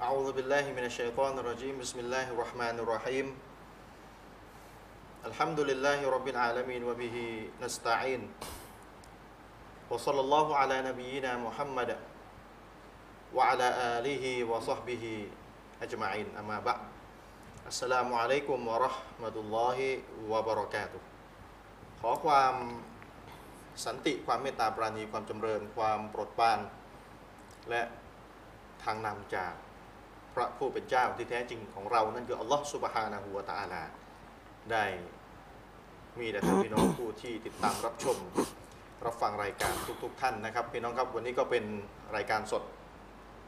أعوذ بالله من الشيطان الرجيم بسم الله الرحمن الرحيم الحمد لله رب العالمين وبه نستعين وصلى الله على نبينا محمد وعلى آله وصحبه أجمعين أما بعد السلام عليكم ورحمة الله وبركاته ขอความสันติความเมตตาปราณีความจำเริญ ความโปรดปราน และทางนำจาก พระผู้เป็นเจ้าที่แท้จริงของเรานั่นคืออัลลอฮฺสุบฮานะฮูวะตะอาลา ได้มีแต่ท่านพี่น้องผู้ที่ติดตามรับชม รับฟังรายการทุกๆท่านนะครับ พี่น้องครับวันนี้ก็เป็นรายการสด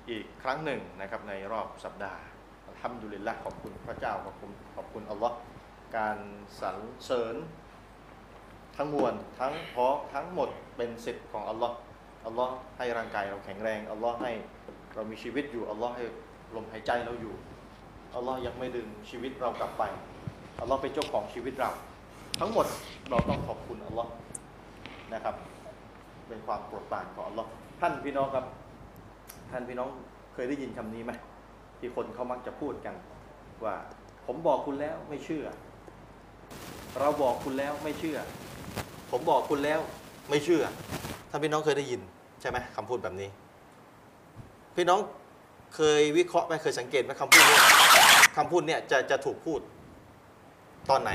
อีกครั้งหนึ่งนะครับในรอบสัปดาห์อัลฮัมดุลิลละขอบคุณพระเจ้าขอบคุณขอบคุณอัลลอฮ์การสรรเสริญ ทั้งมวลทั้งเพาะทั้งหมดเป็นสิทธิ์ของอัลลอฮ์อัลลอฮ์ให้ร่างกายเราแข็งแรงอัลลอฮ์ให้เรามีชีวิตอยู่อัลลอฮ์ให้ ลมหายใจเราอยู่อัลลอฮ์ยังไม่ดึงชีวิตเรากลับไปอัลลอฮ์เป็นเจ้าของชีวิตเรา ทั้งหมดเราต้องขอบคุณอัลลอฮ์นะครับ เป็นความโปรดปรานของอัลลอฮ์ท่านพี่น้องครับ ท่านพี่น้องเคยได้ยินคำนี้ไหมที่คนเขามักจะพูดกัน ว่าผมบอกคุณแล้วไม่เชื่อ เราบอกคุณแล้วไม่เชื่อ ผมบอกคุณแล้วไม่เชื่อท่านพี่น้องเคยได้ยินใช่ไหมคำพูดแบบนี้ พี่น้อง เคยวิเคราะห์ไหมเคยสังเกตไหมคำพูดนี้คำพูดเนี่ยจะจะถูกพูดตอนไหน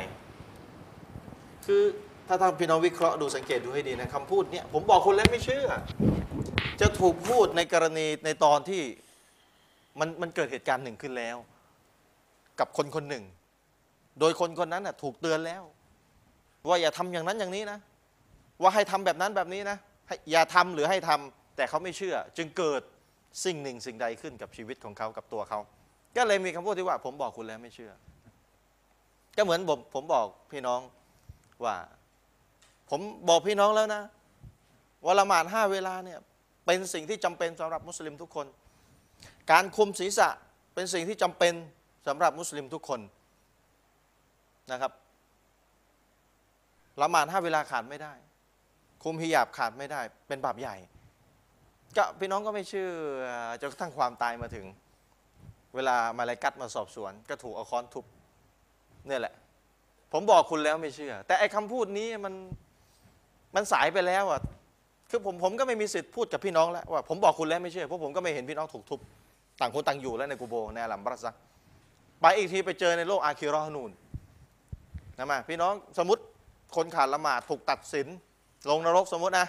คือถ้าท่านพี่น้องวิเคราะห์ดูสังเกตดูให้ดีนะคำพูดเนี่ยผมบอกคุณแล้วไม่เชื่อ จะถูกพูดในกรณีในตอนที่มันมันเกิดเหตุการณ์หนึ่งขึ้นแล้ว กับคนคนหนึ่ง โดยคนคนนั้นน่ะถูกเตือนแล้ว ว่าอย่าทำอย่างนั้นอย่างนี้นะ ว่าให้ทำแบบนั้นแบบนี้นะให้อย่าทำหรือให้ทำแต่เขาไม่เชื่อ จึงเกิด สิ่งหนึ่งสิ่งใดขึ้นกับชีวิตของเขากับตัวเขา ก็เลยมีคำพูดที่ว่า ผมบอกคุณแล้วไม่เชื่อ ก็เหมือนผมผมบอกพี่น้องว่า ผมบอกพี่น้องแล้วนะว่าละหมาดห้าเวลาเนี่ยเป็นสิ่งที่จำเป็นสำหรับมุสลิมทุกคน การคุมศีรษะเป็นสิ่งที่จำเป็นสำหรับมุสลิมทุกคนนะครับละหมาดห้าเวลาขาดไม่ได้ คุมฮิญาบขาดไม่ได้ เป็นบาปใหญ่ ก็พี่น้องก็ไม่เชื่อจนกระทั่งความตายมาถึง เวลามาลายกัดมาสอบสวน ก็ถูกเอาค้อนทุบเนี่ยแหละ ผมบอกคุณแล้วไม่เชื่อ แต่ไอ้คำพูดนี้มันมันสายไปแล้วอะคือผมผมก็ไม่มีสิทธิ์พูดกับพี่น้องแล้วว่าผมบอกคุณแล้วไม่เชื่อเพราะผมก็ไม่เห็นพี่น้องถูกทุบต่างคนต่างอยู่แล้วในกูโบในอัลลัมบรัสซักไปอีกทีไปเจอในโลกอาคิรอนูนนะมาพี่น้องสมมติคนขาดละหมาดถูกตัดสิน ลงนรกสมมตินะ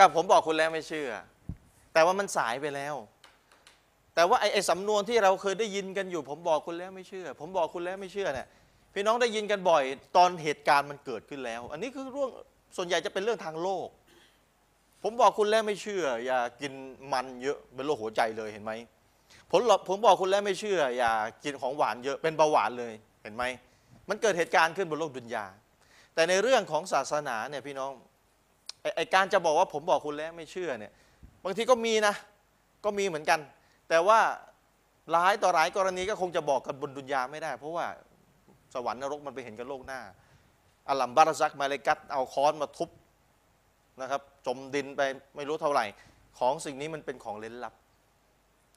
กับผมบอกคุณแล้วไม่เชื่อ แต่ว่ามันสายไปแล้ว แต่ว่าไอ้ไอสำนวนที่เราเคยได้ยินกันอยู่ ผมบอกคุณแล้วไม่เชื่อ ผมบอกคุณแล้วไม่เชื่อเนี่ยพี่น้องได้ยินกันบ่อย ตอนเหตุการณ์มันเกิดขึ้นแล้ว อันนี้คือเรื่องส่วนใหญ่จะเป็นเรื่องทางโลก ผมบอกคุณแล้วไม่เชื่อ อย่ากินมันเยอะเป็นโรคหัวใจเลยเห็นไหมผมผมบอกคุณแล้วไม่เชื่อ อย่ากินของหวานเยอะเป็นเบาหวานเลยเห็นไหมมันเกิดเหตุการณ์ขึ้นบนโลกดุนยาแต่ในเรื่องของศาสนาเนี่ยพี่น้อง ไอไอการจะบอกว่าผมบอกคุณแล้วไม่เชื่อเนี่ยบางทีก็มีนะ ก็มีเหมือนกัน แต่ว่าหลายต่อหลายกรณีก็คงจะบอกกันบนดุนยาไม่ได้ เพราะว่าสวรรค์นรกมันไปเห็นกันโลกหน้าอัลลัมบารซักมาเลกัตเอาค้อนมาทุบนะครับจมดินไปไม่รู้เท่าไหร่ ของสิ่งนี้มันเป็นของเล้นลับ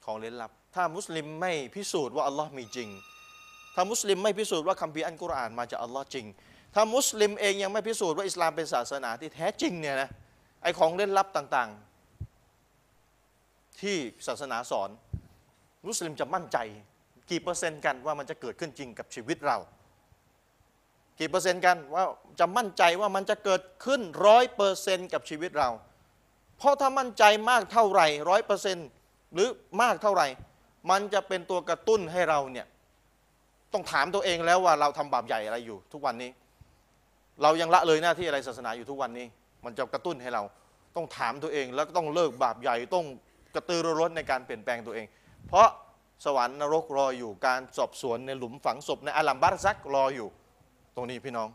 ของเล้นลับ ถ้ามุสลิมไม่พิสูจน์ว่าอัลลอฮ์มีจริง ถ้ามุสลิมไม่พิสูจน์ว่าคัมภีร์อันกุรอานมาจากอัลลอฮ์จริง ถ้ามุสลิมเองยังไม่พิสูจน์ว่าอิสลามเป็นศาสนาที่แท้จริงเนี่ยนะไอของเล่นลับต่างๆ ที่ศาสนาสอน มุสลิมจะมั่นใจ กี่เปอร์เซ็นต์กันว่ามันจะเกิดขึ้นจริงกับชีวิตเรา กี่เปอร์เซ็นต์กันว่าจะมั่นใจว่ามันจะเกิดขึ้นร้อยเปอร์เซ็นต์กับชีวิตเรา เพราะถ้ามั่นใจมากเท่าไหร่ร้อยเปอร์เซ็นต์หรือมากเท่าไหร่ มันจะเป็นตัวกระตุ้นให้เราเนี่ยต้องถามตัวเองแล้วว่าเราทำบาปใหญ่อะไรอยู่ทุกวันนี้ เรายังละเลยหน้าที่อะไรศาสนาอยู่ทุกวันนี้ มันจะกระตุ้นให้เราต้องถามตัวเอง แล้วก็ต้องเลิกบาปใหญ่ต้องกระตือรือร้นในการเปลี่ยนแปลงตัวเอง เพราะสวรรค์นรกรออยู่การสอบสวนในหลุมฝังศพในอัลลัมบาร์ซักรออยู่ ตรงนี้พี่น้อง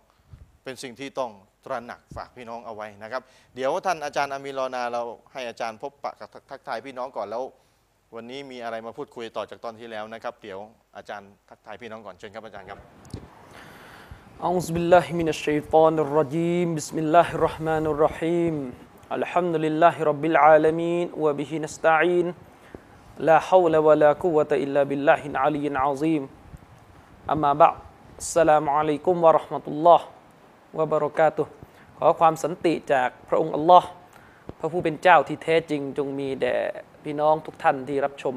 เป็นสิ่งที่ต้องตระหนักฝากพี่น้องเอาไว้นะครับ เดี๋ยวท่านอาจารย์อามีรอนาเราให้อาจารย์พบปะกับทักทายพี่น้องก่อนแล้ว วันนี้มีอะไรมาพูดคุยต่อจากตอนที่แล้วนะครับ เดี๋ยวอาจารย์ทักทายพี่น้องก่อนเชิญครับอาจารย์ครับ أعوذ بالله من الشيطان الرجيم بسم الله الرحمن الرحيم الحمد لله رب العالمين وبه نستعين لا حول ولا قوة إلا بالله العلي العظيم أما بعد السلام عليكم ورحمة الله وبركاته ขอความสันติจากพระองค์อัลลอฮ์พระผู้เป็นเจ้าที่แท้จริงจงมีแด่พี่น้องทุกท่านที่รับชม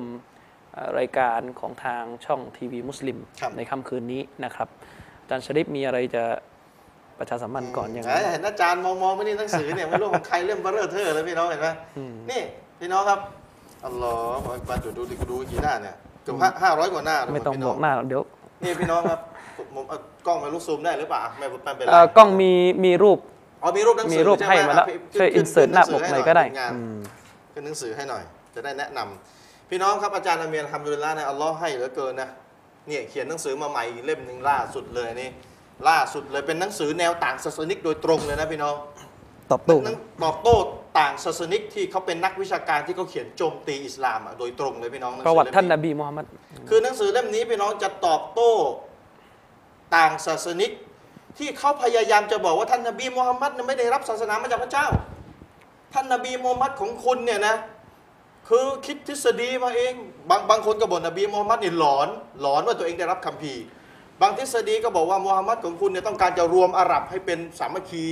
รายการของทางช่องทีวีมุสลิมในค่ำคืนนี้นะครับ จารย์ชริปมีอะไรจะประชาสัมพันธ์ก่อนยังไงเห็นอาจารย์มองมองๆไม่นี่หนังสือเนี่ยไม่รู้ของใครเล่มเบอร์เรอเทอร์เลยพี่น้องเห็นไหมนี่พี่น้องครับอัลลอฮฺมาจุดดูดิดูกี่หน้าเนี่ยเกือบห้าร้อยกว่าหน้าเลยไม่ต้องพี่บน้อกหน้าหรอกเดี๋ยวนี่พี่น้องครับผมเอากล้องมาลูกซูมได้หรือเปล่าไม่ไม่เป็นไรเอ่อกล้องมีมีรูปอ๋อมีรูปหนังสือมีรูปช่ไให้มาแล้วอะช่วยขึ้ insert หน้าปกหน่อยก็ได้ขึ้งานอืมขึ้นหนังสือให้หน่อย จะได้แนะนำพี่น้องครับอาจารย์อาเมียนทำดุลิลละนะอัลลอฮ์ให้เหลือเกินนะ เนี่ยเขียนหนังสือมาใหม่อีกเล่มหนึ่งล่าสุดเลยนี่ล่าสุดเลยเป็นหนังสือแนวต่างศาสนิกโดยตรงเลยนะพี่น้องตอบโต้หนังตอบโต้ต่างศาสนิกที่เขาเป็นนักวิชาการที่เขาเขียนโจมตีอิสลามอะโดยตรงเลยพี่น้องหนังปสืระอวัติเล่มท่านนบีมุฮัมมัด คือหนังสือเล่มนี้พี่น้องจะตอบโต้ต่างศาสนิก ที่เขาพยายามจะบอกว่าท่านนบีมูฮัมมัดเนี่ยไม่ได้รับศาสนามาจากพระเจ้า ท่านนบีมูฮัมมัดของคุณเนี่ยนะ คือคิดทฤษฎีมาเอง บางบางคนก็บอกนบีมูฮัมมัดนี่หลอนหลอนว่าตัวเองได้รับคัมภีร์ บางทฤษฎีก็บอกว่ามูฮัมมัดของคุณเนี่ยต้องการจะรวมอาหรับให้เป็นสามัคคี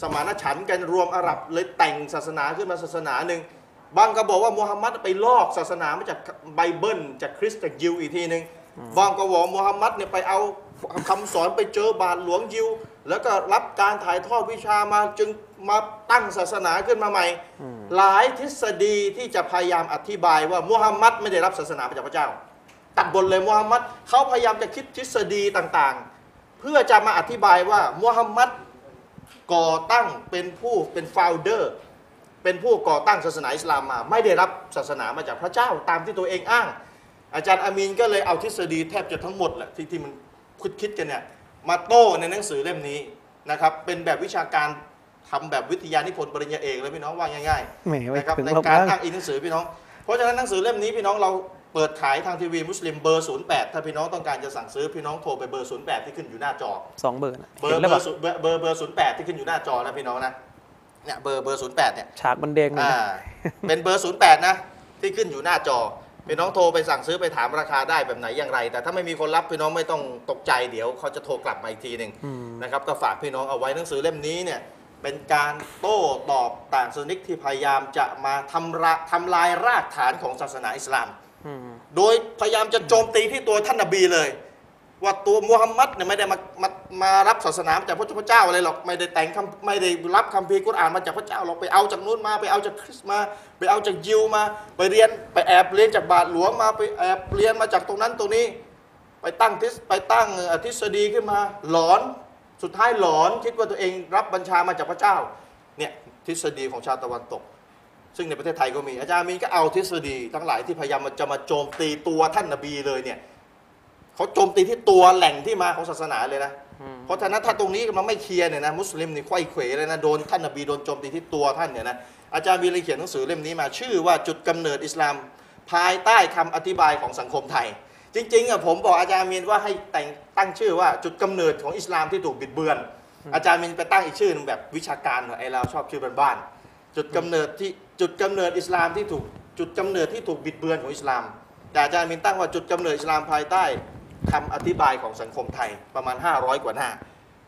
สมานฉันท์กันรวมอาหรับเลยแต่งศาสนาขึ้นมาศาสนาหนึ่งบางก็บอกว่ามูฮัมมัดไปลอกศาสนามาจากไบเบิลจากคริสต์จากยิวอีกทีหนึ่งบางก็บอกว่ามูฮัมมัดเนี่ยไปเอาคำสอนไปเจอบาทหลวงยิว แล้วก็รับการถ่ายทอดวิชามาจึงมาตั้งศาสนาขึ้นมาใหม่ หลายทฤษฎีที่จะพยายามอธิบายว่ามูฮัมมัดไม่ได้รับศาสนามาจากพระเจ้า ตัดบทเลยมูฮัมมัดเขาพยายามจะคิดทฤษฎีต่างๆ เพื่อจะมาอธิบายว่ามูฮัมมัดก่อตั้งเป็นผู้เป็นฟาวเดอร์เป็นผู้ก่อตั้งศาสนาอิสลามมา ไม่ได้รับศาสนามาจากพระเจ้าตามที่ตัวเองอ้าง อาจารย์อามีนก็เลยเอาทฤษฎีแทบจะทั้งหมดแหละที่ที่มันคิดคิดกันเนี่ย มาโต้ในหนังสือเล่มนี้นะครับ เป็นแบบวิชาการทำแบบวิทยานิพนธ์ปริญญาเอกเลยพี่น้องว่าง่ายๆแหมไม่นะครับถึงในหรอกการมั้งอ้างอิงหนังสือพี่น้อง เพราะฉะนั้นหนังสือเล่มนี้พี่น้องเราเปิดขายทางทีวีมุสลิมเบอร์ 08 ถ้าพี่น้องต้องการจะสั่งซื้อพี่น้องโทรไปเบอร์ 08 ที่ขึ้นอยู่หน้าจอสองเบอร์นะเบอเห็ร์นเบแล้วอแบบร์ศูนย์เบอร์เบอร์เบอร์08 ที่ขึ้นอยู่หน้าจอนะพี่น้องนะเนี่ยเบอร์เบอร์08เนี่ยฉากมันแดงเลยอ่านะเป็นเบอร์ 08 นะที่ขึ้นอยู่หน้าจอ พี่น้องโทรไปสั่งซื้อไปถามราคาได้แบบไหนอย่างไร แต่ถ้าไม่มีคนรับพี่น้องไม่ต้องตกใจเดี๋ยวเขาจะโทรกลับมาอีกทีหนึ่งอืม นะครับก็ฝากพี่น้องเอาไว้หนังสือเล่มนี้เนี่ยเป็นการโต้ตอบต่างศาสนิกที่พยายามจะมาทำละทำลายรากฐานของศาสนาอิสลาม อืม โดยพยายามจะโจมตีที่ตัวท่านนบีเลย ว่าตัวมูฮัมหมัดเนี่ยไม่ได้มามามารับศาสนามาจากพระเจ้าอะไรหรอกไม่ได้แต่งคำไม่ได้รับคัมภีร์กุรอานมาจากพระเจ้าหรอกไปเอาจากนู้นมาไปเอาจากคริสต์มาไปเอาจากยิวมา ไปเรียนไปแอบเรียนจากบาทหลวงมาไปแอบเรียนมาจากตรงนั้นตรงนี้ ไปตั้งทฤษไปตั้งทฤษฎีขึ้นมาหลอนสุดท้ายหลอนคิดว่าตัวเองรับบัญชามาจากพระเจ้าเนี่ยทฤษฎีของชาวตะวันตก ซึ่งในประเทศไทยก็มีอาจารย์มีก็เอาทฤษฎีทั้งหลายที่พยายามจะมาโจมตีตัวท่านนบีเลยเนี่ย เขาโจมตีที่ตัวแหล่งที่มาของศาสนาเลยนะ เพราะฉะนั้นถ้าตรงนี้มันไม่เคลียร์เนี่ยนะมุสลิมนี่ไขว้เขวเลยนะโดนท่านนบีโดนโจมตีที่ตัวท่านเนี่ยนะอาจารย์มีเลยเขียนหนังสือเล่มนี้มาชื่อว่าจุดกำเนิดอิสลาม ภายใต้คำอธิบายของสังคมไทย จริงๆอะผมบอกอาจารย์มีนว่าให้แต่งตั้งชื่อว่าจุดกำเนิดของอิสลามที่ถูกบิดเบือน อาจารย์มีนไปตั้งอีกชื่อหนึงแบบวิชาการหน่อยไอเราชอบชื่อบ้านๆจุดกำเนิดที่จุดกำเนิดอิสลามที่ถูกจุดกำเนิดที่ถูกบิดเบือนของอิสลาม แต่อาจารย์มีนตั้งว่าจุดกำเนิดอิสลามภายใต้ คำอธิบายของสังคมไทยประมาณ 500 กว่าหน้า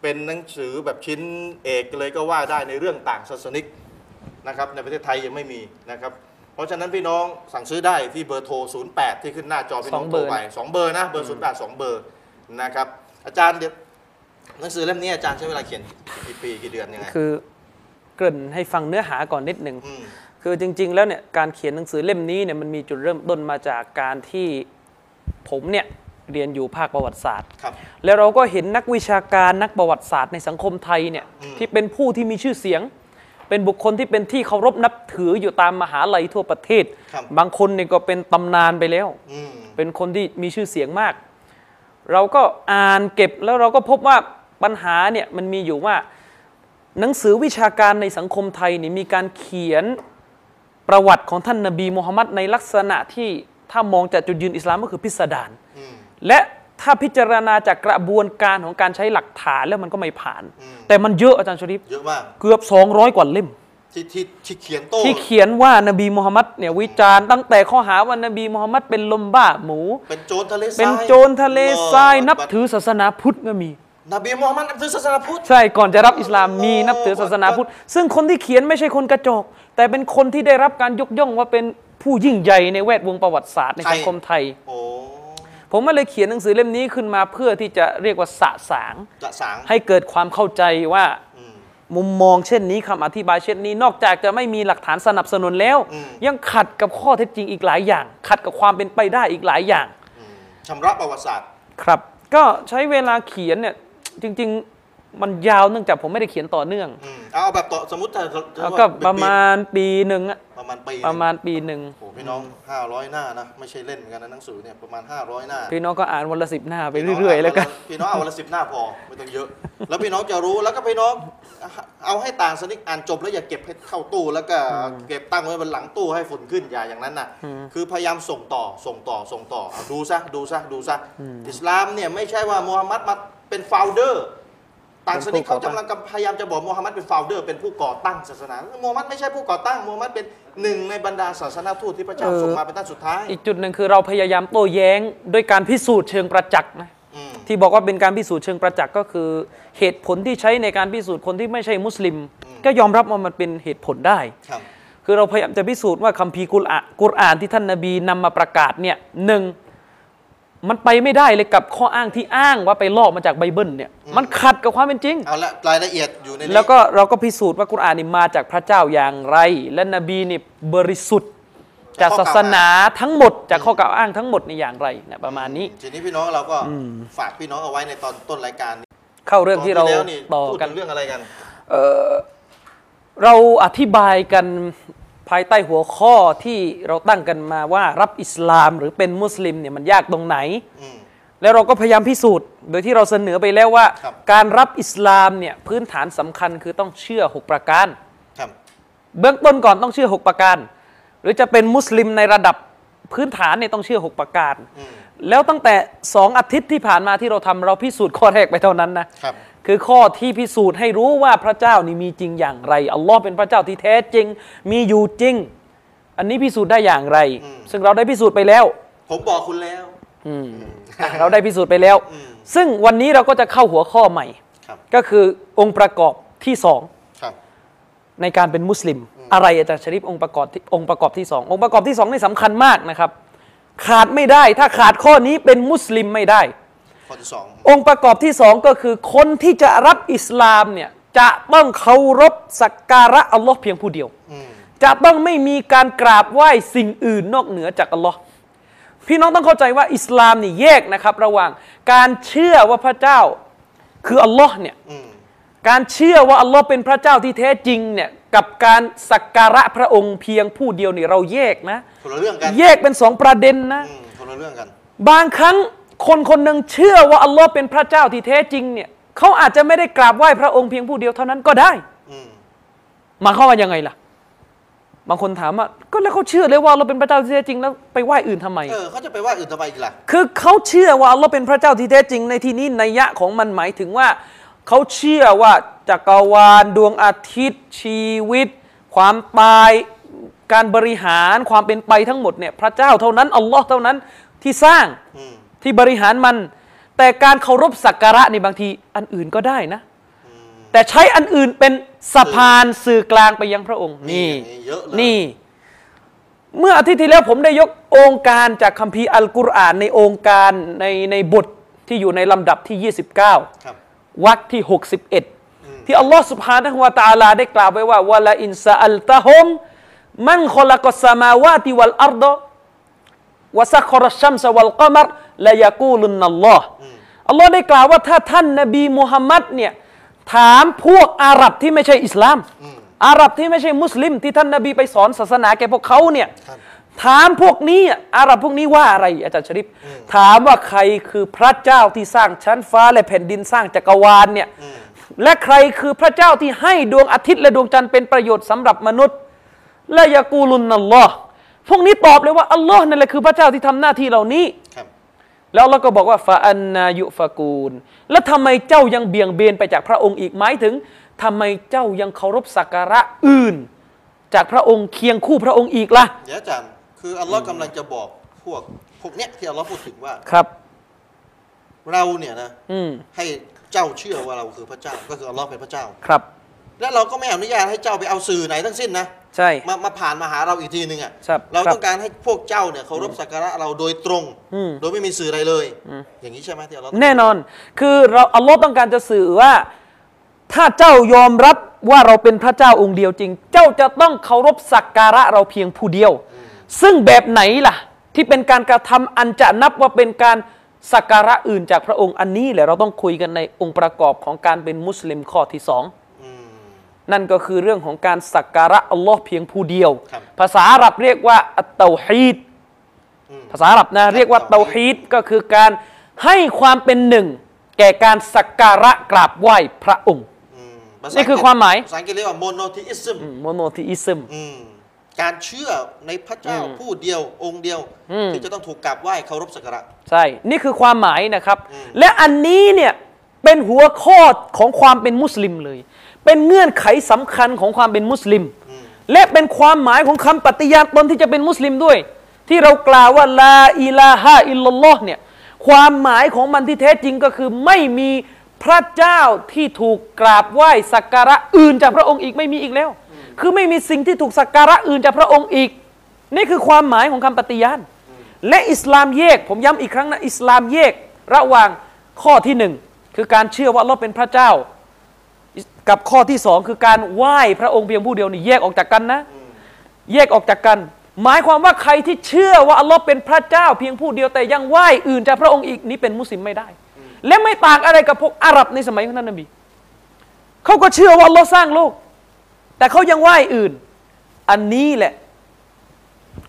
เป็นหนังสือแบบชิ้นเอกเลยก็ว่าได้ในเรื่องต่างศาสนิกนะครับในประเทศไทยยังไม่มีนะครับเพราะฉะนั้นพี่น้องสั่งซื้อได้ที่เบอร์โทร 08 ที่ขึ้นหน้าจอพี่น้องสองโทเบรอร์ไปสองเบอร์นะเบอร์ 08สองเบอร์นะครับอาจารย์เดี๋ยวหนังสือเล่มนี้อาจารย์ใช้เวลาเขียนกี่ปีกี่เดือนยังไงคือเกริ่นให้ฟังเนื้อหาก่อนนิดหนึ่งอืมคือจริง ๆ แล้วเนี่ยการเขียนหนังสือเล่มนี้เนี่ยมันมีจุดเริ่มต้นมาจากการที่ผมเนี่ย เรียนอยู่ภาคประวัติศาสตร์ ครับ แล้วเราก็เห็นนักวิชาการนักประวัติศาสตร์ในสังคมไทยเนี่ยอืมที่เป็นผู้ที่มีชื่อเสียง เป็นบุคคลที่เป็นที่เคารพนับถืออยู่ตามมหาลัยทั่วประเทศครับบางคนเนี่ยก็เป็นตำนานไปแล้ว อืม เป็นคนที่มีชื่อเสียงมาก เราก็อ่านเก็บแล้วเราก็พบว่าปัญหาเนี่ยมันมีอยู่ว่า หนังสือวิชาการในสังคมไทยนี่มีการเขียนประวัติของท่านนบีมูฮัมมัดในลักษณะที่ถ้ามองจากจุดยืนอิสลามก็คือพิสดารอืม และถ้าพิจารณาจากกระบวนการของการใช้หลักฐานแล้วมันก็ไม่ผ่านอืมแต่มันเยอะอาจารย์ชริปเยอะมากเกือบ 200 กว่าเล่มที่ที่ที่เขียนโต้ที่เขียนว่านบีมุฮัมมัดเนี่ยวิจารณ์ตั้งแต่ข้อหาว่านบีมุฮัมมัดเป็นลมบ้าหมู เป็นโจรทะเลทรายเป็นโจรทะเลทรายนับถือศาสนาพุทธก็มี นบีมูฮัมมัดนับถือศาสนาพุทธใช่ก่อนจะรับอิสลามมีนับถือศาสนาพุทธ ซึ่งคนที่เขียนไม่ใช่คนกระจอก แต่เป็นคนที่ได้รับการยกย่องว่าเป็นผู้ยิ่งใหญ่ในแวดวงประวัติศาสตร์ในสังคมไทย โอ้ ผมก็เลยเขียนหนังสือเล่มนี้ขึ้นมาเพื่อที่จะเรียกว่าสะสางจะสางให้เกิดความเข้าใจว่าอืมมุมมองเช่นนี้คำอธิบายเช่นนี้ นอกจากจะไม่มีหลักฐานสนับสนุนแล้วอืมยังขัดกับข้อเท็จจริงอีกหลายอย่าง ขัดกับความเป็นไปได้อีกหลายอย่างอืมชำระประวัติศาสตร์ ครับ ก็ใช้เวลาเขียนเนี่ยจริง ๆ มันยาวเนื่องจากผมไม่ได้เขียนต่อเนื่องอืมเอาแบบต่อสมมติถ้าถ้าแล้วว่าก็เป็นประมาณปีหนึ่งอะประมาณปีหนึ่ง ประมาณปีหนึ่งโอ้พี่น้อง 500 หน้านะ ไม่ใช่เล่นเหมือนกันนะหนังสือเนี่ยประมาณ 500 หน้าพี่น้องก็อ่านวันละสิบหน้าไปเรื่อยๆ แล้วกัน พี่น้องเอาวันละสิบหน้าพอไม่ต้องเยอะ แล้วพี่น้องจะรู้แล้วก็พี่น้องเอาให้ต่างสนิกอ่านจบแล้วอย่าเก็บให้เข้าตู้แล้วก็เก็บตั้งไว้บนหลังตู้ให้ฝุ่นขึ้นอย่าอย่างนั้นน่ะคือพยายามส่งต่อส่งต่อส่งต่อเอาดูซะดูซะดูซะอิสลามเนี่ยไม่ใช่ว่ามูฮัมหมัดมาเป็น founder ต่างศาสนิกเขากำลังพยายามจะบอกมูฮัมหมัดเป็น founder เป็นผู้ก่อตั้งศาสนามูฮัมหมัดไม่ใช่ผู้ก่อตั้งมูฮัมหมัดเป็นหนึ่งในบรรดาศาสนาทูตที่พระเจ้าเออส่งมาเป็นท่านสุดท้าย อีกจุดหนึ่งคือเราพยายามโต้แย้งด้วยการพิสูจน์เชิงประจักษ์นะอืมที่บอกว่าเป็นการพิสูจน์เชิงประจักษ์ก็คือ เหตุผลที่ใช้ในการพิสูจน์คนที่ไม่ใช่มุสลิม ก็ยอมรับว่ามันเป็นเหตุผลได้ครับคือเราพยายามจะพิสูจน์ว่าคัมภีร์กุรอานกุรอานที่ท่านนบีนำมาประกาศเนี่ยหนึ่ง มันไปไม่ได้เลยกับข้ออ้างที่อ้างว่าไปลอกมาจากไบเบิลเนี่ยมันขัดกับความเป็นจริงเอาละรายละเอียดอยู่ในนี้แล้วก็เราก็พิสูจน์ว่ากุรอานนี่มาจากพระเจ้าอย่างไร และนบีนี่บริสุทธิ์จากศาสนาทั้งหมดจากข้อกล่าวอ้างทั้งหมดในอย่างไรเนี่ยประมาณนี้ทีนี้พี่น้องเราก็ฝากพี่น้องเอาไว้ในตอนต้นรายการนี้เข้าเรื่องที่เราตนแล้วนี่ต่อพูดกันถึงเรื่องอะไรกัน เอ่อเราอธิบายกัน ภายใต้หัวข้อที่เราตั้งกันมาว่ารับอิสลามหรือเป็นมุสลิมเนี่ยมันยากตรงไหนอืมแล้วเราก็พยายามพิสูจน์ โดยที่เราเสนอไปแล้วว่าครับการรับอิสลามเนี่ยพื้นฐานสำคัญคือต้องเชื่อ 6 ประการครับเบื้องต้นก่อนต้องเชื่อ 6 ประการ หรือจะเป็นมุสลิมในระดับพื้นฐานเนี่ยต้องเชื่อ 6 ประการอืมแล้วตั้งแต่ 2 อาทิตย์ที่ผ่านมาที่เราทำเราพิสูจน์ข้อแรกไปเท่านั้นนะครับ คือข้อที่พิสูจน์ให้รู้ว่าพระเจ้านี่มีจริงอย่างไร อัลลอฮ์เป็นพระเจ้าที่แท้จริง มีอยู่จริง อันนี้พิสูจน์ได้อย่างไรอืมซึ่งเราได้พิสูจน์ไปแล้ว ผมบอกคุณแล้วอืมอะเราได้พิสูจน์ไปแล้วอืมซึ่งวันนี้เราก็จะเข้าหัวข้อใหม่ครับก็คือองค์ประกอบที่สองครับในการเป็นมุสลิม อะไรอาจารย์ชริปองค์ประกอบที่องค์ประกอบที่สององค์ประกอบที่สองนี่สำคัญมากนะครับ ขาดไม่ได้ถ้าขาดข้อนี้เป็นมุสลิมไม่ได้ ข้อที่สององค์ประกอบที่สองก็คือ คนที่จะรับอิสลามเนี่ยจะต้องเคารพสักการะอัลลอฮ์เพียงผู้เดียวอืมจะต้องไม่มีการกราบไหว้สิ่งอื่นนอกเหนือจากอัลลอฮ์พี่น้องต้องเข้าใจว่าอิสลามนี่แยกนะครับ ระหว่างการเชื่อว่าพระเจ้าคืออัลลอฮ์เนี่ยอืมการเชื่อว่าอัลลอฮ์เป็นพระเจ้าที่แท้จริงเนี่ยกับการสักการะพระองค์เพียงผู้เดียวนี่เราแยกนะคนละเรื่องกันแยกเป็นสองประเด็นนะอืมคนละเรื่องกัน บางครั้ง คนคนหนึ่งเชื่อว่าอัลลอฮ์เป็นพระเจ้าที่แท้จริงเนี่ยเขาอาจจะไม่ได้กราบไหว้พระองค์เพียงผู้เดียวเท่านั้นก็ได้อืมหมายความว่ายังไงล่ะ บางคนถามว่าก็แล้วเขาเชื่อเลยว่าเราเป็นพระเจ้าที่แท้จริงแล้วไปไหว้อื่นทำไมเออเขาจะไปว่าอื่นทำไมอีกล่ะคือเขาเชื่อว่าอัลลอฮ์เป็นพระเจ้าที่แท้จริง ในที่นี้นัยยะของมันหมายถึงว่าเขาเชื่อว่าจักรวาลดวงอาทิตย์ ชีวิต ความตายการบริหารความเป็นไปทั้งหมดเนี่ยพระเจ้าเท่านั้นอัลลอฮ์เท่านั้นที่สร้างอืม ที่บริหารมัน แต่การเคารพสักการะในบางทีอันอื่นก็ได้นะ แต่ใช้อันอื่นเป็นสะพานสื่อกลางไปยังพระองค์ นี่เยอะเลยนี่ เมื่ออาทิตย์ที่แล้วผมได้ยกองค์การจากคัมภีร์อัลกุรอานในองค์การในในบทที่อยู่ในลำดับที่ 29วรรคที่ 61 ที่อัลลอฮ์สุบฮานะฮุวาตาลาได้กล่าวไว้ว่าวะลาอินซาอัลตะฮมมันคอลักสมาวาติวัลอัรดวะซัคอรชัมสวัลกมร ละยากูลุนนัลลอฮ์อัลลอฮ์ได้กล่าวว่าถ้าท่านนบีมุฮัมมัดเนี่ยถามพวกอาหรับที่ไม่ใช่อิสลาม อาหรับที่ไม่ใช่มุสลิม ที่ท่านนบีไปสอนศาสนาแก่พวกเขาเนี่ยครับถามพวกนี้อะอาหรับพวกนี้ว่าอะไรอาจารย์ชริปถามว่าใครคือพระเจ้าที่สร้างชั้นฟ้าและแผ่นดินสร้างจักรวาลเนี่ยและใครคือพระเจ้าที่ให้ดวงอาทิตย์และดวงจันทร์เป็นประโยชน์สำหรับมนุษย์และยากูลุนนัลลอฮ์พวกนี้ตอบเลยว่าอัลลอฮ์นั่นแหละคือพระเจ้าที่ทำหน้าที่เหล่านี้ครับ แล้วเราก็บอกว่าฟาอันนายุฟากูล แล้วทำไมเจ้ายังเบี่ยงเบนไปจากพระองค์อีกหมายถึงทำไมเจ้ายังเคารพสักการะอื่น จากพระองค์เคียงคู่พระองค์อีกล่ะเดี๋ยวอาจารย์คืออัลลอฮ์กำลังจะบอกพวกพวกเนี้ยที่อัลลอฮ์พูดถึงว่าครับ เราเนี่ยนะอืมให้เจ้าเชื่อว่าเราคือพระเจ้าก็คืออัลลอฮ์เป็นพระเจ้า ครับ และเราก็ไม่อนุญาตให้เจ้าไปเอาสื่อไหนทั้งสิ้นนะ ใช่ มามาผ่านมาหาเราอีกทีหนึ่งอะครับเราครับต้องการให้พวกเจ้าเนี่ยเคารพสักการะเราโดยตรงอืมโดยไม่มีสื่ออะไรเลย อย่างนี้ใช่ไหมที่อัลลอฮ์แน่นอน คือเราอัลลอฮ์ต้องการจะสื่อว่า ถ้าเจ้ายอมรับว่าเราเป็นพระเจ้าองค์เดียวจริง เจ้าจะต้องเคารพสักการะเราเพียงผู้เดียว ซึ่งแบบไหนล่ะ ที่เป็นการกระทำอันจะนับว่าเป็นการสักการะอื่นจากพระองค์อันนี้แหละเราต้องคุยกันในองค์ประกอบของการเป็นมุสลิมข้อที่สองอืม นั่นก็คือเรื่องของการสักการะอัลลอฮ์เพียงผู้เดียวครับภาษาอาหรับเรียกว่าอัตเตาฮีดอืมภาษาอาหรับนะเรียกว่าเตาฮีดก็คือการให้ความเป็นหนึ่ง แก่การสักการะกราบไหว้พระองค์อืมภษนี่คือความหมายภาษาอังกฤษเรียกว่า monotheism monotheism อืมการเชื่อในพระเจ้าอืมผู้เดียวองค์เดียวอืมที่จะต้องถูกกราบไหว้เคารพสักการะใช่นี่คือความหมายนะครับอืมและอันนี้เนี่ยเป็นหัวข้อของความเป็นมุสลิมเลย เป็นเงื่อนไขสำคัญของความเป็นมุสลิม และเป็นความหมายของคำปฏิญาณตนที่จะเป็นมุสลิมด้วย ที่เรากล่าวว่าلا إله إلا الله เนี่ยความหมายของมันที่แท้จริงก็คือไม่มีพระเจ้าที่ถูกกราบไหว้สักการะอื่นจากพระองค์อีกไม่มีอีกแล้ว คือไม่มีสิ่งที่ถูกสักการะอื่นจากพระองค์อีก นี่คือความหมายของคำปฏิญาณและอิสลามแยก ผมย้ำอีกครั้งนะอิสลามแยกระหว่างข้อที่หนึ่งคือการเชื่อว่าเราเป็นพระเจ้า กับข้อที่สองคือการไหว้พระองค์เพียงผู้เดียวนี่แยกออกจากกันนะ แยกออกจากกัน หมายความว่าใครที่เชื่อว่าอัลลอฮ์เป็นพระเจ้าเพียงผู้เดียวแต่ยังไหว้อื่นจากพระองค์อีกนี้เป็นมุสลิมไม่ได้ และไม่ต่างอะไรกับพวกอาหรับในสมัยของท่านนบีเขาก็เชื่อว่าอัลลอฮ์สร้างโลก แต่เขายังไหว้อื่น อันนี้แหละ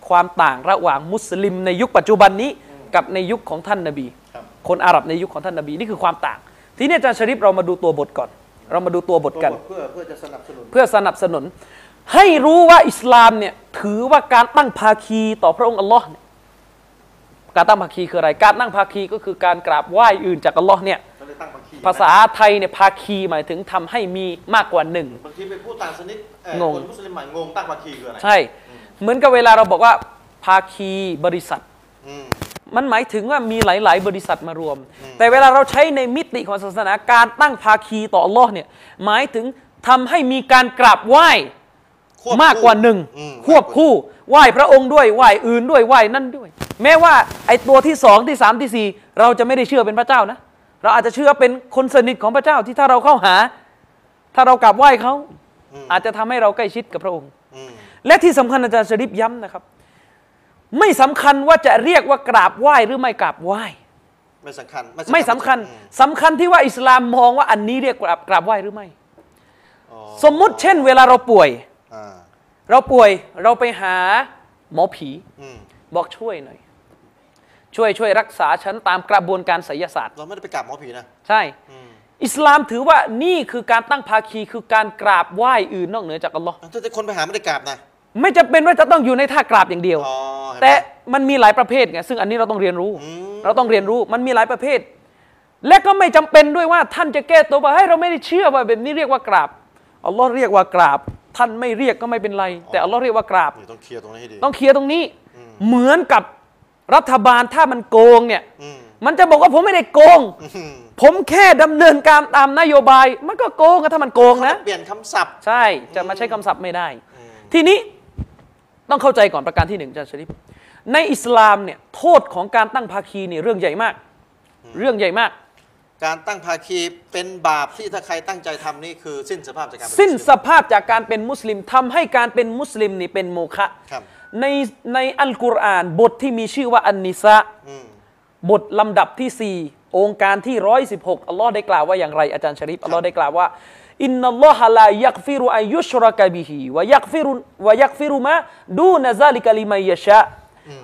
ความต่างระหว่างมุสลิมในยุคปัจจุบันนี้กับในยุคของท่านนบีครับคนอาหรับในยุคของท่านนบีนี่คือความต่าง ทีนี้อาจารย์ชริปเรามาดูตัวบทก่อน เรามาดูตัวบทกัน เพื่อเพื่อจะสนับสนุนเพื่อสนับสนุน ให้รู้ว่าอิสลามเนี่ยถือว่าการตั้งภาคีต่อพระองค์อัลลอฮ์เนี่ยการตั้งภาคีคืออะไร การตั้งภาคีก็คือการกราบไหว้อื่นจากอัลลอฮ์เนี่ยเขาเลยตั้งภาคีภาษาไทยเนี่ยภาคีหมายถึงทำให้มีมากกว่าหนึ่งบางทีไปพูดต่างชนิดเอ่องงคนมุสลิมใหม่งงตั้งภาคีคืออะไรใช่ เหมือนกับเวลาเราบอกว่าภาคีบริษัทอื มมันหมายถึงว่ามีหลาย ๆ บริษัทมารวม แต่เวลาเราใช้ในมิติของศาสนาการตั้งภาคีต่ออัลลอฮ์เนี่ยหมายถึงทำให้มีการกราบไหว้ควบมากกว่าหนึ่งอืมควบคู่ไหว้พระองค์ด้วยไหว้อื่นด้วยไหว้นั่นด้วย แม้ว่าไอ้ตัวที่สองที่สามที่สี่เราจะไม่ได้เชื่อเป็นพระเจ้านะ เราอาจจะเชื่อเป็นคนสนิทของพระเจ้าที่ถ้าเราเข้าหา ถ้าเรากราบไหว้เขาอาจจะทำให้เราใกล้ชิดกับพระองค์อืมและที่สำคัญอาจารย์ชริปย้ำนะครับ ไม่สำคัญว่าจะเรียกว่ากราบไหว้หรือไม่กราบไหว้ไม่สำคัญ ไม่สำคัญอืมสำคัญที่ว่าอิสลามมองว่าอันนี้เรียกกราบกราบไหว้หรือไม่อ๋อสมมุติเช่น เวลาเราป่วยอ่าเราป่วยเราไปหาหมอผีอืมบอกช่วยหน่อยช่วยช่วยรักษาฉันตามกระบวนการไสยศาสตร์ เราไม่ได้ไปกราบหมอผีนะ ใช่อืมอิสลามถือว่านี่คือการตั้งภาคีคือการกราบไหว้อื่นนอกเหนือจากอัลลอฮ์ถ้าคนไปหาไม่ได้กราบนะ ไม่จำเป็นว่าจะต้องอยู่ในท่ากราบอย่างเดียว อ๋อเห็นไหมแต่มันมีหลายประเภทไงซึ่งอันนี้เราต้องเรียนรู้อืมเราต้องเรียนรู้มันมีหลายประเภท และก็ไม่จำเป็นด้วยว่าท่านจะแก้ตัวว่าให้ยเราไม่ได้เชื่อว่าแบบนี้เรียกว่ากราบอัลลอฮ์เรียกว่ากราบ ท่านไม่เรียกก็ไม่เป็นไร แต่อัลลอฮ์เรียกว่ากราบ นี่ต้องเคลียร์ตรงนี้ให้ดี ต้องเคลียร์ตรงนี้ เหมือนกับรัฐบาลถ้ามันโกงเนี่ย อืมมันจะบอกว่าผมไม่ได้โกง อืมผมแค่ดำเนินการตามนโยบาย มันก็โกงอะถ้ามันโกงนะ เปลี่ยนคำศัพท์ ใช่จะมาใช้คำศัพท์ไม่ได้ ทีนี้ ต้องเข้าใจก่อนประการที่หนึ่งอาจารย์ชริปในอิสลามเนี่ยโทษของการตั้งภาคีเนี่ยเรื่องใหญ่มาก เรื่องใหญ่มาก การตั้งภาคีเป็นบาปที่ถ้าใครตั้งใจทำนี่คือสิ้นสภาพจากการเป็นสิ้นมุสลิมสภาพจากการเป็นมุสลิมทำให้การเป็นมุสลิมนี่เป็นโมฆะครับในในอัลกุรอานบทที่มีชื่อว่าอันนิสะอืมบทลำดับที่ 4 องค์การที่ 116 อัลลอฮ์ได้กล่าวว่าอย่างไรอาจารย์ชริปอัลลอฮ์ได้กล่าวว่า อินนัลลอฮะลายักฟิรุอายุชรกะบิฮิวะยักฟิรุวะยักฟิรุมาดูนซาลิกะลิมัยยะชะ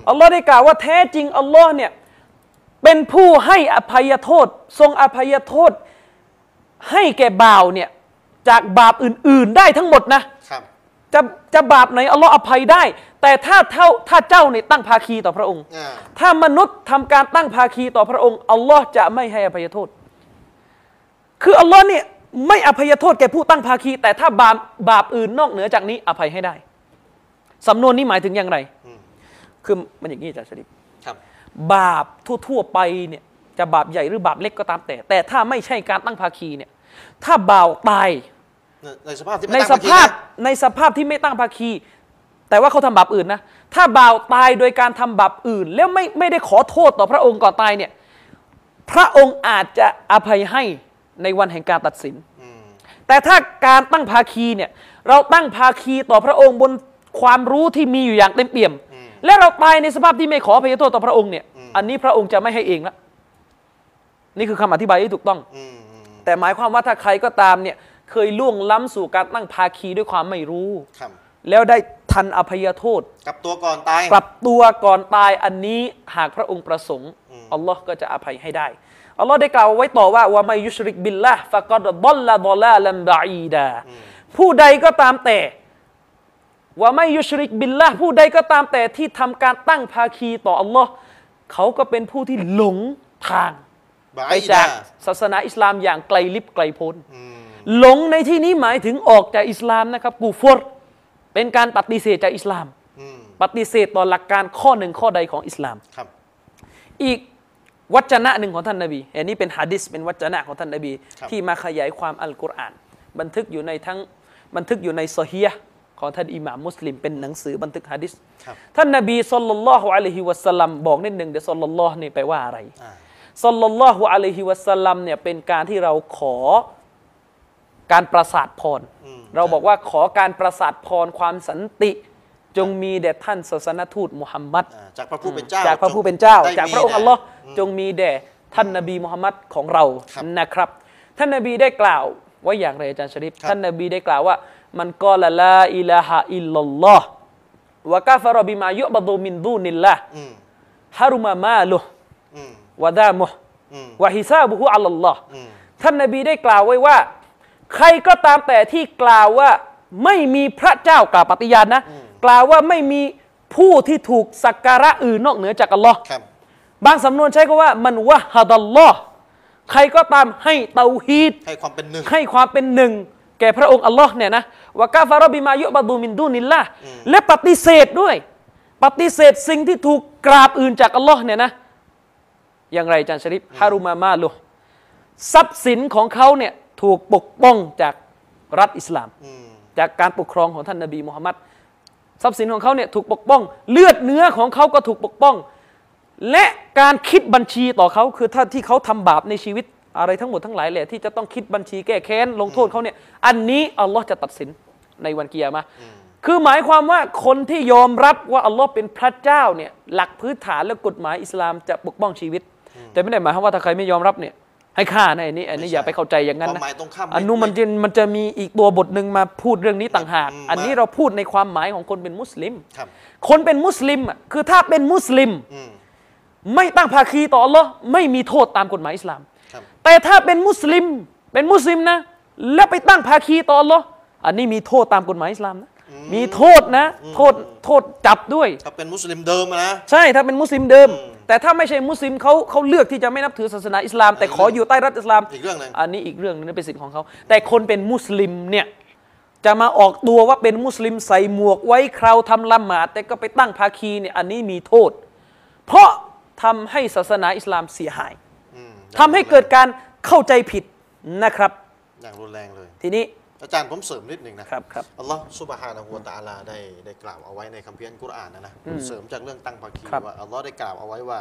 อัลลอฮ์ได้กล่าวว่าแท้จริงอัลลอฮ์เนี่ยเป็นผู้ให้อภัยโทษ ทรงอภัยโทษ ให้แก่บ่าวเนี่ยจากบาปอื่น ๆ ได้ทั้งหมดนะครับจะจะบาปไหนอัลลอฮ์อภัยได้ แต่ถ้าเท่าถ้าเจ้าเนี่ยตั้งภาคีต่อพระองค์อ่าถ้ามนุษย์ทำการตั้งภาคีต่อพระองค์อัลลอฮ์จะไม่ให้อภัยโทษ คืออัลลอฮ์เนี่ย ไม่อภัยโทษแก่ผู้ตั้งภาคี แต่ถ้าบาปบาปอื่นนอกเหนือจากนี้อภัยให้ได้ สำนวนนี้หมายถึงอย่างไรอืมคือมันอย่างนี้อาจารย์ชริปครับบาปทั่วๆไปเนี่ยจะบาปใหญ่หรือบาปเล็กก็ตามแต่ แต่ถ้าไม่ใช่การตั้งภาคีเนี่ย ถ้าบ่าวตายในในสภาพที่ไม่ในตั้งสภาคีภาพนะในสภาพที่ไม่ตั้งภาคี แต่ว่าเขาทำบาปอื่นนะ ถ้าบ่าวตายโดยการทำบาปอื่น แล้วไม่ไม่ได้ขอโทษต่อพระองค์ก่อนตายเนี่ย พระองค์อาจจะอภัยให้ ในวันแห่งการตัดสินอืมแต่ถ้าการตั้งภาคีเนี่ยเราตั้งภาคีต่อพระองค์บนความรู้ที่มีอยู่อย่างเต็มเปี่ยม และเราตายในสภาพที่ไม่ขออภัยโทษต่อพระองค์เนี่ยอันนี้พระองค์จะไม่ให้เองละนี่คือคำอธิบายที่ถูกต้องอืมอืมแต่หมายความว่าถ้าใครก็ตามเนี่ยเคยล่วงล้ำสู่การตั้งภาคีด้วยความไม่รู้ครับแล้วได้ทันอภัยโทษกลับตัวก่อนตายกลับตัวก่อนตายอันนี้หากพระองค์ประสงค์อัลลอฮ์ก็จะอภัยให้ได้ อัลลอฮ์ได้กล่าวไว้ต่อว่าว่าไม่ยุชริกบิลละฟะกอดดอลละดอลาลัมบะอีดาผู้ใดก็ตามแต่ว่าไม่ยุชริกบิลละผู้ใดก็ตามแต่ที่ทำการตั้งภาคีต่ออัลลอฮ์เขาก็เป็นผู้ที่หลงทางบาไปอีจาดากศาสนาอิสลามอย่างไกลลิบไกลโพ้นอืมหลงในที่นี้หมายถึงออกจากอิสลามนะครับกูฟรเป็นการปฏิเสธจากอิสลามอืมปฏิเสธต่อหลักการข้อหนึ่งข้อใดของอิสลามครับอีก วัจนะหนึ่งของท่านนบีอันนี้เป็นฮะดิษเป็นวัจนะของท่านนบีครับที่มาขยายความอัลกุรอาน บันทึกอยู่ในทั้งบันทึกอยู่ในซอฮียะห์ของท่านอิหม่ามมุสลิมเป็นหนังสือบันทึกฮะดิษครับท่านนบีสุลลัลลอฮุอะลัยฮิวะสัลลัมบอกนิดหนึ่งเดี๋ยวสุลลัลลอฮ์นี่แปลว่าอะไรอ่าสัลลัลลอฮุอะลัยฮิวะสัลลัมเนี่ยเป็นการที่เราขอการประสาทพรอืมเราบอกว่าขอการประสาทพรความสันติ จงมีแด่ท่านศาสนทูตมุฮัมมัดอ่าจากพระผู้เป็นเจ้าจากพระผู้เป็นเจ้าได้จากพระองค์มีอัลลอฮ์แด่จงมีแด่ท่านนบีมุฮัมมัดของเราครับนะครับ ท่านนบีได้กล่าวไว่าอย่างไรอาจารย์ชริฟครับท่านนบีได้กล่าวว่า มันกอละลาอิลาฮะอิลลัลลอฮ์วะกาฟะรบิมายุบะดูมินดูนิลลาห์อืมฮารุมามาลุฮ์อืมวะดามุฮ์อืมวะฮิซาบุฮุอัลลอฮ์อืมท่านนบีได้กล่าวไว้ว่า ใครก็ตามแต่ที่กล่าวว่าไม่มีพระเจ้ากล่าวปฏิญาณนะ กล่าวว่าไม่มีผู้ที่ถูกสักการะอื่นนอกเหนือจากอัลลอฮ์ครับบางสำนวนใช้คำว่ามันวะฮัดัลลอฮ์ใครก็ตามให้เตาฮีดให้ความเป็นหนึ่งให้ความเป็นหนึ่งแก่พระองค์อัลลอฮ์เนี่ยนะวะกาฟารบิมายุบะดูมินดูนิลละและปฏิเสธด้วย ปฏิเสธสิ่งที่ถูกกราบอื่นจากอัลลอฮ์เนี่ยนะอย่างไรอาจารย์ชริฟฮารุมามาลุทรัพย์สินของเขาเนี่ยถูกปกป้องจากรัฐอิสลามอืมจากการปกครองของท่านนบีมุฮัมมัด ทรัพย์สินของเขาเนี่ยถูกปกป้อง เลือดเนื้อของเขาก็ถูกปกป้อง และการคิดบัญชีต่อเขาคือถ้าที่เขาทำบาปในชีวิตอะไรทั้งหมดทั้งหลายแหละที่จะต้องคิดบัญชีแก้แค้นลงโทษเขาเนี่ยอันนี้อัลลอฮ์จะตัดสินในวันกิยามะคือหมายความว่าคนที่ยอมรับว่าอัลลอฮ์เป็นพระเจ้าเนี่ยหลักพื้นฐานและกฎหมายอิสลามจะปกป้องชีวิต แต่ไม่ได้หมายความว่าถ้าใครไม่ยอมรับเนี่ย ให้ฆ่านะอันนี้อันนี้อย่าไปเข้าใจอย่างนั้นความนะหมายตรงข้ามอันนู้นมันจะมันจะมีอีกตัวบทหนึ่งมาพูดเรื่องนี้ต่างหากอืมอันนี้เราพูดในความหมายของคนเป็นมุสลิมครับคนเป็นมุสลิมอะคือถ้าเป็นมุสลิมอืมไม่ตั้งภาคีต่ออัลลอฮ์ไม่มีโทษตามกฎหมายอิสลามครับแต่ถ้าเป็นมุสลิมเป็นมุสลิมนะ แล้วไปตั้งภาคีต่ออัลลอฮ์อันนี้มีโทษตามกฎหมายอิสลามนะมีโทษนะ โทษโทษจับด้วยถ้าเป็นมุสลิมเดิมอะนะ ใช่ถ้าเป็นมุสลิมเดิม แต่ถ้าไม่ใช่มุสลิมเขาเขาเลือกที่จะไม่นับถือศาสนาอิสลาม แต่ขออยู่ใต้รัฐอิสลามอีกเรื่องหนึ่ง อันนี้อีกเรื่องหนึงนั่นเป็นสิทธิ์ของเขาแต่คนเป็นมุสลิมเนี่ยจะมาออกตัวว่าเป็นมุสลิมใส่หมวกไว้คราวทำละหมาดแต่ก็ไปตั้งภาคีเนี่ยอันนี้มีโทษ เพราะทำให้ศาสนาอิสลามเสียหายอืมทำให้เกิดการเข้าใจผิดนะครับ อย่างรุนแรงเลย ทีนี้ อาจารย์ผมเสริมนิดหนึ่งนะครับครับอัลลอฮ์ซุบฮานะฮูวะตะอาลาได้ได้กล่าวเอาไว้ในคัมภีร์อัลกุรอานนะนะผมเสริมจากเรื่องตั้งภาคีครับ ว่าอัลลอฮ์ได้กล่าวเอาไว้ว่า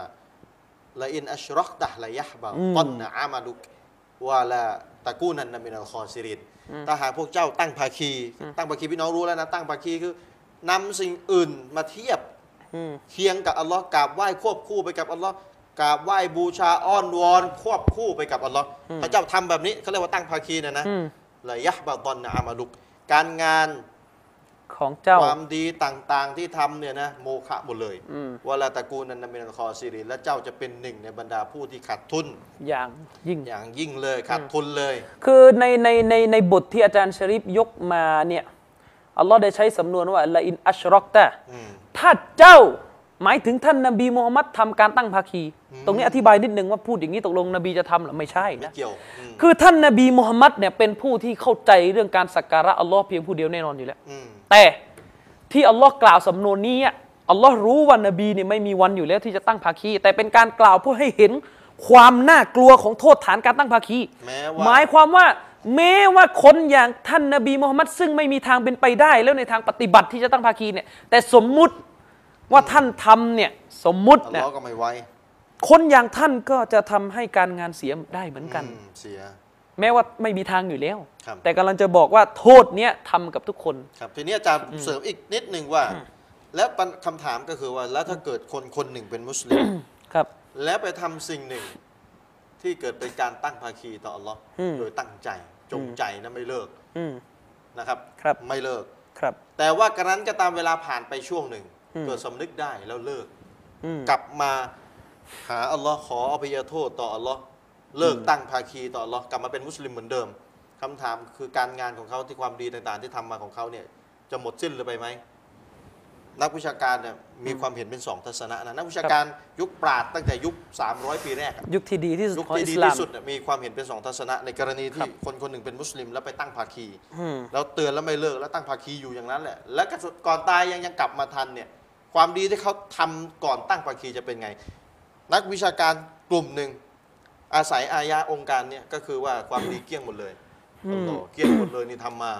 ละอินอัชรักตะละยะฮบะตันนะอามาลุกวะละตะกูนันนะมินัลคอซิรินถ้าหากพวกเจ้าตั้งภาคี ตั้งภาคีพี่น้องรู้แล้วนะตั้งภาคีคือนำสิ่งอื่นมาเทียบ อืม เคียงกับอัลลอฮ์กราบไหว้ควบคู่ไปกับอัลลอฮ์กราบไหว้บูชาอ้อนวอนควบคู่ไปกับอัลลอฮ์พระเจ้าทำแบบนี้เขาเรียกว่าตั้งภาคีนะนะอืม ละยะบะตอนนะอามาลุก การงานของเจ้าความดีต่างๆที่ทำเนี่ยนะโมฆะหมดเลยอืมวะลาตะกูนันนะมินัลคอซิรินและเจ้าจะเป็นหนึ่งในบรรดาผู้ที่ขาดทุน อย่างยิ่งอย่างยิ่งเลยขาดทุนเลย คือในในในในบทที่อาจารย์ชริฟยกมาเนี่ยอัลลอฮ์ได้ใช้สำนวนว่าละอินอัชรอกตะอืมถ้าเจ้า หมายถึงท่านนบีมูฮัมมัดทำการตั้งภาคี ตรงนี้อธิบายนิดนึงว่าพูดอย่างนี้ตกลงนบีจะทำหรือไม่ใช่ไม่นะเกี่ยวอืมคือท่านนบีมูฮัมมัดเนี่ยเป็นผู้ที่เข้าใจเรื่องการสักการะอัลลอฮ์เพียงผู้เดียวแน่นอนอยู่แล้วอืมแต่ที่อัลลอฮ์กล่าวสำนวนนี้อะอัลลอฮ์รู้ว่านบีเนี่ยไม่มีวันอยู่แล้วที่จะตั้งภาคี แต่เป็นการกล่าวเพื่อให้เห็นความน่ากลัวของโทษฐานการตั้งภาคีแม้ว่าหมายความว่าแม้ว่าคนอย่างท่านนบีมุฮัมมัดซึ่งไม่มีทางเป็นไปได้ แล้วในทางปฏิบัติที่จะตั้งภาคีเนี่ยแต่สมมุติ ว่าท่านทำเนี่ยสมมุติอัลเนี่ยลอฮ์ก็ไม่ไว้คนอย่างท่านก็จะทำให้การงานเสียได้เหมือนกัน อืมเสีย แม้ว่าไม่มีทางอยู่แล้ว ครับ แต่กำลังจะบอกว่าโทษเนี้ยทำกับทุกคน ครับ ทีนี้อาจารย์เสริมอีกนิดหนึ่งว่า แล้วปัญคำถามก็คือว่า แล้วถ้าเกิดคนคนหนึ่งเป็นมุสลิม ครับ แล้วไปทำสิ่งหนึ่ง ที่เกิดเป็นการตั้งภาคีต่ออัลลอฮ์อืม โดยตั้งใจจงใจนะไม่เลิกอืม นะครับ ครับ ไม่เลิก ครับ แต่ว่ากระนั้นก็ตามเวลาผ่านไปช่วงหนึ่งอืม เกิดสำนึกได้แล้วเลิกอืมกลับมาหาอัลลอฮ์ขออภัยโทษต่ออัลลอฮ์เลิกตั้งภาคีต่ออัลลอฮ์กลับมาเป็นมุสลิมเหมือนเดิมคำถามคือการงานของเขาที่ความดีต่างๆ ที่ทำมาของเขาเนี่ยจะหมดสิ้นหรือไปไหมนักวิชาการเนี่ยมีความเห็นเป็นสองทัศนะนะนักวิชาการยุคปราดตั้งแต่ยุค 300 ปีแรกอะยุคที่ดีที่สุดยุคของที่อิดีสลามที่สุดเนี่ยมีความเห็นเป็นสองทัศนะ ในกรณีครัที่บคนคนหนึ่งเป็นมุสลิมแล้วไปตั้งภาคีอืมแล้วเตือนแล้วไม่เลิกแล้วตั้งภาคีอยู่อย่างนั้นแหละแล้วก็ก่อนตายยังยังกลับมาทันเนี่ย ความดีที่เขาทำก่อนตั้งภาคีจะเป็นไง นักวิชาการกลุ่มหนึ่งอาศัยอายะองค์การเนี่ยก็คือว่าความดีเกลี้ยงหมดเลยอืมโอ้โหเกลี้ยงหมดเลยนี่ทำมา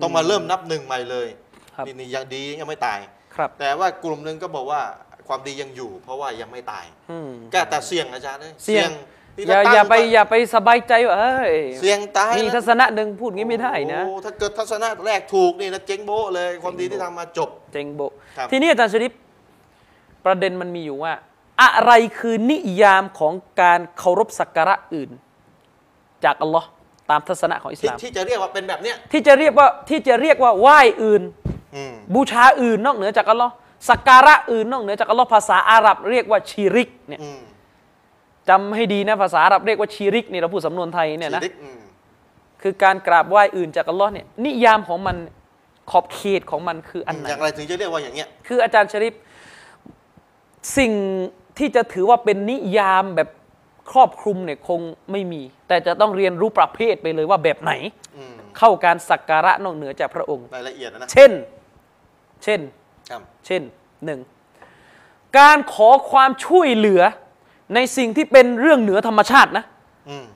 ต้องมาเริ่มนับหนึ่งใหม่เลยครับนี่นี่ยังดียังไม่ตายครับ แต่ว่ากลุ่มหนึ่งก็บอกว่าความดียังอยู่ เพราะว่ายังไม่ตายอืมแก้แต่เสี่ยงอาจารย์เลยเสี่ยงที่อย่าจะตั้งอย่าไปอย่าไปสบายใจว่าเอ้ยเสี่ยงตายมีนะทัศนะหนึ่งพูดงี้ไม่ได้นะโอ้ถ้าเกิดทัศนะแรกถูกนี่นะเจ๊งโบ๊ะเลย ความดีที่ทำมาจบ เจงโบะครับทีนี้อาจารย์ชริป ประเด็นมันมีอยู่ว่า อะไรคือนิยามของการเคารพสักการะอื่น จากอัลลอฮ์ตามทัศนะของอิสที่ลาม ที่จะเรียกว่าเป็นแบบเนี้ยที่จะเรียกว่าที่จะเรียกว่าไหว้อื่น อืมบูชาอื่นนอกเหนือจากอัลลอฮ์สักการะอื่นนอกเหนือจากอัลลอฮ์ภาษาอาหรับเรียกว่าชีริกเนี่ยอืมจำให้ดีนะภาษาอาหรับเรียกว่าชีริกนี่เราพูดสำนวนไทยเนี่ยนะ ชีริกอืมคือการกราบไหว้อื่นจากอัลลอฮ์เนี่ยนิยามของมันขอบเขตของมันคืออันไหน อย่างไรถึงจะเรียกว่าอย่างเงี้ย คืออาจารย์ชริป สิ่งที่จะถือว่าเป็นนิยามแบบครอบคลุมเนี่ยคงไม่มี แต่จะต้องเรียนรู้ประเภทไปเลยว่าแบบไหนอืมเข้าการสักการะนอกเหนือจากพระองค์รายละเอียดนะนะเช่น เช่นครับเช่นหนึ่งการขอความช่วยเหลือในสิ่งที่เป็นเรื่องเหนือธรรมชาตินะอืม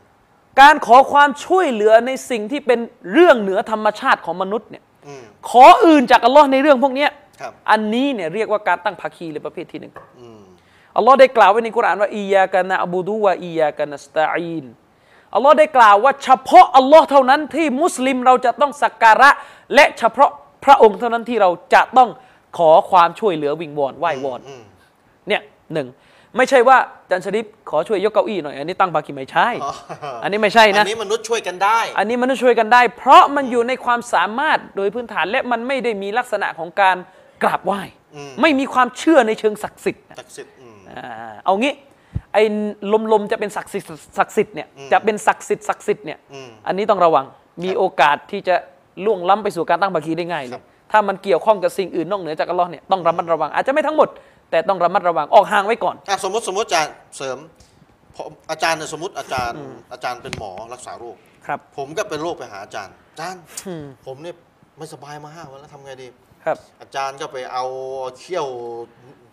การขอความช่วยเหลือในสิ่งที่เป็นเรื่องเหนือธรรมชาติของมนุษย์เนี่ยอืมขออื่นจากอัลลอฮ์ในเรื่องพวกเนี้ยครับ อันนี้เนี่ยเรียกว่าการตั้งภาคีเลยประเภทที่หนึ่งอืมอัลลอฮ์ได้กล่าวไว้ในกุรอานว่าอียากะนะอบูดูวะอียากะนัสตาอีนอัลลอฮ์ได้กล่าวว่าเฉพาะอัลลอฮ์เท่านั้นที่มุสลิมเราจะต้องสักการะ และเฉพาะพระองค์เท่านั้นที่เราจะต้องขอความช่วยเหลือวิงวอนไหว้วอนอืมเนี่ยหนึ่งไม่ใช่ว่าจันชริปขอช่วยยกเก้าอี้หน่อย อันนี้ตั้งภาคีไม่ใช่อ๋ออันนี้ไม่ใช่อันะนนี้มนุษย์ช่วยกันได้ อันนี้มันต้องช่วยกันได้ เพราะมันอยู่ในความสามารถโดยพื้นฐานและมันไม่ได้มีลักษณะของการ กราบไหว้อืมไม่มีความเชื่อในเชิงศักดิ์สิทธิ์ศักดิ์สิทธิ์อืมอ่าเอางี้ไอ้ลมๆจะเป็นศักดิ์สิทธิ์ศักดิ์สิทธิ์เนี่ยอืมจะเป็นศักดิ์สิทธิ์ศักดิ์สิทธิ์เนี่ยอืมอันนี้ต้องระวังมีโอกาสที่จะล่วงล้ำไปสู่การตั้งภาคีได้ง่ายเลครัยบถ้ามันเกี่ยวข้องกับสิ่งอื่นนอกเหนือจากอัลลอฮ์เนี่ยต้องระมัดระวัง อาจจะไม่ทั้งหมด แต่ต้องระมัดระวังออกห่างไว้ก่อนอะสมมติสมมติอาจารย์เสริมผมอาจารย์เนี่ยสมมติอาจารย์อาจารย์เป็นหมอรักษาโรคครับ ผมก็เป็นโรคไปหาอาจารย์อาจารย์อืมผมเนี่ยไม่สบายมาห้าวันแล้วทำไงดี ครับ อาจารย์ก็ไปเอาเขี้ยว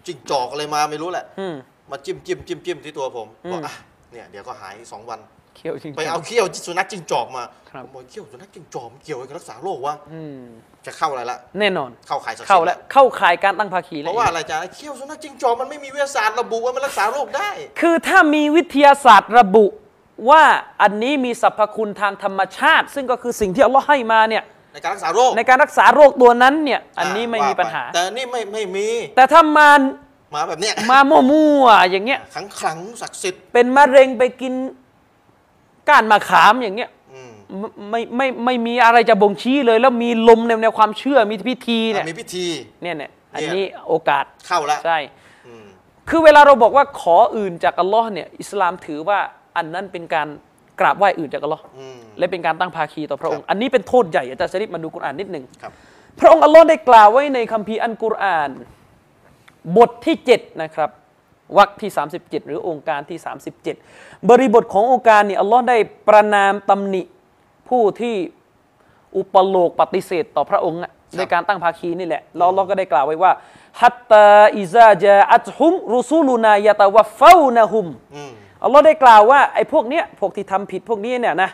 จิ้งจอกอะไรมาไม่รู้แหละ อืม มาจิ้มจิ้มจิ้มจิ้มที่ตัวผมอืม บอกอะเนี่ยเดี๋ยวก็หายสองวัน เขียวจริงๆ ไปเอาเขี้ยวสุนัขจิ้งจอกมาครับ ผมบอกเขี้ยวสุนัขจิ้งจอกมันเกี่ยวอะไรกับรักษาโรควะอืมจะเข้าอะไรละแน่นอน เข้าข่ายศักดิ์สิทเข้าธิ์แล้วเข้าข่ายการตั้งภาคีเพแล้วราะว่าอะไรอาจารย์เขี้ยวสุนัขจิ้งจอกมันไม่มีวิทยาศาสตร์ระบุว่ามันรักษาโรคได้ คือถ้ามีวิทยาศาสตร์ระบุว่าอันนี้มีสรรพคุณทางธรรมชาติ ซึ่งก็คือสิ่งที่อัลลอฮ์ให้มาเนี่ย ในการรักษาโรคในการรักษาโรคตัวนั้นเนี่ยอันนี้ไม่มีปัญหา แต่นี่ไม่ไม่มี แต่ถ้ามามาแบบเนี้ยมามั่วๆอย่างเงี้ยขังขลังศักดิ์สิทธิ์เป็นมะเร็งไปกินก้านมะขามอย่างเงี้ยอืมไม่ไม่ไม่ไม่มีอะไรจะบ่งชี้เลย แล้วมีลมในแนวความเชื่อมีพิธีเนี่ยมีพิธีเนี่ยเนี่ยอันเนี่ยนี้โอกาสเข้าแล้วใช่อืมคือเวลาเราบอกว่าขออื่นจากอัลลอฮ์เนี่ยอิสลามถือว่าอันนั้นเป็นการ กราบไหว้อื่นจากอัลลอฮ์อืมและเป็นการตั้งภาคีต่อพระองค์ครับอันนี้เป็นโทษใหญ่อาจารย์ชริปมาดูกุรอานนิดหนึ่งครับพระองค์อัลลอฮ์ได้กล่าวไว้ในคัมภีร์อันกุรอาน บทที่ 7 นะครับวรรคที่ 37 หรือองค์การที่ 37 บริบทขององค์การนี่อัลลอฮ์ได้ประนามตำหนิผู้ที่อุปโลกปฏิเสธต่อพระองค์อะด้วยการตั้งภาคีนี่แหละแล้วเราก็ได้กล่าวไว้ว่าฮัตตาอิซาจาอัตฮุมรุซูลุนายะตะวัฟเฟานะฮุม อืมอัลลอฮ์ได้กล่าวว่าไอ้พวกเนี้ยพวกที่ทำผิดพวกนี้เนี่ยนะ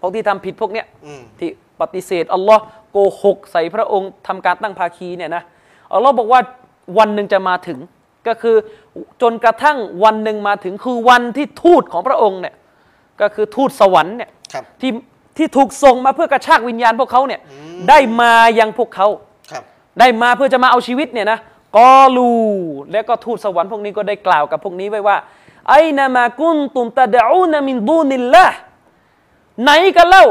พวกที่ทำผิดพวกเนี้ยอืมที่ปฏิเสธอัลลอฮ์โกหกใส่พระองค์ทำการตั้งภาคีเนี่ยนะอัลลอฮ์บอกว่าวันหนึ่งจะมาถึงก็คือจนกระทั่งวันหนึ่งมาถึงคือวันที่ทูตของพระองค์เนี่ยก็คือทูตสวรรค์เนี่ยครับที่ที่ถูกส่งมาเพื่อกระชากวิญญาณพวกเขาเนี่ยได้มายังพวกเขาครับได้มาเพื่อจะมาเอาชีวิตเนี่ยนะกอลู แล้วก็ทูตสวรรค์พวกนี้ก็ได้กล่าวกับพวกนี้ไว้ว่า ไอนามากุนตุมตะดะอูนามินดูนิลละไหนกันเล่า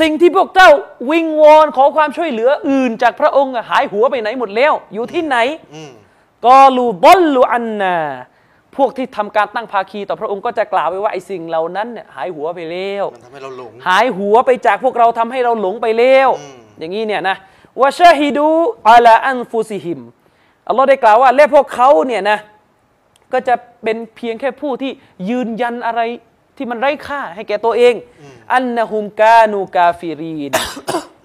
สิ่งที่พวกเจ้าวิงวอนขอความช่วยเหลืออื่นจากพระองค์อะหายหัวไปไหนหมดแล้ว อยู่ที่ไหนอืมกอลูบอลลูอันนา พวกที่ทำการตั้งภาคีต่อพระองค์ก็จะกล่าวไปว่าไอ้สิ่งเหล่านั้นเนี่ยหายหัวไปแล้วมันทำให้เราหลงหายหัวไปจากพวกเราทำให้เราหลงไปแล้วอืมอย่างนี้เนี่ยนะวะชาฮิดูอัลาอันฟุซิฮิมอัลลอฮ์ได้กล่าวว่าและพวกเขาเนี่ยนะ ก็จะเป็นเพียงแค่ผู้ที่ยืนยันอะไรที่มันไร้ค่าให้แก่ตัวเอง อันนะฮุมกานูกาฟิรีน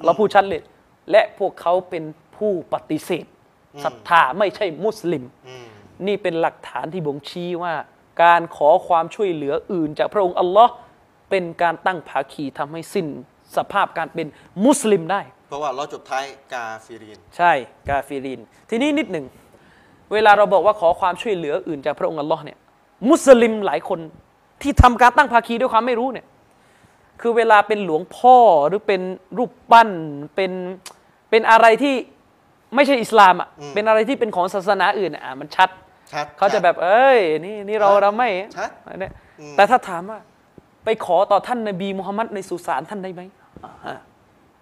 เราพูดชัดเลย และพวกเขาเป็นผู้ปฏิเสธศรัทธาไม่ใช่มุสลิมอืมนี่เป็นหลักฐานที่บ่งชี้ว่า การขอความช่วยเหลืออื่น จากพระองค์อัลลอฮ์เป็นการตั้งภาคีทำให้สิ้นสภาพการเป็นมุสลิมได้ เพราะว่าเราจบท้ายกาฟิรินใช่กาฟิรินทีนี้นิดหนึ่ง เวลาเราบอกว่าขอความช่วยเหลืออื่นจากพระองค์อัลลอฮ์เนี่ย มุสลิมหลายคนที่ทำการตั้งภาคีด้วยความไม่รู้เนี่ย คือเวลาเป็นหลวงพ่อหรือเป็นรูปปั้นเป็นเป็นอะไรที่ไม่ใช่อิสลามอะเป็นอะไรที่เป็นของศาสนาอื่นอะอะมันชัดชัดเขาจะแบบเอ้ยนี่นี่เราชัดเราไม่ชัดอันเนี้ยอืมแต่ถ้าถามว่า ไปขอต่อท่านนบีมุฮัมมัดในสุสานท่านได้ไหมอ่า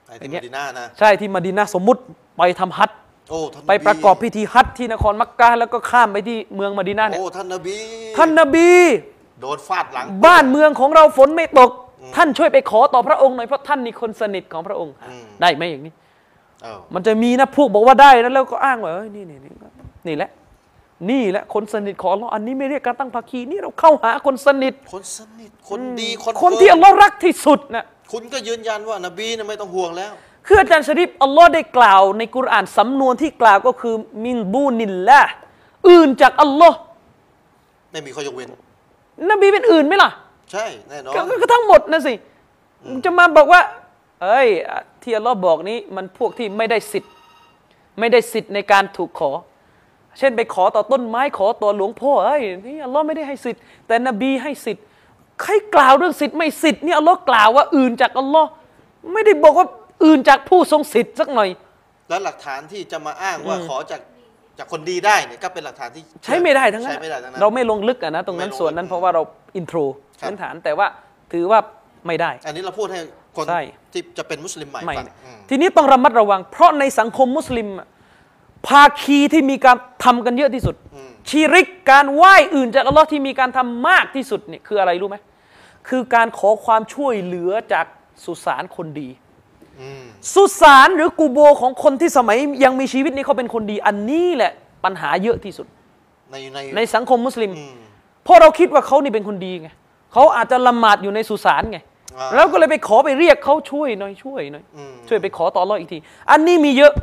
ไอ้อย่าที่งเงี้มยดีนานะใช่ที่มะดีนะห์สมมุติไปทำฮัจญ์ โอ้ท่านนบี ไปประกอบพิธีฮัจญ์ที่นครมักกะฮ์แล้วก็ข้ามไปที่เมืองมะดีนะห์เนี่ยโอ้ท่านนบีท่านนบี โดนฟาดหลัง บ้านเมืองของเราฝนไม่ตก ท่านช่วยไปขอต่อพระองค์หน่อยเพราะท่านนี่คนสนิทของพระองค์ อืม ได้ไหมอย่างนี้ เออมันจะมีนะพวกบอกว่าได้นะแล้วก็อ้างว่าเอ้ยนี่นี่นี่นี่แหละ นี่แหละคนสนิทของอัลลอฮ์อันนี้ไม่เรียกการตั้งภาคีนี่เราเข้าหาคนสนิท คนสนิทคนดีคนคนที่อัลลอฮ์รักที่สุดนะคุณก็ยืนยันว่านบีน่ะไม่ต้องห่วงแล้ว คืออาจารย์ชริปอัลลอฮ์ได้กล่าวในกุรอานสำนวนที่กล่าวก็คือมินบูนิลละอื่นจากอัลลอฮ์ไม่มีข้อยกเว้น นบีเป็นอื่นไหมล่ะ ใช่แน่นอนก็ก็ก็ทั้งหมดนะสิจะมาบอกว่า เอ้ยอะที่อัลลอฮ์บอกนี้มันพวกที่ไม่ได้สิทธิ์ ไม่ได้สิทธิ์ในการถูกขอ เช่นไปขอต่อต้นไม้ขอต่อหลวงพ่อเอ้ยนี่อัลลอฮ์ไม่ได้ให้สิทธิ์ แต่นบีให้สิทธิ์ใครกล่าวเรื่องสิทธิ์ไม่สิทธิ์นี่อัลลอฮ์กล่าวว่าอื่นจากอัลลอฮ์ไม่ได้บอกว่า อื่นจากผู้ทรงสิทธิ์สักหน่อย แล้วหลักฐานที่จะมาอ้างว่าขอจากจากคนดีได้เนี่ยก็เป็นหลักฐานที่ใช้ไม่ได้ทั้งนั้นใช้ไม่ได้ทั้งนั้น เราไม่ลงลึกอะนะ ตรงนั้นไม่ลงลึกส่วนนั้นเพราะว่าเราอินโทรครับ พื้นฐานแต่ว่าถือว่าไม่ได้ อันนี้เราพูดให้คนใช่ ที่จะเป็นมุสลิมใหม่ไม่ฟังนะอืมทีนี้ต้องระมัดระวัง เพราะในสังคมมุสลิมอะภาคีที่มีการทำกันเยอะที่สุดชีริกการไหว้อื่นจากอัลลอฮ์ที่มีการทำมากที่สุดเนี่ยคืออะไรรู้ไหมคือการขอความช่วยเหลือจากสุสานคนดีอืม สุสานหรือกูโบของคนที่สมัยยังมีชีวิตนี้เขาเป็นคนดี อันนี้แหละปัญหาเยอะที่สุด ในในในสังคมมุสลิมอืมเพราะเราคิดว่าเขานี่เป็นคนดีไงเขาอาจจะละหมาดอยู่ในสุสานไงอ่าแล้วก็เลยไปขอไปเรียกเขาช่วยหน่อยช่วยหน่อยอืมช่วยไปขอต่อรอดอีกที อันนี้มีเยอะ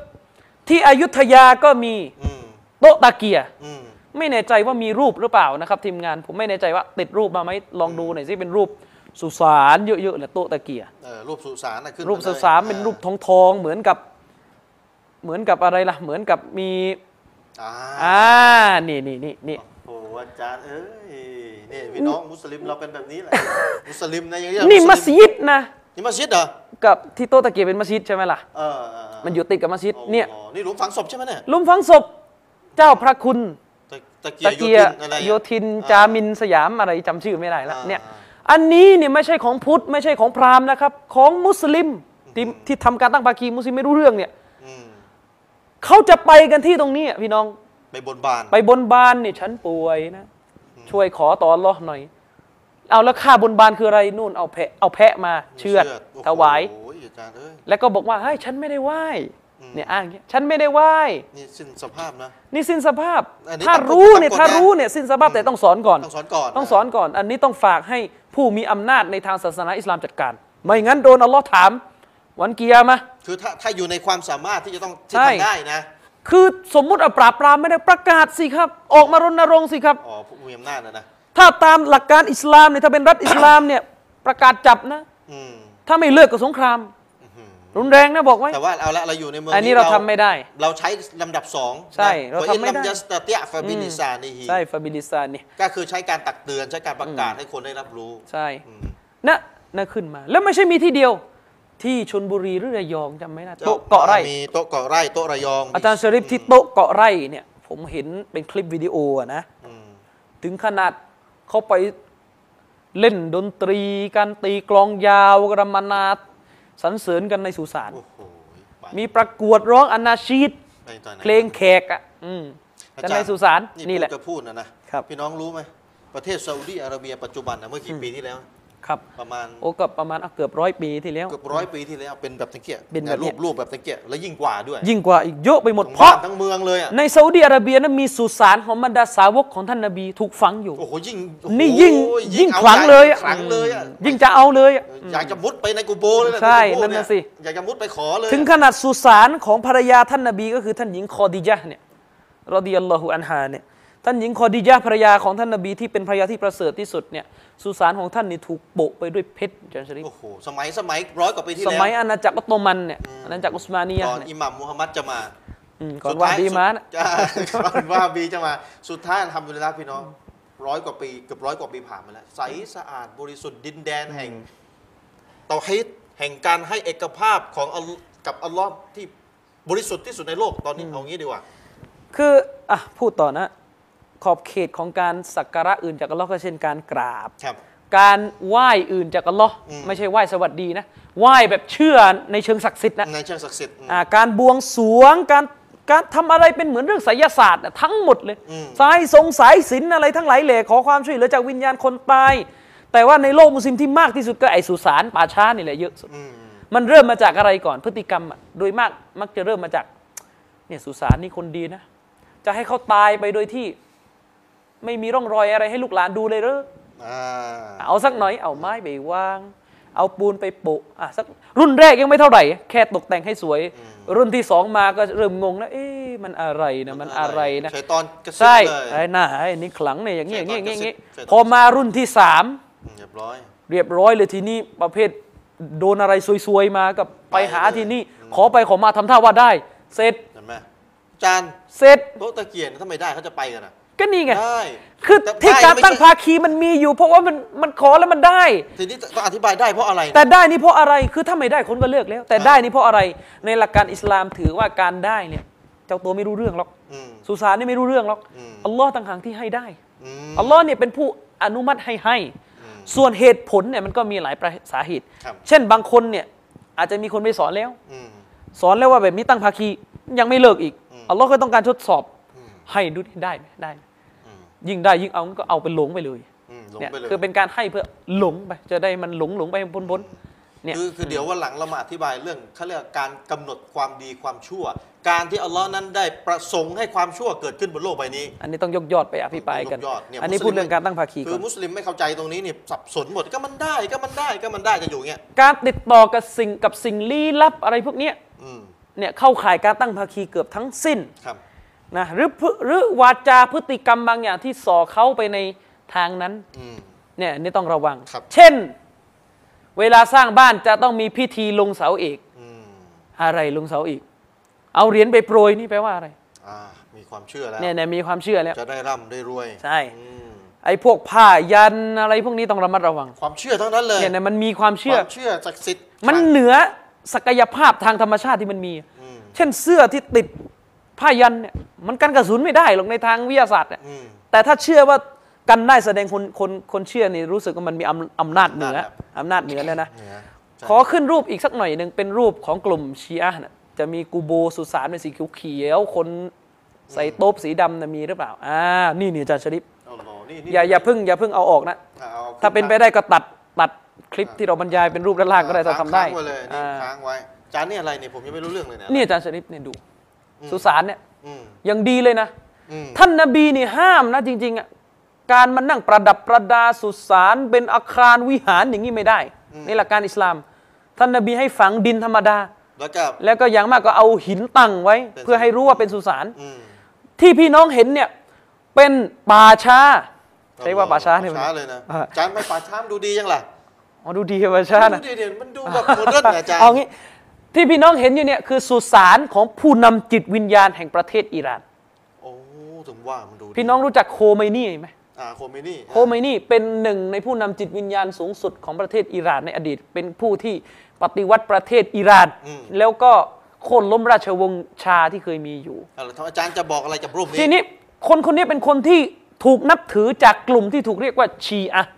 ที่อยุธยาก็มีอืมโต๊ะตะเกียอืมไม่แน่ใจว่ามีรูปหรือเปล่านะครับ ทีมงานผมไม่แน่ใจว่าติดรูปมาไหมลองดูหน่อยสิเป็นรูป สุสานเยอะๆแหละโต๊ะตะเกียเออรูปสุสานน่ะขึ้นรูปมลยสุสานเป็นรูปทองทองๆเหมือนกับเหมือนกับอะไรล่ะ เหมือนกับมีอ่าอ่านี่นี่นี่นี่โอ้โหอาจารย์เอ้ยนี่พี่น้องมุสลิมเราเป็นแบบนี้แหละมุสลิมนะอย่างนี้นี่มัสยิดนะนี่มัสยิดเหรอกับที่โต๊ะตะเกียเป็นมัสยิดใช่ไหมล่ะเออเออเมันอยู่ติดกับมัสยิดโอ้เนี่ยโหนี่หลุมฝังศพใช่ไหมเนี่ยหลุมฝังศพ เจ้าพระคุณตะตะเกียตะเกียโยธินอะไรอะโยธินอ่จามินสยามอะไรจำชื่อไม่ได้แล้วอ่าเนี่ย อันนี้เนี่ยไม่ใช่ของพุทธไม่ใช่ของพราหมณ์นะครับ ของมุสลิมที่ที่ทำการตั้งภาคีมุสลิมไม่รู้เรื่องเนี่ยอืมเขาจะไปกันที่ตรงนี้อะพี่น้อง ไปบนบาน ไปบนบานเนี่ยฉันป่วยนะ ช่วยขอต่ออัลลอฮ์หน่อย เอาแล้วค่าบนบานคืออะไรนู่นเอาแพะเอาแพะมา เชือดโโหถวายโอ้ยอาจารย์เอ้ยแล้วก็บอกว่าเฮ้ยฉันไม่ได้ไหว้ เนี่ยอ้างอย่างเงี้ยฉันไม่ได้ไหว้นี่สิ้นสภาพนะ นี่สิ้นสภาพ อันนี้ถ้าต้องรู้เนี่ยต้องกดถ้านะรู้เนี่ยสิ้นสภาพแต่ต้องสอนก่อน ต้องสอนก่อน ต้องสอนก่อน อันนี้ต้องฝากให้ผู้มีอำนาจในทางศาสนาอิสลามจัดการ ไม่งั้นโดนอัลลอฮ์ถาม วันกิยามะห์ คือถ้าถ้าอยู่ในความสามารถที่จะต้องที่ใช่ ทำได้นะคือสมมุติเอาปราบปรามไม่ได้ประกาศสิครับ ออกมารณรงค์สิครับ อ๋อผู้มีอำนาจนะนะถ้าตามหลักการอิสลามเนี่ยถ้าเป็นรัฐอิสลามเนี่ยประกาศจับนะ อืม ถ้าไม่เลิกก็สงครามอื้อหือ รุนแรงนะบอกไว้ แต่ว่าเอาละเราอยู่ในเมืองอันนี้เราทำไม่ได้ เราใช้ลำดับสองใช่เราทำไม่ได้وإن لم يستطع فبلسانه ใช่ فبلسان นี่ก็คือใช้การตักเตือนใช้การประกาศให้คนได้รับรู้ ใช่อืมนะนะขึ้นมา แล้วไม่ใช่มีที่เดียวที่ชนบุรีหรือระยองจำไม่ได้โต๊ะเกาะไร่มีโต๊ะเกาะไร่โต๊ะระยอง อาจารย์ชริฟที่โต๊ะเกาะไร่เนี่ย ผมเห็นเป็นคลิปวิดีโออะนะอืมถึงขนาดเขาไปเล่นดนตรีกันตีกลองยาวกรรมนาด สรรเสริญกันในสุสานโอ้โหไปมีประกวดร้องอนาชีตไปตอนไหนเพลงแขกอะอืมอากันจารในย์สุสานนี่นี่แหละพูดก็พูดนะนะครับพี่น้องรู้ไหมประเทศซาอุดีอาระเบียปัจจุบันนะเมื่อกี่ปีที่แล้ว ครับประมาณโอ้ก็ประมาณอะเกือบร้อยปีที่แล้วเกือบร้อยปีที่แล้วเป็นแบบตะเกียบเป็นแบบเนี้รูยปรูปแบบตะเกียบแล้วยิ่งกว่าด้วย ยิ่งกว่าอีกเยอะไปหมดทั้งเพราะบ้านทั้งเมืองเลยอะในซาอุดีอาระเบียนั้นมีสุสานของบรรดาสาวกของท่านนบีถูกฝังอยู่โอ้โหยิ่งโอ้โหนี่ยิ่งยิ่งอาขลังเลยอะขลังเลยอะยิ่งจะเอาเลยอะอยากจะมุดไปในกูโบเลยนะใช่กูโบนั่นน่ะสิอยากจะมุดไปขอเลยถึงขนาดสุสานของภรรยาท่านนบีก็คือท่านหญิงคอดิยะห์เนี่ยรอดิยัลลอฮุอันฮาเนี่ย ท่านหญิงคอดิยะห์ภรรยาของท่านนบีที่เป็นภรรยาที่ประเสริฐที่สุดเนี่ยสุสานของท่านนี่ถูกโปะไปด้วยเพชรอาจารย์ชริฟโอ้โหสมัยสมัยร้อยกว่าปีที่สแล้วมัยอาณาจักรออตโตมันเนี่ยอาณาจักรอุสมานียะก่อนห์เนี่ยอิหมัมมุฮัมมัดจะมาอืมก่อนว่าดีมานะสุดท้ายสุดก่อนว่าบีจะมา สุดท้ายทำดุลิลละพี่น้องร้อยกว่าปีเกือบร้อยกว่าปีผ่านมาแล้ว ใสสะอาดบริสุทธิ์ดินแดนแห่งเตาฮิดแห่งการให้เอกภาพของอัลกับอัลลอฮ์ที่บริสุทธิ์ที่สุดในโลกตอนนี้เอางี้ดีกว่า คืออะพูดต่อนะ ขอบเขตของการสักการะอื่นจากอัลลอฮ์ก็เช่นการกราบ ครับ การไหว้อื่นจากอัลลอฮ์อืม ไม่ใช่ไหว้สวัสดีนะไหว้แบบเชื่อในเชิงศักดิ์สิทธิ์นะในเชิงศักดิ์สิทธิ์อืม อ่าการบวงสรวงการการทำอะไรเป็นเหมือนเรื่องไสยศาสตร์น่ะทั้งหมดเลยอืม สายทรงสายสิญจนอะไรทั้งหลายแหล่ขอความช่วยเหลือจากวิญญาณคนตาย แต่ว่าในโลกมุสลิมที่มากที่สุดก็ไอสุสานป่าช้านี่แหละเยอะสุด อืม มันเริ่มมาจากอะไรก่อนพฤติกรรมอะโดยมากมักจะเริ่มมาจาก เนี่ยสุสานนี่คนดีนะ จะให้เขาตายไปโดยที่ ไม่มีร่องรอยอะไรให้ลูกหลานดูเลยเหรออ่าเอาสักหน่อยเอาไม้ไปวาง เอาปูนไปโปะอะสักรุ่นแรกยังไม่เท่าไหร่ แค่ตกแต่งให้สวย รุ่นที่สองมาก็เริ่มงงแล้วเอ๊ะมันอะไรนะมันอะไรนะชัยตอนกระซิบใช่เลยไอ้หน้าไอ้นี่ขลังเนี่ยอย่างเงี้ยอย่างเงี้ยอย่างเงี้ยใช่ตอนกระซิบพอมารุ่นที่สามอืมเรียบร้อยเรียบร้อยเลยทีนี้ประเภทโดนอะไรซวยๆมากับไปหาไปเลยที่นี่ ขอไปขอมาทำท่าว่าได้ เสร็จเห็นไหมจานเสร็จโต๊ะตะเกียงถ้าไม่ได้เขาจะไปกันอะ ก็นี่ไง ได้คือแต่ที่ได้การไม่ตั้งใช่ภาคีมันมีอยู่ เพราะว่ามันมันขอแล้วมันได้ ทีนี้ต้องอธิบายได้เพราะอะไรนะแต่ได้นี่เพราะอะไร คือถ้าไม่ได้คนก็เลิกแล้ว แต่ได้นี่เพราะอะไร ในหลักการอิสลามถือว่าการได้เนี่ย เจ้าตัวไม่รู้เรื่องหรอก อืม สุสานนี่ไม่รู้เรื่องหรอก อืม อัลลอฮ์ต่างหากที่ให้ได้ อืม อัลลอฮ์เนี่ยเป็นผู้อนุมัติให้ให้ส่วนเหตุผลเนี่ยมันก็มีหลายประสาเหตุ ครับ เช่นบางคนเนี่ยอาจจะมีคนไปสอนแล้ว อืม สอนแล้วว่าแบบนี้ตั้งภาคียังไม่เลิกอีกอืมอัลลอฮ์ก็ต้องการทดสอบอืมให้ดูดิได้ไหมได้ไหมอืม ยิ่งได้ยิ่งเอาก็เอาไปหลงไปเลยอืมลงเนี่ยไปเลยคือเป็นการให้เพื่อหลงไปจะได้มันหลงหลงไปพ้นพ้นๆเนี่ย คือคือเดี๋ยววันหลังเรามาอธิบายเรื่องเขาเรียกการกำหนดความดีความชั่ว การที่อัลลอฮ์นั้นได้ประสงค์ให้ความชั่วเกิดขึ้นบนโลกใบนี้ อันนี้ต้องยกยอดไปอภิปรายกัน ยกยอดเนี่ยอันนี้มุสลิม พูดเรื่องการตั้งภาคีคืก่ออนมุสลิมไม่เข้าใจตรงนี้นี่สับสนหมดก็มันได้ก็มันได้ก็มันได้กันอยู่เงี้ยการติดต่อกับสิ่งกับสิ่งลี้ลับอะไรพวกเนี้ยอืมเนี่ยเข้าข่ายการตั้งภาคีเกือบทั้งสิ้น ครับ นะหรือพฤหรือวาจาพฤติกรรมบางอย่างที่ส่อเขาไปในทางนั้นอืมเนี่ยนี่ต้องระวังครับเช่น เวลาสร้างบ้านจะต้องมีพิธีลงเสาเอกอืมอะไรลงเสาเอกเอาเหรียญไปโปรยนี่แปลว่าอะไรอ่ามีความเชื่อแล้วเนี่ยเนี่ยมีความเชื่อแล้วจะได้ร่ำได้รวยใช่อืมไอ้พวกผ้ายันอะไรพวกนี้ต้องระมัดระวัง ความเชื่อทั้งนั้นเลยเนี่ยเนี่ยมันมีความเชื่อความเชื่อศักดิ์สิทธิ์มันเหนือศักยภาพทางธรรมชาติที่มันมีอืมเช่นเสื้อที่ติด ผ้ายันเนี่ยมันกันกระสุนไม่ได้หรอกในทางวิทยาศาสตร์เนี่ยอืมแต่ถ้าเชื่อว่ากันได้แสดงคนคนคนเชื่อนี่รู้สึกว่ามันมีอำอำนาจเหนืออำนาจเหนือแล้วนะเนี่ยใช่ขอขึ้นรูปอีกสักหน่อยหนึ่งเป็นรูปของกลุ่มชีอะห์นะจะมีกูโบสุสานเป็นสีเขียวๆคนใส่โต๊บสีดำนะมีหรือเปล่าอ่านี่นี่อาจารย์ชริปเอาเหรอนี่นี่อย่าอย่าเพึ่งอย่าเพึ่งเอาออกนะเอาถ้าเป็นไปได้ก็ตัดตัดคลิปที่เราบรรยายเป็นรูปด้านล่างก็ได้ถ้าทำได้ค้างไว้เลยนี่อ่าค้างไว้จานนี่อะไรเนี่ยผมยังไม่รู้เรื่องเลยเนี่ยนี่อาจารย์ชริปเนี่ยดู สุสานเนี่ยอืมยังดีเลยนะอืมท่านนบีนี่ห้ามนะจริงๆอะการมานั่งประดับประดาสุสานเป็นอาคารวิหารอย่างนี้ไม่ได้ในหลักการอิสลาม ท่านนบีให้ฝังดินธรรมดา แล้วก็แล้วก็อย่างมากก็เอาหินตั้งไว้เป็นเพื่อให้รู้ว่าเป็นสุสานอืมที่พี่น้องเห็นเนี่ยเป็นป่าช้าใช้ว่าป่าช้าเนี่ยป่าช้าเลยนะอ่าอาจารย์ไปป่าช้ามันดูดียังล่ะอ๋อดูดีป่าช้าดูนะดีเด่นมันดูแบบโมเดิร์นนะอาจารย์เอางี้ ที่พี่น้องเห็นอยู่เนี่ยคือสุสานของผู้นำจิตวิญญาณแห่งประเทศอิหร่านโอ้ถึงว่ามันดูดีพี่น้องรู้จักโคเมนีไหมอ่าโคเมนี่โคเมนีเป็นหนึ่งในผู้นำจิตวิญญาณสูงสุดของประเทศอิหร่านในอดีต เป็นผู้ที่ปฏิวัติประเทศอิหร่าน แล้วก็โค่นล้มราชวงศ์ชาห์ที่เคยมีอยู่เอาล่ะท่านอาจารย์จะบอกอะไรกับรูปทีนี้นี้คนคนนี้เป็นคนที่ถูกนับถือจากกลุ่มที่ถูกเรียกว่าชีอะห์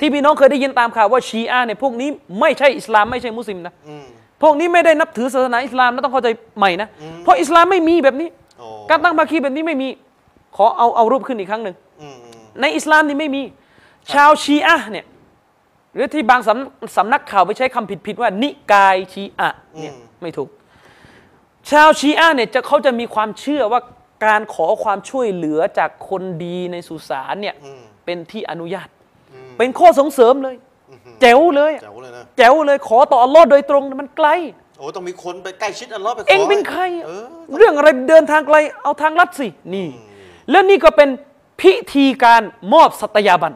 ที่พี่น้องเคยได้ยินตามข่าวว่าชีอะห์เนี่ยพวกนี้ไม่ใช่อิสลามไม่ใช่มุสลิมนะอืม พวกนี้ไม่ได้นับถือศาสนาอิสลามนะต้องเข้าใจใหม่นะ เพราะอิสลามไม่มีแบบนี้โอ้การตั้งภาคีแบบนี้ไม่มี ขอเอาเอารูปขึ้นอีกครั้งหนึ่งอืมอืมในอิสลามนี่ไม่มี ชาวชีอะห์เนี่ยหรือที่บางสำสำนักข่าวไปใช้คำผิดๆว่า นิกายชีอะห์เนี่ยไม่ถูก ชาวชีอะห์เนี่ยจะเขาจะมีความเชื่อว่าการขอความช่วยเหลือจากคนดีในสุสานเนี่ยเป็นที่อนุญาต เป็นข้อส่งเสริมเลย แจ๋วเลยอะแจ๋วเลยนะแจ๋วเลยขอต่ออัลลอฮ์โดยตรงมันไกลโอ้ต้องมีคนไปใกล้ชิดอัลลอฮ์ไปขอเองเป็นใครอะเออเรื่องอะไรเดินทางไกลเอาทางลัดสินี่ แล้วนี่ก็เป็นพิธีการมอบสัตยาบัน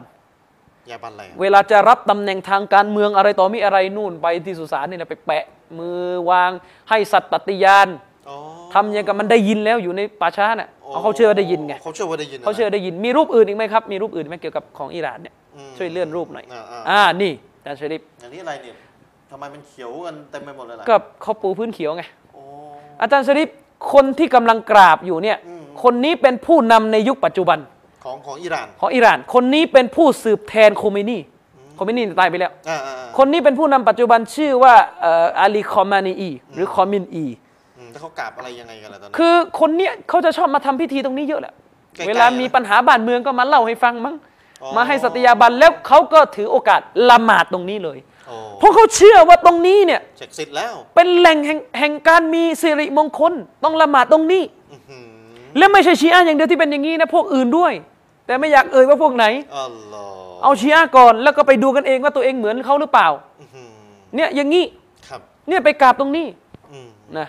ยาบันอะไรอะเวลาจะรับตำแหน่งทางการเมืองอะไรต่อมีอะไรนู่นไปที่สุสานนี่นะไปแปะมือวางให้สัตย์ปฏิญาณอ๋อทำอย่างกับมันได้ยินแล้วอยู่ในป่าช้าน่ะเอาเขาเชื่อว่าได้ยินไงเขาเชื่อว่าได้ยินนะเขาเชื่อได้ยินมีรูปอื่นอีกไหมครับมีรูปอื่นไหมเกี่ยวกับของอิหร่านเนี่ย ช่วยเลื่อนรูปหน่อย อ่าอ่าอ่านี่อาจารย์ชริปอย่างนี้อะไรเนี่ยทำไมมันเขียวกันเต็มไปหมดเลยล่ะก็เขาปูพื้นเขียวไงโอ้อาจารย์ชริปคนที่กำลังกราบอยู่เนี่ย คนนี้เป็นผู้นำในยุคปัจจุบันของของอิหร่านของอิหร่าน คนนี้เป็นผู้สืบแทนโคเมนีโคเมนีตายไปแล้วอ่าอ่าอ่าคนนี้เป็นผู้นำปัจจุบันชื่อว่าเอ่ออาลีคอมานีอีหรือคอมินอีอืมแล้วเขากราบอะไรยังไงกันล่ะตอนนั้นคือคนเนี้ยเขาจะชอบมาทำพิธีตรงนี้เยอะแหละใกล้ๆเวลามีปัญหาบ้านเมืองก็มาเล่าให้ฟังมั้งอ๋อ มาให้สัตยาบันแล้วเขาก็ถือโอกาสละหมาดตรงนี้เลยโอ้เพราะเขาเชื่อว่าตรงนี้เนี่ยเสร็จสิทธิ์แล้ว เป็นแหล่งแห่งแห่งการมีสิริมงคล ต้องละหมาดตรงนี้อื้อหือและไม่ใช่ชีอะห์อย่างเดียวที่เป็นอย่างนี้นะพวกอื่นด้วย แต่ไม่อยากเอ่ยว่าพวกไหนอัลลอฮ์เอาชีอะห์ก่อนแล้วก็ไปดูกันเองว่าตัวเองเหมือนเขาหรือเปล่าอื้อหือเนี่ยอย่างนี้ครับเนี่ยไปกราบตรงนี้อืมนะ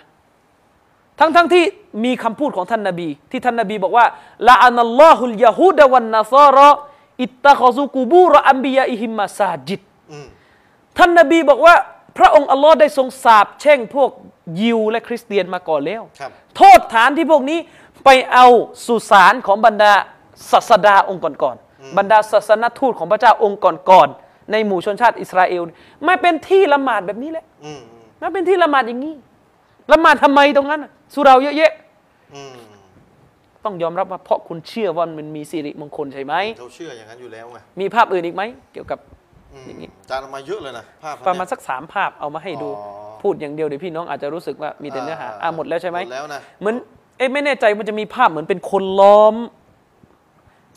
ทั้งทั้งที่มีคำพูดของท่านนาบี ที่ท่านนาบีบอกว่าละอานัลลอฮุลยะฮูดะวันนัซาระ อิตตะคอซูกูบูรออัมบิยาอิฮิมมาซาจิดอืมท่านนาบีบอกว่า พระองค์อัลลอฮ์ได้ทรงสาบแช่งพวกยิวและคริสเตียนมาก่อนแล้วครับโทษฐานที่พวกนี้ไปเอาสุสานของบรรดาศาสดาองค์ก่อนๆบรรดาศาสนทูตของพระเจ้าองค์ก่อนๆในหมู่ชนชาติอิสราเอลไม่เป็นที่ละหมาดแบบนี้แหละอืมอืมมันเป็นที่ละหมาดอย่างนี้ละหมาดทำไมตรงนั้นน่ะสุเราเยอะแยะอืม ต้องยอมรับว่าเพราะคุณเชื่อว่ามันมีสิริมงคลใช่ไหมเขาเชื่ออย่างนั้นอยู่แล้วไงมีภาพอื่นอีกไหมเกี่ยวกับอืมอย่างนี้อาจารย์เอามาเยอะเลยนะภาพประมาณเนี้ยสักสามภาพเอามาให้ดูอ๋อพูดอย่างเดียวเดี๋ยวพี่น้องอาจจะรู้สึกว่ามีแต่เนื้อหาอ่าอ่าหมดแล้วใช่ไหมหมดแล้วนะเหมือนเอ๊ะไม่แน่ใจมันจะมีภาพเหมือนเป็นคนล้อม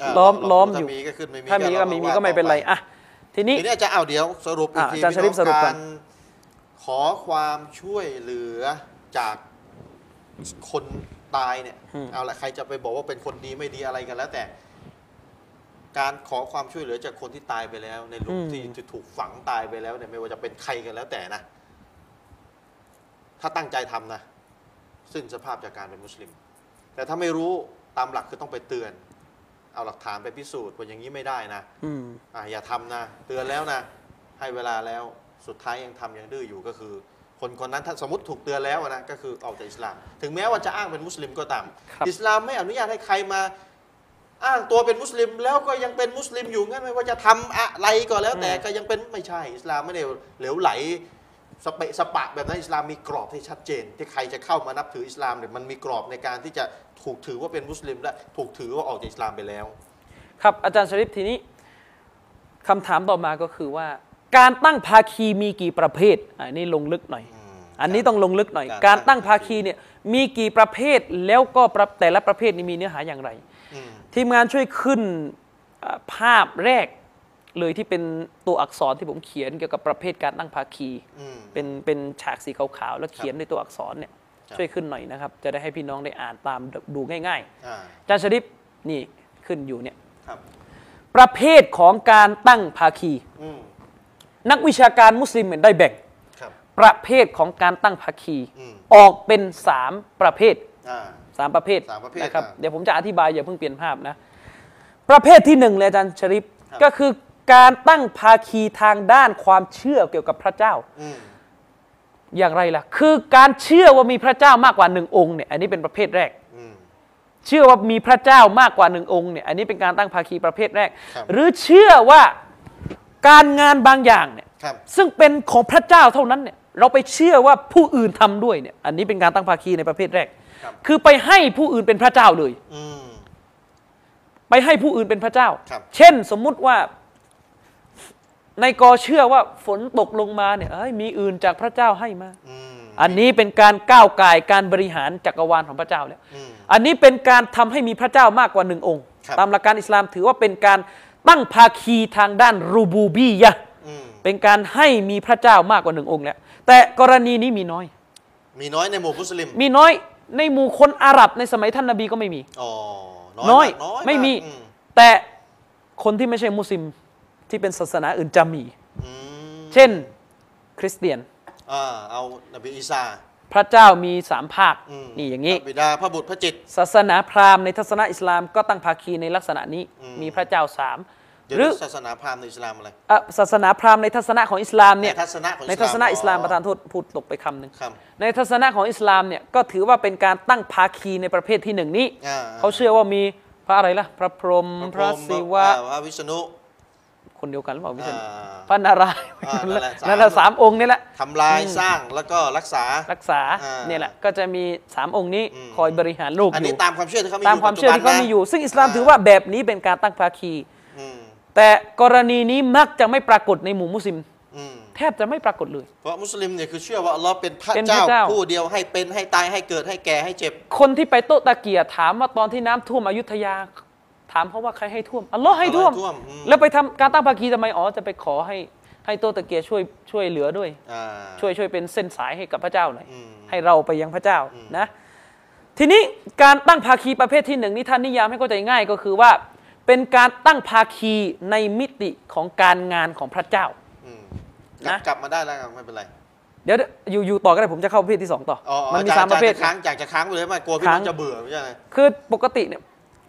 าล้อมลงล้อมถ้าอยู่มีก็ขึ้นไม่มีถ้ามีก็เรไม่มีว่าก็ไม่เป็นไรต่ออะทีนี้ทีนี้อาจารย์เอาเดี๋ยวสรุปอีกอะทีอาจารย์ชริฟพี่น้องสรุปก่อนการขอความช่วยเหลือจากคน ตายเนี่ยเอาละใครจะไปบอกว่าเป็นคนดีไม่ดีอะไรกันแล้วแต่ การขอความช่วยเหลือจากคนที่ตายไปแล้ว ในหลุมที่ที่ถูกฝังตายไปแล้วเนี่ยไม่ว่าจะเป็นใครกันแล้วแต่นะ ถ้าตั้งใจทำนะสิ้นสภาพจากการเป็นมุสลิม แต่ถ้าไม่รู้ตามหลักคือต้องไปเตือน เอาหลักฐานไปพิสูจน์ว่าอย่างนี้ไม่ได้นะ อืม อะอย่าทำนะ เตือนแล้วนะ ให้เวลาแล้วสุดท้ายยังทำยังดื้ออยู่ก็คือ คนคนนั้นถ้าสมมติถูกเตือนแล้วนะก็คือออกจากอิสลาม ถึงแม้ว่าจะอ้างเป็นมุสลิมก็ตามครับอิสลามไม่อนุญาตให้ใครมาอ้างตัวเป็นมุสลิมแล้วก็ยังเป็นมุสลิมอยู่งั้นไม่ว่าจะทำอะไรก็แล้วแต่ก็ยังเป็นไม่ใช่ อิสลามไม่ได้เหลวไหลสเปะสปะแบบนั้นอิสลามมีกรอบที่ชัดเจน ที่ใครจะเข้ามานับถืออิสลามเนี่ยมันมีกรอบในการที่จะถูกถือว่าเป็นมุสลิมและถูกถือว่าออกจากอิสลามไปแล้ว ครับอาจารย์ชริฟทีนี้คำถามต่อมาก็คือว่า การตั้งภาคีมีกี่ประเภทอันนี้ลงลึกหน่อย อันนี้ต้องลงลึกหน่อย การการตั้ตั้งงภาภาคีคีเนี่ยมีกี่ประเภทแล้วก็ประแต่ละประเภทนี้มีเนื้อหาอย่างไรอืมทีมงานช่วยขึ้นเอ่อภาพแรกเลยที่เป็นตัวอักษรที่ผมเขียนเกี่ยวกับประเภทการตั้งภาคีอืมเป็นเป็นฉากสีขาวๆแล้วเขียนด้วยตัวอักษรเนี่ยครับช่วยขึ้นหน่อยนะครับ จะได้ให้พี่น้องได้อ่านตามดูง่ายอ่าๆอาจารย์ชริฟนี่ขึ้นอยู่เนี่ยครับประเภทของการตั้งภาคีอืม นักวิชาการมุสลิมเนี่ยได้แบ่งครับ ประเภทของการตั้งภาคีอืม ออกเป็นสามประเภท อ่า สามประเภทสามประเภทนะครับอะเดี๋ยวผมจะอธิบายอย่าเพิ่งเปลี่ยนภาพนะ ประเภทที่หนึ่งเลยอาจารย์ชริปครับ ก็คือการตั้งภาคีทางด้านความเชื่อเกี่ยวกับพระเจ้า อืมอย่างไรล่ะ คือการเชื่อว่ามีพระเจ้ามากกว่าหนึ่งองค์เนี่ยอันนี้เป็นประเภทแรก อืม เชื่อว่ามีพระเจ้ามากกว่าหนึ่งองค์เนี่ยอันนี้เป็นการตั้งภาคีประเภทแรก ครับ หรือเชื่อว่า การงานบางอย่างเนี่ยครับซึ่งเป็นของพระเจ้าเท่านั้นเนี่ยเราไปเชื่อว่าผู้อื่นทำด้วยเนี่ย อันนี้เป็นการตั้งภาคีในประเภทแรกครับคือไปให้ผู้อื่นเป็นพระเจ้าเลยอืมไปให้ผู้อื่นเป็นพระเจ้าครับเช่นสมมุติว่า ในกอเชื่อว่าฝนตกลงมาเนี่ยเอ้ยมีอื่นจากพระเจ้าให้มาอืมอันนี้เป็นการก้าวไก่ายการบริหารจักรวาลของพระเจ้าแล้วอืมอันนี้เป็นการทำให้มีพระเจ้ามากกว่าหนึ่งองค์ครับตามหลักการอิสลามถือว่าเป็นการ ตั้งภาคีทางด้านรูบูบียะห์อืมเป็นการให้มีพระเจ้ามากกว่าหนึ่งองค์แล้วแต่กรณีนี้มีน้อย มีน้อยในหมู่มุสลิม มีน้อยในหมู่คนอาหรับในสมัยท่านนบีก็ไม่มีอ๋อน้อยมากน้อยไม่มีากอืแต่คนที่ไม่ใช่มุสลิมที่เป็นศาสนาอื่นจะมีอืมเช่นคริสเตียนอ่าเอานบีอีสาพระเจ้ามีสามภาคอืมนี่อย่างนี้พระบิดาพระบุตรพระจิตรศาสนาพราหมณ์ในทัศนะอิสลามก็ตั้งภาคีในลักษณะนี้อืมมีพระเจ้าสามเดี๋ยว หรือศาสนาพราหมณ์ในอิสลามอะไรอะศาสนาพราหมณ์ในทัศนะของอิสลามเนี่ยในทัศนะของอิสลามในทัศนะอิสลามอ๋อประธานโทษพูดตกไปคำหนึ่งครับในทัศนะของอิสลามเนี่ยก็ถือว่าเป็นการตั้งภาคีในประเภทที่หนึ่งนี้อ่าเขาเชื่อว่ามีพระอะไรล่ะพระพรหมพระพรหมศิวะอ่าพระวิษณุคนเดียวกันหรือเปล่าไม่ใช่อ่าพระนารายณ์อ่านั่นแหละสามนั่นแหละสามองค์นี่แหละทำลายสร้างแล้วก็รักษารักษาอ่าเนี่ยแหละก็จะมีสามองค์นี้อืมคอยบริหารโลกอันอนี้ยู่ตามความเชื่อที่เขามีตามความเชื่อที่เขามีอยู่ ซึ่งอิสลามถือว่าแบบนี้เป็นการตั้งภาคีอืม แต่กรณีนี้มักจะไม่ปรากฏในหมู่มุสลิมอืมแทบจะไม่ปรากฏเลย เพราะมุสลิมเนี่ยคือเชื่อว่าอัลลอฮ์เป็นพระเป็นพระเจ้าเจ้าผู้เดียวให้เป็นให้ตายให้เกิดให้แก่ให้เจ็บ คนที่ไปโต๊ะตะเกียถามว่าตอนที่น้ำท่วมอยุธยา ถามเขาว่าใครให้ท่วมอัลลอฮ์ให้ท่วมอัลลอฮ์ให้ท่วมอืมแล้วไปทำการตั้งภาคีทำไมอ๋อจะไปขอให้ให้โต๊ะตะเกียช่วยช่วยเหลือด้วยอ่าช่วยช่วยเป็นเส้นสายให้กับพระเจ้าหน่อยอืมให้เราไปยังพระเจ้านะ ทีนี้การตั้งภาคีประเภทที่หนึ่งนี่ท่านนิยามให้เข้าใจง่ายก็คือว่า เป็นการตั้งภาคีในมิติของการงานของพระเจ้าอืมนะ กลับมาได้แล้วครับไม่เป็นไร เดี๋ยวอยู่อยู่ต่อก็ได้ผมจะเข้าประเภทที่สองต่อออ๋อมันมีอจสามประเภทอจจค้างอยากจะค้างไปเลยไหมกลัวพี่ค้าน้องงจะเบื่อไม่ใช่ไหมคือปกติเนี่ย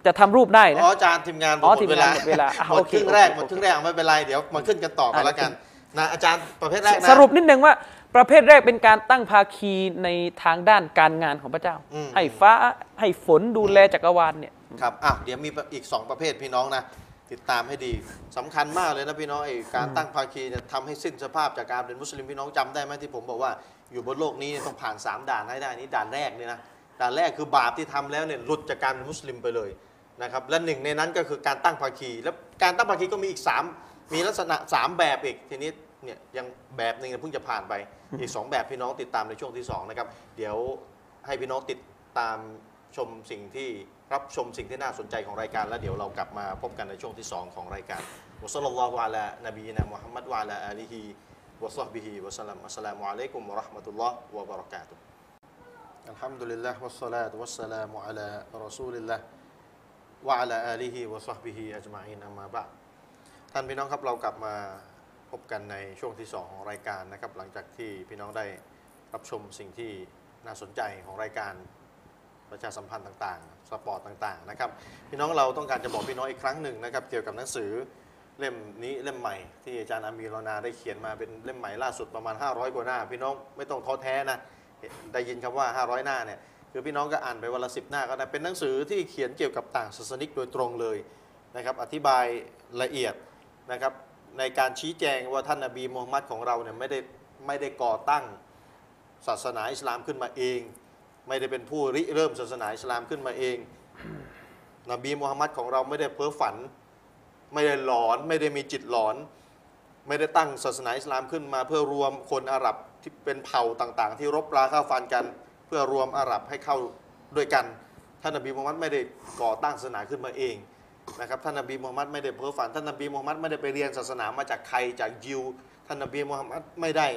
จะทำรูปได้นะอ๋ออาจารย์ทีมงานหมอ๋อดทีมเวงานลาหมดเวลาอะหมดโอเคครึ่งแรกโอเคหมดครึ่งแรกเอาไม่เป็นไรเดี๋ยวมาขึ้นกันต่อกันอะแล้วกันนะอาจารย์ประเภทแรกนะสรุปนิดนึงว่าประเภทแรกเป็นการตั้งภาคีในทางด้านการงานของพระเจ้าอืมให้ฟ้าให้ฝนดูแลจักรวาลเนี่ย ครับอะเดี๋ยวมีอีกสองประเภทพี่น้องนะ ติดตามให้ดีสำคัญมากเลยนะพี่น้องไอ้การตั้งภาคีเนี่ยทำให้สิ้นสภาพจากการเป็นมุสลิมพี่น้องจำได้ไหมที่ผมบอกว่าอยู่บนโลกนี้ต้องผ่าน 3 ด่านให้ได้นี่ด่านแรกเนี่ยนะด่านแรกคือบาปที่ทำแล้วเนี่ยหลุดจากการเป็นมุสลิมไปเลยนะครับและหนึ่งในนั้นก็คือการตั้งภาคี แล้วการตั้งภาคีก็มีอีก 3 มีลักษณะ 3 แบบอีกทีนี้เนี่ยยังแบบหนึ่งเพิ่งจะผ่านไปอีก 2 แบบพี่น้องติดตามในช่วงที่สองนะครับเดี๋ยวให้พี่น้องติดตาม ชมสิ่งที่รับชมสิ่งที่น่าสนใจของรายการ แล้วเดี๋ยวเรากลับมาพบกันในช่วงที่สองของรายการوصلى الله على نبينا محمد وعلى آله وصحبه وسلم السلام عليكم ورحمة الله وبركاته الحمد لله والصلاة والسلام على رسول الله وعلى آله وصحبه أجمعين أما بعد ท่านพี่น้องครับเรากลับมาพบกันในช่วงที่สองของรายการนะครับหลังจากที่พี่น้องได้รับชมสิ่งที่น่าสนใจของรายการ ประชาสัมพันธ์ต่างๆ สปอร์ตต่างๆนะครับพี่น้องเราต้องการจะบอกพี่น้องอีกครั้งหนึ่งนะครับเกี่ยวกับหนังสือเล่มนี้เล่มใหม่ ที่อาจารย์อามีรนาได้เขียนมาเป็นเล่มใหม่ล่าสุดประมาณ 500กว่าหน้า พี่น้องไม่ต้องท้อแท้นะได้ยินคำว่า 500 หน้าเนี่ยคือพี่น้องก็อ่านไปวันละสิหน้าก็ได้เป็นหนังสือที่เขียนเกี่ยวกับต่างศาสนิกโดยตรงเลยนะครับอธิบายละเอียดนะครับในการชี้แจงว่าท่านนบีมูฮัมมัดของเราเนี่ยไม่ได้ไม่ได้ก่อตั้งศาสนาอิสลามขึ้นมาเอง ไม่ได้เป็นผู้ริเริ่มศาสนาอิสลามขึ้นมาเอง นบีมูฮัมมัดของเราไม่ได้เพ้อฝัน ไม่ได้หลอน ไม่ได้มีจิตหลอน ไม่ได้ตั้งศาสนาอิสลามขึ้นมาเพื่อรวมคนอาหรับที่เป็นเผ่าต่าง ๆ ที่รบราฆ่าฟันกัน เพื่อรวมอาหรับให้เข้าด้วยกัน ท่านนบีมูฮัมมัดไม่ได้ก่อตั้งศาสนาขึ้นมาเองนะครับท่านนบีมูฮัมมัดไม่ได้เพ้อฝันท่านนบีมูฮัมมัดไม่ได้ไปเรียนศาสนามาจากใครจากยิว ท่านนบีมูฮัมมัดไม่ได้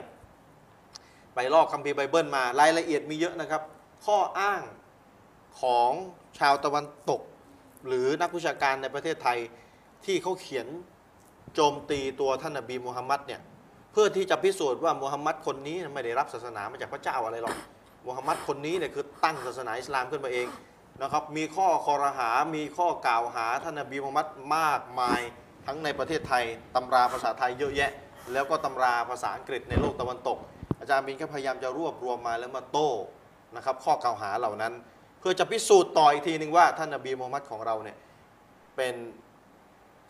ไปลอกคัมภีร์ไบเบิลมารายละเอียดมีเยอะนะครับ ข้ออ้างของชาวตะวันตก หรือนักวิชาการในประเทศไทยที่เขาเขียนโจมตีตัวท่านนบีมูฮัมมัดเนี่ยเพื่อที่จะพิสูจน์ว่ามูฮัมหมัดคนนี้ไม่ได้รับศาสนามาจากพระเจ้าอะไรหรอกมูฮัมหมัดคนนี้เนี่ยคือตั้งศาสนาอิสลามขึ้นมาเองนะครับมีข้อคอรหา มีข้อกล่าวหาท่านนบีมูฮัมมัดมากมายทั้งในประเทศไทยตำราภาษาไทยเยอะแยะ แล้วก็ตำราภาษาอังกฤษในโลกตะวันตก อาจารย์บินก็พยายามจะรวบรวมมาแล้วมาโต้ นะครับข้อกล่าวหาเหล่านั้น เพื่อจะพิสูจน์ต่ออีกทีหนึ่งว่าท่านนบีมูฮัมมัดของเราเนี่ยเป็น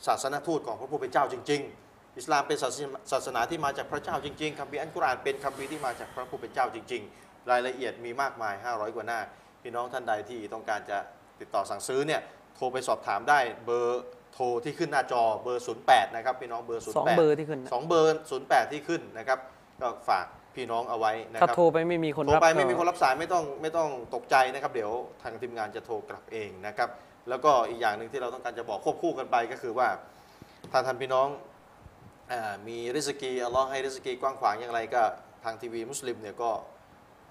ศาสนทูตของพระผู้เป็นเจ้าจริง ๆ อิสลามเป็นศาสนาศาสนาที่มาจากพระเจ้าจริงๆคัมภีร์อันกุรอานเป็นคัมภีร์ที่มาจากพระผู้เป็นเจ้าจริง ๆ รายละเอียดมีมากมาย 500 กว่าหน้า พี่น้องท่านใดที่ต้องการจะติดต่อสั่งซื้อเนี่ยโทรไปสอบถามได้เบอร์โทรที่ขึ้นหน้าจอเบอร์ 08 นะครับพี่น้องเบอร์ 08สองเบอร์ที่ขึ้นนะสองเบอร์ 08 ที่ขึ้นนะครับก็ฝาก พี่น้องเอาไว้นะคถ้ารับโทรไปไม่มีคนโทรรับไปไม่มีก็คนรับสายไม่ต้องไม่ต้องตกใจนะครับ เดี๋ยวทางทีมงานจะโทรกลับเองนะครับ แล้วก็อีกอย่างหนึ่งที่เราต้องการจะบอกควบคู่กันไปก็คือว่าถ้าท่านพี่น้องอามีริสกีอัลลอฮ์ให้ริสกีกว้างขวางอย่างไรก็ทางทีวีมุสลิมเนี่ยก็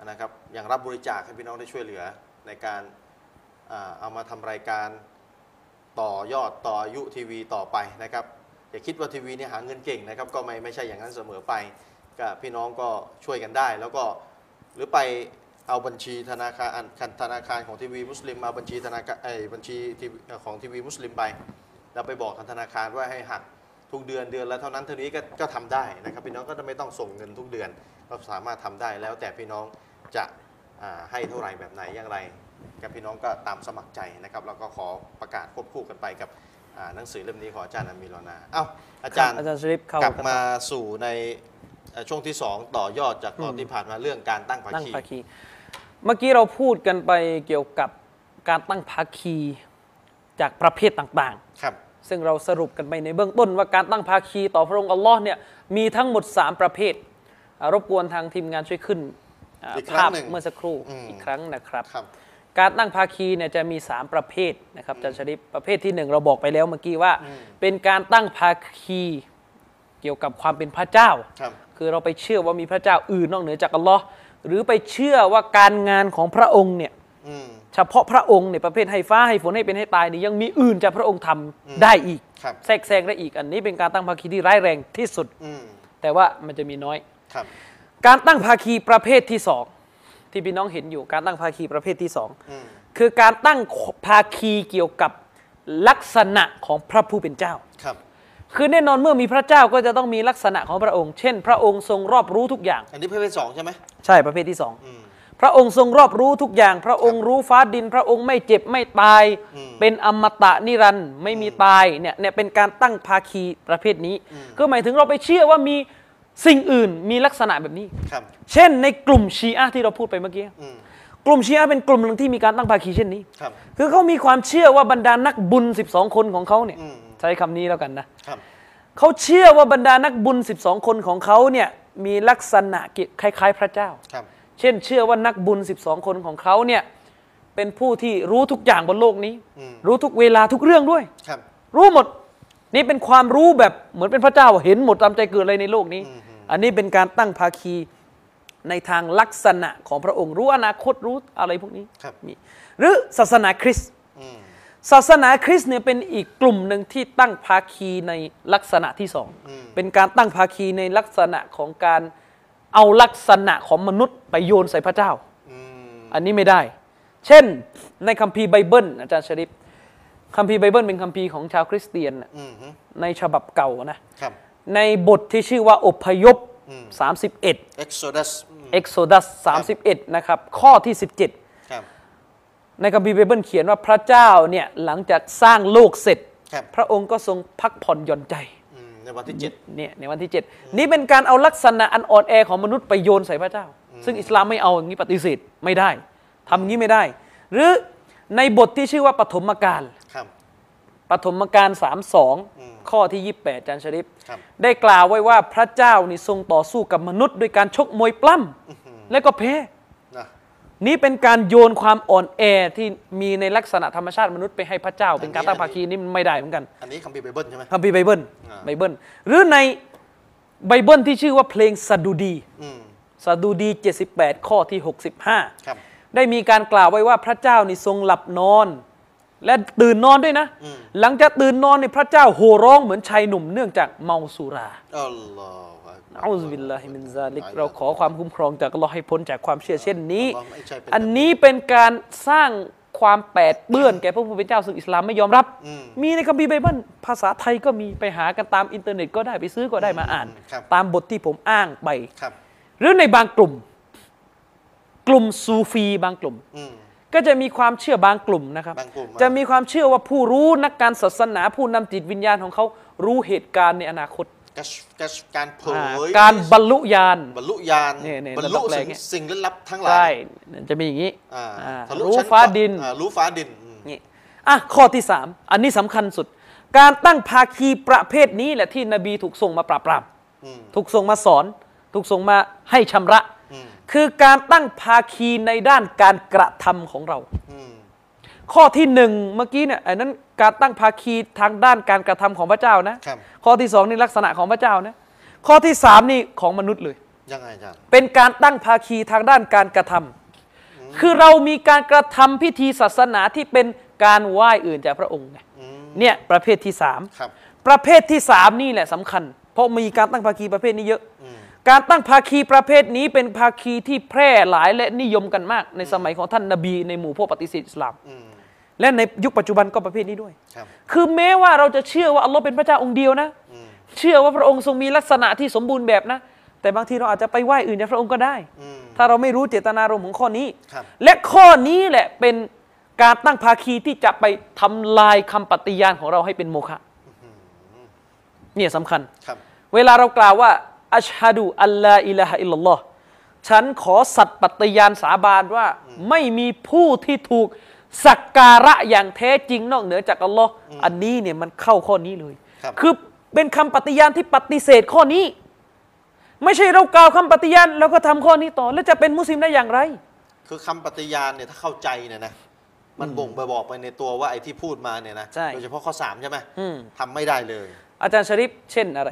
นะครับอย่างรับบริจาคให้พี่น้องได้ช่วยเหลือในการอ่าเอามาทำรายการต่อยอดต่ออายุทีวีต่อไปนะครับอย่าคิดว่าทีวีเนี่ยหาเงินเก่งนะครับก็ไม่ไม่ใช่อย่างนั้นเสมอไป ก็พี่น้องก็ช่วยกันได้ แล้วก็หรือไปเอาบัญชีธนาคารอันธนาคารของทีวีมุสลิมเอาบัญชีธนาคารไอ้ยบัญชีทีวีของทีวีมุสลิมไปแล้วไปบอกทางธนาคารว่าให้หักทุกเดือนเดือนละเท่านั้นเท่านี้ก็ก็ทำได้นะครับพี่น้องก็จะไม่ต้องส่งเงินทุกเดือน ก็สามารถทำได้แล้วแต่พี่น้องจะอ่าให้เท่าไหร่แบบไหนอย่างไรกับพี่น้องก็ตามสมัครใจนะครับแล้วก็ขอประกาศควบคู่กันไปกับอ่าหนังสือเล่มนี้ของอาจารย์อามีรอนา เอ้าอาจารย์อาจารย์ชริปเข้ากลับมาสู่ใน เอ่อช่วงที่ 2 ต่อยอดจากตอนที่ผ่านมาเรื่องการตั้งภาตั้งคีภาคี เมื่อกี้เราพูดกันไปเกี่ยวกับการตั้งภาคีจากประเภทต่างครับ ๆ ซึ่งเราสรุปกันไปในเบื้องต้นว่าการตั้งภาคีต่อพระองค์อัลลอฮ์เนี่ยมีทั้งหมด 3 ประเภทอ่ารบกวนทางทีมงานช่วยขึ้นอ่าอีกครั้ภางพหนึ่งเมื่อสักครู่อืม อีกครั้งนะครับ ครับ การตั้งภาคีเนี่ยจะมี 3 ประเภทนะครับอาจารย์ชริปประเภทที่หนึ่งเราบอกไปแล้วเมื่อกี้ว่า เป็นการตั้งภาคีเกี่ยวกับความเป็นพระเจ้า ครับ คือเราไปเชื่อว่ามีพระเจ้าอื่นนอกเหนือจากอัลลอฮ์หรือไปเชื่อว่าการงานของพระองค์เนี่ยอืมเฉพาะพระองค์เนี่ยประเภทให้ฟ้าให้ฝนให้เป็นให้ตายนี่ยังมีอื่นจากพระองค์ทำได้อีกครับแทรกแซงได้อีกอันนี้เป็นการตั้งภาคีที่ร้ายแรงที่สุดอืมแต่ว่ามันจะมีน้อยครับ การตั้งภาคีประเภทที่สองที่พี่น้องเห็นอยู่การตั้งภาคีประเภทที่สองอืมคือการตั้งภาคีเกี่ยวกับลักษณะของพระผู้เป็นเจ้าครับ คือแน่นอนเมื่อมีพระเจ้าก็จะต้องมีลักษณะของพระองค์ เช่น พระองค์ทรงรอบรู้ทุกอย่าง อันนี้ประเภทสองใช่ไหมใช่ประเภทที่สองอืม พระองค์ทรงรอบรู้ทุกอย่าง พระองค์รู้ฟ้าดิน พระองค์ไม่เจ็บไม่ตาย อืมเป็นอมตะนิรันดร์ไม่มีตายเนี่ยเนี่ยเป็นการตั้งภาคีประเภทนี้ก็หมายถึงเราไปเชื่อว่ามีสิ่งอื่นมีลักษณะแบบนี้ ครับ เช่น ในกลุ่มชีอะห์ที่เราพูดไปเมื่อกี้ อืม กลุ่มชีอะห์เป็นกลุ่มหนึ่งที่มีการตั้งภาคีเช่นนี้ ครับ คือเขามีความเชื่อว่าบรรดานักบุญ 12 คนของเขาเนี่ย อืม ใช้คำนี้แล้วกันนะครับเขาเชื่อว่าบรรดานักบุญ 12 คนของเขาเนี่ยมีลักษณะคล้ายๆ พระเจ้าครับเช่นเชื่อว่านักบุญ 12 คนของเขาเนี่ยเป็นผู้ที่รู้ทุกอย่างบนโลกนี้อืมรู้ทุกเวลาทุกเรื่องด้วยครับรู้หมด นี่เป็นความรู้แบบเหมือนเป็นพระเจ้าเห็นหมดตามใจเกิดอะไรในโลกนี้ อันนี้เป็นการตั้งภาคีในทางลักษณะของพระองค์รู้อนาคตรู้อะไรพวกนี้ครับมีหรือศาสนาคริสต์อืม ศาสนาคริสต์เนี่ยเป็นอีกกลุ่มหนึ่งที่ตั้งภาคีในลักษณะที่สอง เป็นการตั้งภาคีในลักษณะของการเอาลักษณะของมนุษย์ไปโยนใส่พระเจ้าอืมอันนี้ไม่ได้ เช่นในคัมภีร์ไบเบิลอาจารย์ชริปคัมภีร์ไบเบิลเป็นคัมภีร์ของชาวคริสเตียนน่ะอืมฮึในฉบับเก่านะครับในบทที่ชื่อว่าอพยพ 31 Exodus อืม Exodus 31 นะครับ ข้อที่ 17ครับ ในคัมภีร์ไบเบิลเขียนว่าพระเจ้าเนี่ยหลังจากสร้างโลกเสร็จ ครับพระองค์ก็ทรงพักผ่อนหย่อนใจอืมในวันที่เจ็ด เนี่ยในวันที่ 7 นี่เป็นการเอาลักษณะอันอ่อนแอของมนุษย์ไปโยนใส่พระเจ้า ซึ่งอิสลามไม่เอาอย่างนี้ปฏิเสธไม่ได้ทำอย่างนี้ไม่ได้ หรือในบทที่ชื่อว่าปฐมกาล ครับ ปฐมกาล32 ข้อที่ 28อาจารย์ชริปครับ ได้กล่าวไว้ว่าพระเจ้านี่ทรงต่อสู้กับมนุษย์ ด้วยการชกมวยปล้ำและก็แพ้ นะนี่เป็นการโยนความอ่อนแอที่มีในลักษณะธรรมชาติมนุษย์ไปให้พระเจ้า เป็นการตั้งภาคีนี่มันไม่ได้เหมือนกัน อันนี้คัมภีร์ไบเบิลใช่ไหมคัมภีร์ไบเบิลอ่าไบเบิลหรือในไบเบิลที่ชื่อว่าเพลงสดุดีอืมสดุดี 78 ข้อที่ครับ65 ได้มีการกล่าวไว้ว่าพระเจ้านี่ทรงหลับนอน และตื่นนอนด้วยนะอืมหลังจากตื่นนอนเนี่ยพระเจ้าโห่ร้องเหมือนชายหนุ่มเนื่องจากเมาสุราالله أكبر أعوذ بالله من ذلك เราขอความคุ้มครองจากอัลลอฮ์ให้พ้นจากความเชื่อเช่นนี้อัลลอฮ์ไม่ใช่เป็นอันนี้เป็นการสร้างความแปดเปื้อนแก่พระผู้เป็นเจ้าซึ่งอิสลามไม่ยอมรับอืมมีในคัมภีร์ไบเบิลภาษาไทยก็มีไปหากันตามอินเทอร์เน็ตก็ได้ไปซื้อก็ได้มาอ่านครับตามบทที่ผมอ้างไปครับหรือในบางกลุ่ม กลุ่มซูฟีบางกลุ่มอืมก็จะมีความเชื่อบางกลุ่มนะครับบางกลุ่มจะมีความเชื่อว่าผู้รู้นักการศาสนาผู้นำจิตวิญญาณของเขารู้เหตุการณ์ในอนาคต กัชกัชการเผอ่ายการบรรลุญาณบรรลุญาณเนี่ยเนี่ยบรรระลุดับแรสิ่กงเนี่ยสิ่งลึกลับทั้งหลาใช่ยจะมีอย่างนี้อ่าอ่าทะลุรู้ชั้นฟ้าดินอ่ารู้ฟ้าดินอืมนี่อะข้อที่สามอันนี้สำคัญสุด การตั้งภาคีประเภทนี้แหละที่นบีถูกส่งมาปราบปรามอืมถูกส่งมาสอน ถูกส่งมาให้ชำระอืมคือการตั้งภาคีในด้านการกระทำของเราอืมข้อที่หนึ่งเมื่อกี้เนี่ยอันนั้น การตั้งภาคีทางด้านการกระทำของพระเจ้านะครับข้อที่สองนี่ลักษณะของพระเจ้านะ ข้อที่สามนี่ของมนุษย์เลยยังไงอาจารย์เป็นการตั้งภาคีทางด้านการกระทำคือเรามีการกระทำพิธีศาสนาที่เป็นการไหว้อื่นจากพระองค์ไงอืมเนี่ยประเภทที่สามครับประเภทที่สามนี่แหละสำคัญ เพราะมีการตั้งภาคีประเภทนี้เยอะอืมการตั้งภาคีประเภทนี้เป็นภาคีที่แพร่หลายและนิยมกันมาก ในสมัยของท่านนบีในหมู่พวกปฏิเสธอิสลามอืม และในยุคปัจจุบันก็ประเภทนี้ด้วยครับคือแม้ว่าเราจะเชื่อว่าอัลลอฮ์เป็นพระเจ้าองค์เดียวนะอืมเชื่อว่าพระองค์ทรงมีลักษณะที่สมบูรณ์แบบนะ แต่บางทีเราอาจจะไปไหว้อื่นจากพระองค์ก็ได้อืมถ้าเราไม่รู้เจตนารมณ์ของข้อนี้ครับและข้อนี้แหละเป็นการตั้งภาคีที่จะไปทำลายคำปฏิญาณของเราให้เป็นโมฆะเนี่ยสำคัญครับเวลาเรากล่าวว่าอัชฮะดูอัลลอฮ์อิลาฮะอิลลัลลอฮ์ฉันขอสัตย์ปฏิญาณสาบานว่าไม่มีผู้ที่ถูก สักการะอย่างแท้จริงนอกเหนือจากอัลลอฮ์อันนี้เนี่ยมันเข้าข้อนี้เลยครับ คือเป็นคำปฏิญาณที่ปฏิเสธข้อนี้ ไม่ใช่เรากล่าวคำปฏิญาณแล้วก็ทำข้อนี้ต่อ แล้วจะเป็นมุสลิมได้อย่างไร คือคำปฏิญาณเนี่ยถ้าเข้าใจเนี่ยนะมันบ่งไปบอกไปในตัวว่าไอ้ที่พูดมาเนี่ยนะใช่โดยเฉพาะข้อสามใช่ไหมอืม ทำไม่ได้เลย อาจารย์ชริปเช่นอะไร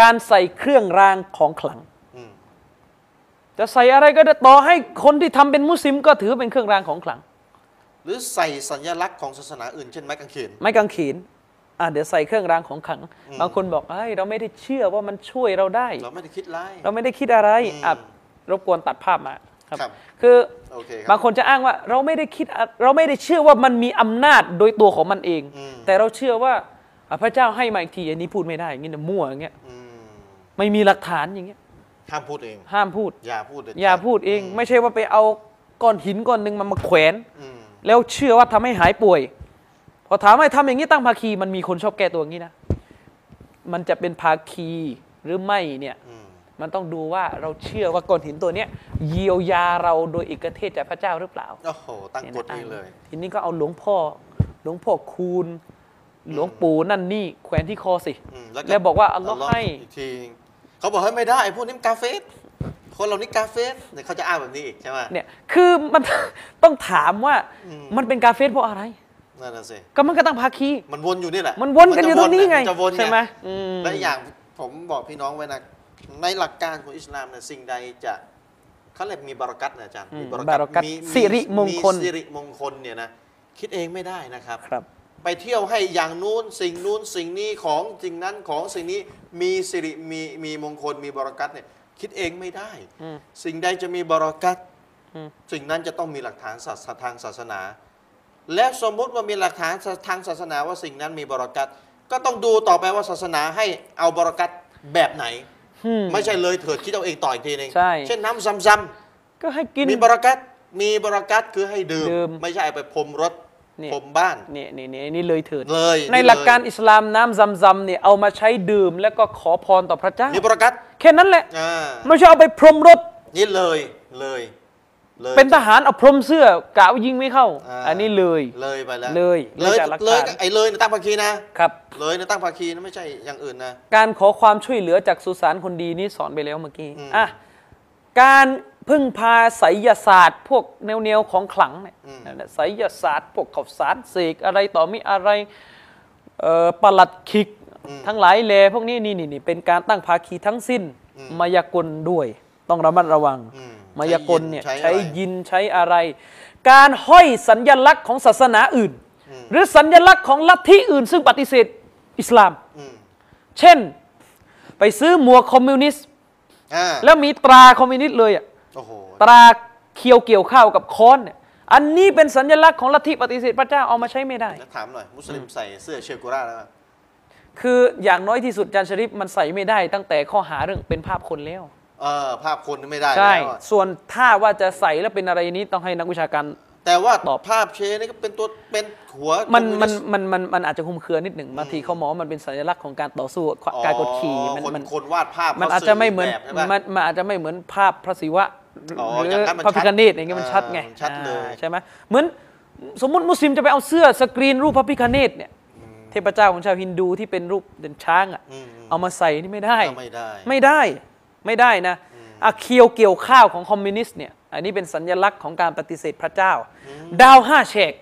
การใส่เครื่องรางของขลัง อืม จะใส่อะไรก็ได้ต่อให้คนที่ทำเป็นมุสลิมก็ถือเป็นเครื่องรางของขลัง หรือใส่สัญลักษณ์ของศาสนาอื่นเช่นไม้กางเขนไม้กางเขนอะเดี๋ยวใส่เครื่องรางของขลัง บางคนบอกเอ้ยเราไม่ได้เชื่อว่ามันช่วยเราได้ เราไม่ได้คิดร้ายเราไม่ได้คิดอะไรอืมอะรบกวนตัดภาพมาครับครับคือโอเคครับบางคนจะอ้างว่าเราไม่ได้คิดอะเราไม่ได้เชื่อว่ามันมีอำนาจโดยตัวของมันเองอืมแต่เราเชื่อว่าอะพระเจ้าให้มาอีกทีอันนี้พูดไม่ได้อย่างนี้นะมั่วอย่างเงี้ยอืมไม่มีหลักฐานอย่างเงี้ยห้ามพูดเอง ห้ามพูด อย่าพูดเด็ดอย่าพูดเอง ไม่ใช่ว่าไปเอาก้อนหินก้อนหนึ่งมามาแขวนอืม แล้วเชื่อว่าทำให้หายป่วย พอถามให้ทำอย่างนี้ตั้งภาคี มันมีคนชอบแก้ตัวอย่างนี้นะ มันจะเป็นภาคีหรือไม่เนี่ยอืมมันต้องดูว่าเราเชื่อว่าก้อนหินตัวเนี้ยเยียวยาเราโดยเอกเทศจากพระเจ้าหรือเปล่าโอ้โหตั้งกฎนี้เลย ทีนี้ก็เอาหลวงพ่อหลวงพ่อคูณ หลวงปู่นั่นนี่แขวนที่คอสิอืมแล้วแล้วบอกว่าอัลลอฮ์ให้อีกทีเขาบอกให้ไม่ได้ไอ้พวกนี้มันกาเฟส คนเหล่านี้กาเฟสเนี่ยเขาจะอ้างแบบนี้อีกใช่ไหมเนี่ย คือมัน ต้องถามว่าอืมมันเป็นการเฟซเพราะอะไรนั่นน่ะสิก็มันก็ตั้งภาคี มันวนอยู่นี่แหละ มันวนกันอยู่ตรงนี้ไงมัจะวนใช่ไหมอืมและอีกอย่างผมบอกพี่น้องไว้นะในหลักการของอิสลามเนี่ยสิ่งใดจะเขาเรียกมีบารักัตนะอาจารย์อืมมีบารักัตมีสิริมงคลมีสิริมงคลเนี่ยนะคิดเองไม่ได้นะครับครับ ไปเที่ยวให้อย่างนู้นสิ่งนู้นสิ่งนี้ของสิ่งนั้นของสิ่งนี้มีสิริมีมีมงคลมีบารักัตเนี่ย คิดเองไม่ได้ อืม สิ่งใดจะมีบารักัตอืม สิ่งนั้นจะต้องมีหลักฐานศาสทางศาสนา และสมมุติว่ามีหลักฐานทางศาสนาว่าสิ่งนั้นมีบารักัตก็ต้องดูต่อไปว่าศาสนาให้เอาบารักัตแบบไหน อืม ไม่ใช่เลยเถิดคิดเอาเองต่ออีกทีหนึงใช่ เช่นน้ำซ้ำก็ให้กิน ๆมีบารักัตมีบารักัตคือให้ดื่ม ดื่ม ไม่ใช่เอาไปพรมรถ นี่พรมบ้านนี่นี่นี่นี่เลยเถิดเลยในนี่หลักการเลยอิสลามน้ำซำซำเนี่ยเอามาใช้ดื่มแล้วก็ขอพรต่อพระเจ้ามีบารักัตแค่นั้นแหละอ่าไม่ใช่เอาไปพรมรถนี่เลยเลยเลยเป็นทหารเอาพรมเสื้อกะว่ายิงไม่เข้าอ่าอันนี้เลยเลยไปแล้วเลยเลยเลยจากหลักเลยฐานไอ้เลยเนี่ยตั้งภาคีนะครับเลยเนี่ยตั้งภาคีนะไม่ใช่อย่างอื่นนะ การขอความช่วยเหลือจากสุสานคนดีนี่สอนไปแล้วเมื่อกี้อืมอะการ พึ่งพาไสยศาสตร์ พวกแนวๆของขลังเนี่ยอืมนั่นแหละไสยศาสตร์พวกข่าวสารเสกอะไรต่อมีอะไรเอ่อประหลัดขิกทั้งหลายแลพวกนี้นี่นี่นี่เป็นการตั้งภาคีทั้งสิ้นมายากลด้วย ต้องระมัดระวังอืมมายากลเนี่ยใช้ใช้อะไรยินใช้อะไร การห้อยสัญญลักษณ์ของศาสนาอื่น หรือสัญลักษณ์ของลัทธิอื่น ซึ่งปฏิเสธอิสลามอืมเช่น ไปซื้อหมวกคอมมิวนิสต์อ่าแล้วมีตราคอมมิวนิสต์เลยอะโอ้โห ตราเคียวเกี่ยวข้าวกับค้อนเนี่ยอันนี้เป็นสัญลักษณ์ของลัทธิปฏิเสธพระเจ้าเอามาใช้ไม่ได้แล้วถามหน่อยมุสลิมใส่เสื้อเชกุราแล้วอะคืออย่างน้อยที่สุดจานชริปมันใส่ไม่ได้ ตั้งแต่ข้อหาเรื่องเป็นภาพคนแล้วเออภาพคนนี่ไม่ได้ใช่แล้วอะส่วนถ้าว่าจะใส่แล้วเป็นอะไรนี้ต้องให้นักวิชาการแต่ว่าตอบภาพเชนี่ก็เป็นตัวเป็นหัวมันคอมันสต์มันมันมันอาจจะคลุมเครือนิดหนึ่งบางทีเขามองว่ามันเป็นสัญลักษณ์ของการต่อสู้อ๋อการกดขี่มันคนมันคนวาดภาพมันขอาจจะไม่เหมือนสื่แบบใช่ปะมันมันอาจจะไม่เหมือนภาพพระศิวะ อ๋อหรืออย่างนั้นมันพระพิชัดฆเนศอย่างเงี้ยมันชัดไงเออชัดเลยอ่าใช่ไหมเหมือนสมมุติมุสลิมจะไปเอาเสื้อสกรีนรูปพระพิฆเนศเนี่ยเทพเจ้าของชาวฮินดูที่เป็นรูปเป็นช้างอะอืมเอามาใส่นี่ไม่ได้ก็ไม่ได้ ไม่ได้ไม่ได้นะอะเคียวเกี่ยวข้าวของคอมมิวนิสต์เนี่ยอันนี้เป็นสัญลักษณ์ของการปฏิเสธพระเจ้า ดาวห้าแฉก